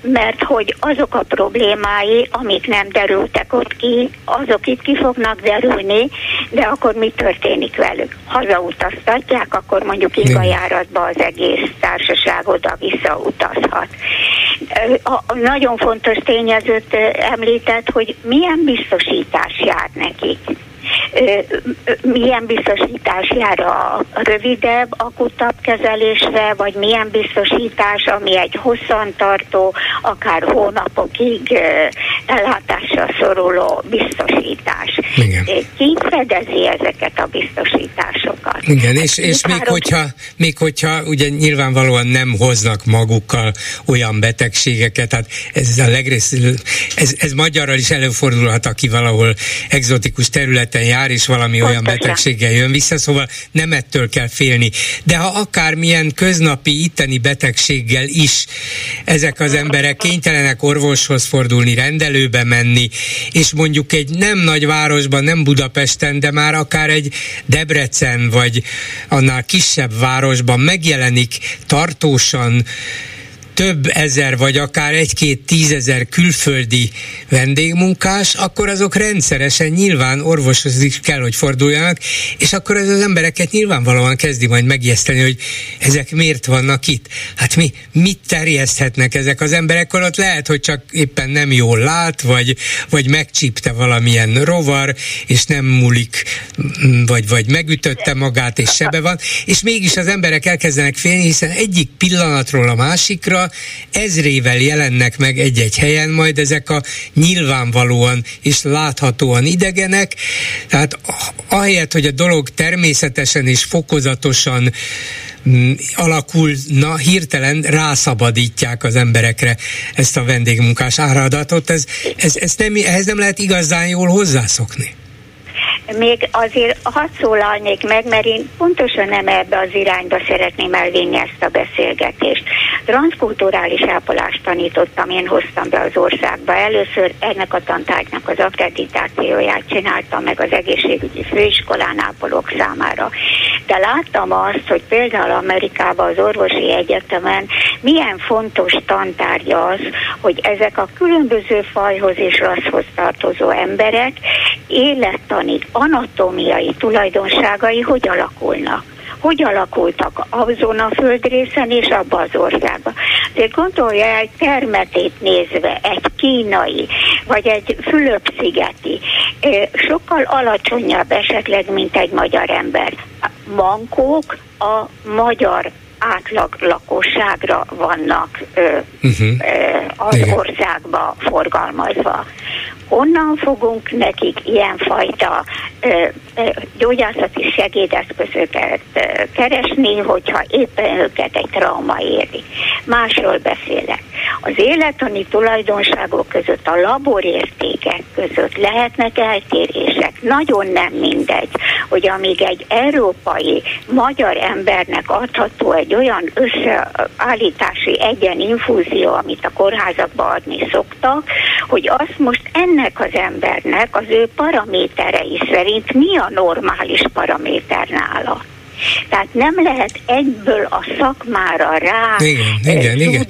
Mert hogy azok a problémái, amik nem derültek ott ki, azok itt ki fognak derülni, de akkor mi történik velük? Hazautaztatják, akkor mondjuk ingajáratba az egész társaság oda visszautazhat. A nagyon fontos tényezőt említett, hogy milyen biztosítás jár nekik milyen biztosítás jár a rövidebb, akutabb kezelésre, vagy milyen biztosítás, ami egy hosszantartó, akár hónapokig ellátásra szoruló biztosítás. Igen. Ki fedezi ezeket a biztosításokat? Igen, és, és még, hogyha, még hogyha ugye nyilvánvalóan nem hoznak magukkal olyan betegségeket, hát ez a legrész, ez, ez magyarral is előfordulhat, aki valahol egzotikus területen jár, és valami Pontosan. olyan betegséggel jön vissza, szóval nem ettől kell félni. De ha akármilyen köznapi itteni betegséggel is ezek az emberek kénytelenek orvoshoz fordulni, rendelőbe menni, és mondjuk egy nem nagy városban, nem Budapesten, de már akár egy Debrecen, vagy annál kisebb városban megjelenik tartósan több ezer, vagy akár egy-két tízezer külföldi vendégmunkás, akkor azok rendszeresen nyilván orvoshoz is kell, hogy forduljanak, és akkor ez az embereket nyilvánvalóan kezdi majd megijeszteni, hogy ezek miért vannak itt. Hát mi, mit terjeszthetnek ezek az emberek, ott lehet, hogy csak éppen nem jól lát, vagy, vagy megcsípte valamilyen rovar, és nem múlik, vagy, vagy megütötte magát, és sebe van, és mégis az emberek elkezdenek félni, hiszen egyik pillanatról a másikra ezrével jelennek meg egy-egy helyen, majd ezek a nyilvánvalóan és láthatóan idegenek, tehát ahelyett, hogy a dolog természetesen és fokozatosan mm, alakulna, hirtelen rászabadítják az emberekre ezt a vendégmunkás áradatot. Ez, ez, ez nem, ehhez nem lehet igazán jól hozzászokni még azért hadd szólalnék meg, mert én pontosan nem ebbe az irányba szeretném elvinni ezt a beszélgetést. Transkulturális ápolást tanítottam, én hoztam be az országba. Először ennek a tantárgynak az akkreditációját csináltam meg az egészségügyi főiskolán ápolók számára. De láttam azt, hogy például Amerikában az orvosi egyetemen milyen fontos tantárgya az, hogy ezek a különböző fajhoz és rasszhoz tartozó emberek élettani, anatómiai tulajdonságai hogy alakulnak hogy alakultak azon a földrészen és abban az országban. De gondolja egy termetét nézve, egy kínai, vagy egy Fülöp-szigeti, sokkal alacsonyabb esetleg, mint egy magyar ember. Mankók a magyar átlag lakosságra vannak ö, uh-huh. ö, az Igen. országba forgalmazva honnan fogunk nekik ilyenfajta ö, ö, gyógyászati segédeszközöket keresni, hogyha éppen őket egy trauma éri. Másról beszélek. Az életani tulajdonságok között, a laborértékek között lehetnek eltérések. Nagyon nem mindegy, hogy amíg egy európai magyar embernek adható egy olyan összeállítási egyen infúzió, amit a kórházakba adni szoktak, hogy azt most ennek ennek az embernek az ő paraméterei szerint mi a normális paraméter nála. Tehát nem lehet egyből a szakmára rá igen, igen, igen.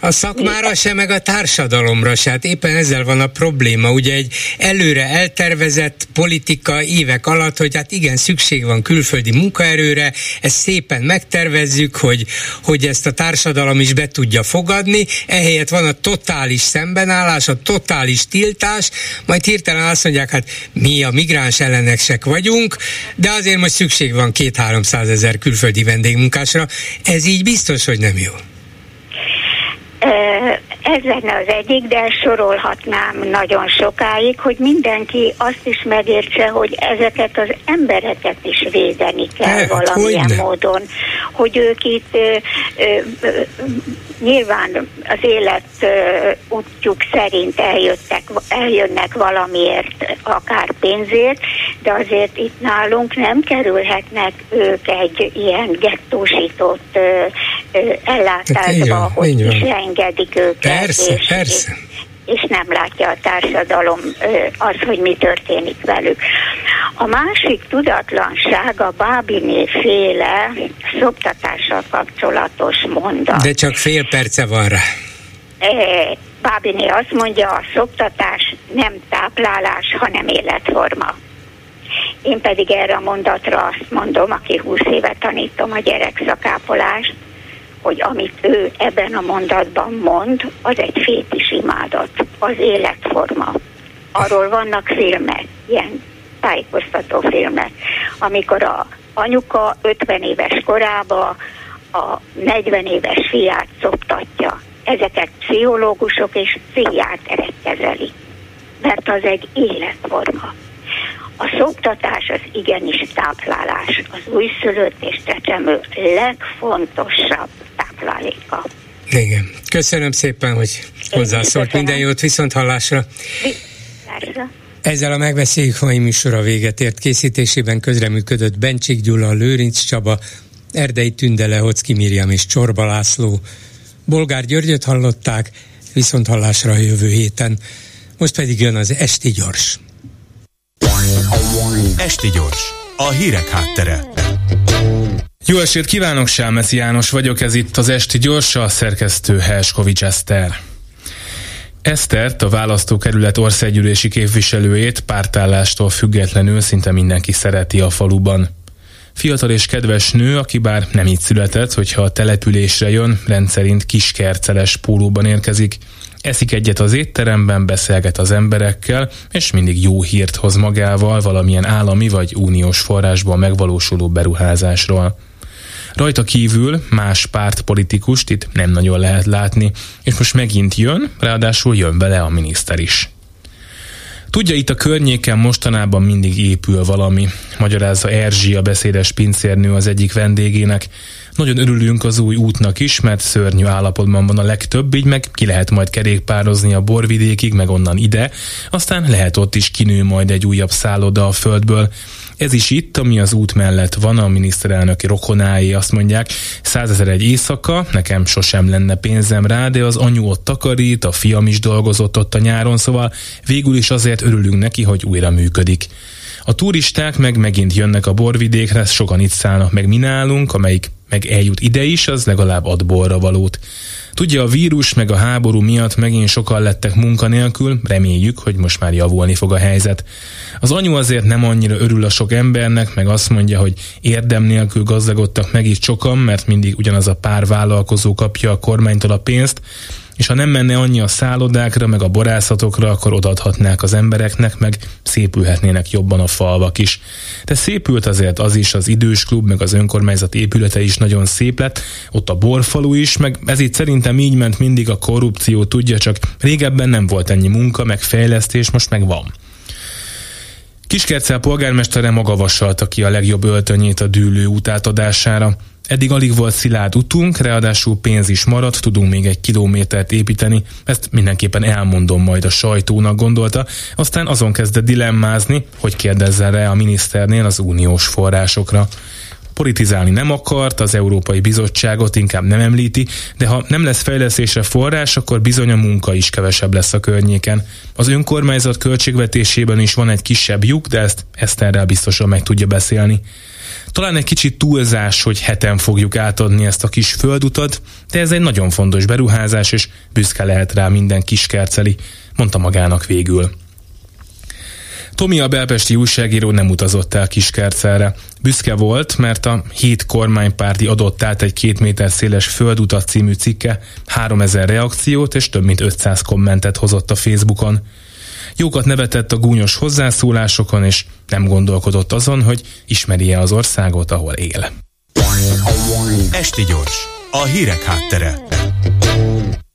A szakmára se, meg a társadalomra se. Hát éppen ezzel van a probléma. Ugye egy előre eltervezett politika évek alatt, hogy hát igen, szükség van külföldi munkaerőre, ezt szépen megtervezzük, hogy, hogy ezt a társadalom is be tudja fogadni, ehelyett van a totális szembenállás, a totális tiltás, majd hirtelen azt mondják, hát mi a migráns ellenesek vagyunk, de azért most szükség van két-három 300 ezer külföldi vendégmunkásra. Ez így biztos, hogy nem jó. Ez lenne az egyik, de sorolhatnám nagyon sokáig, hogy mindenki azt is megértse, hogy ezeket az embereket is védeni kell hát, valamilyen hogyne. módon, hogy ők itt ö, ö, nyilván az élet útjuk szerint eljöttek, eljönnek valamiért, akár pénzért, de azért itt nálunk nem kerülhetnek ők egy ilyen gettósított ö, ellátásba, hát, hogy is engedik őket. Persze, és, persze. És, és nem látja a társadalom az, hogy mi történik velük. A másik tudatlanság a Bábiné féle szoktatással kapcsolatos mondat. De csak fél perce van rá. Bábiné azt mondja, a szoktatás nem táplálás, hanem életforma. Én pedig erre a mondatra azt mondom, aki 20 éve tanítom a gyerekszakápolást, hogy amit ő ebben a mondatban mond, az egy fétis imádat, az életforma. Arról vannak filmek, ilyen tájékoztató filmek, amikor a anyuka 50 éves korába a 40 éves fiát szoptatja. Ezeket pszichológusok és pszichiáterek kezelik, mert az egy életforma. A szoktatás az igenis táplálás, az újszülött és csecsemő legfontosabb tápláléka. Igen. Köszönöm szépen, hogy hozzászólt. Minden jót, viszont hallásra. Viszont ezzel a megbeszéljük mai műsora véget ért készítésében közreműködött Bencsik Gyula, Lőrinc Csaba, Erdei Tündele, Hocki Miriam és Csorba László. Bolgár Györgyöt hallották, viszont hallásra a jövő héten. Most pedig jön az Esti Gyors. Esti Gyors, a hírek háttere. Jó estét kívánok, Sámeszi János vagyok, ez itt az Esti Gyors, a szerkesztő Helskovics Eszter. Esztert, a választókerület országgyűlési képviselőjét pártállástól függetlenül szinte mindenki szereti a faluban. Fiatal és kedves nő, aki bár nem így született, hogyha a településre jön, rendszerint kiskerceles pólóban érkezik, eszik egyet az étteremben, beszélget az emberekkel, és mindig jó hírt hoz magával valamilyen állami vagy uniós forrásból megvalósuló beruházásról. Rajta kívül más pártpolitikust itt nem nagyon lehet látni, és most megint jön, ráadásul jön vele a miniszter is. Tudja, itt a környéken mostanában mindig épül valami, magyarázza Erzsi, a beszédes pincérnő az egyik vendégének. Nagyon örülünk az új útnak is, mert szörnyű állapotban van a legtöbb, így meg ki lehet majd kerékpározni a borvidékig, meg onnan ide, aztán lehet ott is kinő majd egy újabb szálloda a földből. Ez is itt, ami az út mellett van, a miniszterelnöki rokonái azt mondják, százezer egy éjszaka, nekem sosem lenne pénzem rá, de az anyu ott takarít, a fiam is dolgozott ott a nyáron, szóval végül is azért örülünk neki, hogy újra működik. A turisták meg megint jönnek a borvidékre, sokan itt szállnak meg mi nálunk, amelyik meg eljut ide is, az legalább ad borra valót. Tudja, a vírus meg a háború miatt megint sokan lettek munkanélkül, reméljük, hogy most már javulni fog a helyzet. Az anyu azért nem annyira örül a sok embernek, meg azt mondja, hogy érdem nélkül gazdagodtak meg is sokan, mert mindig ugyanaz a pár vállalkozó kapja a kormánytól a pénzt, és ha nem menne annyi a szállodákra, meg a borászatokra, akkor odaadhatnák az embereknek, meg szépülhetnének jobban a falvak is. De szépült azért az is, az idős klub, meg az önkormányzat épülete is nagyon szép lett, ott a borfalu is, meg ez itt szerintem így ment mindig a korrupció, tudja, csak régebben nem volt ennyi munka, meg fejlesztés, most meg van. Kiskercel polgármestere maga vasalta ki a legjobb öltönyét a dűlő útátadására. Eddig alig volt szilárd utunk, ráadásul pénz is maradt, tudunk még egy kilométert építeni, ezt mindenképpen elmondom majd a sajtónak gondolta, aztán azon kezdett dilemmázni, hogy kérdezzen rá a miniszternél az uniós forrásokra. Politizálni nem akart, az Európai Bizottságot inkább nem említi, de ha nem lesz fejlesztésre forrás, akkor bizony a munka is kevesebb lesz a környéken. Az önkormányzat költségvetésében is van egy kisebb lyuk, de ezt Eszterrel biztosan meg tudja beszélni. Talán egy kicsit túlzás, hogy heten fogjuk átadni ezt a kis földutat, de ez egy nagyon fontos beruházás, és büszke lehet rá minden kiskerceli, mondta magának végül. Tomi a belpesti újságíró nem utazott el Kiskercelre. Büszke volt, mert a hét kormánypárti adott át egy két méter széles földutat című cikke 3000 reakciót és több mint 500 kommentet hozott a Facebookon. Jókat nevetett a gúnyos hozzászólásokon, és nem gondolkodott azon, hogy ismeri-e az országot, ahol él. Esti gyors, a hírek háttere.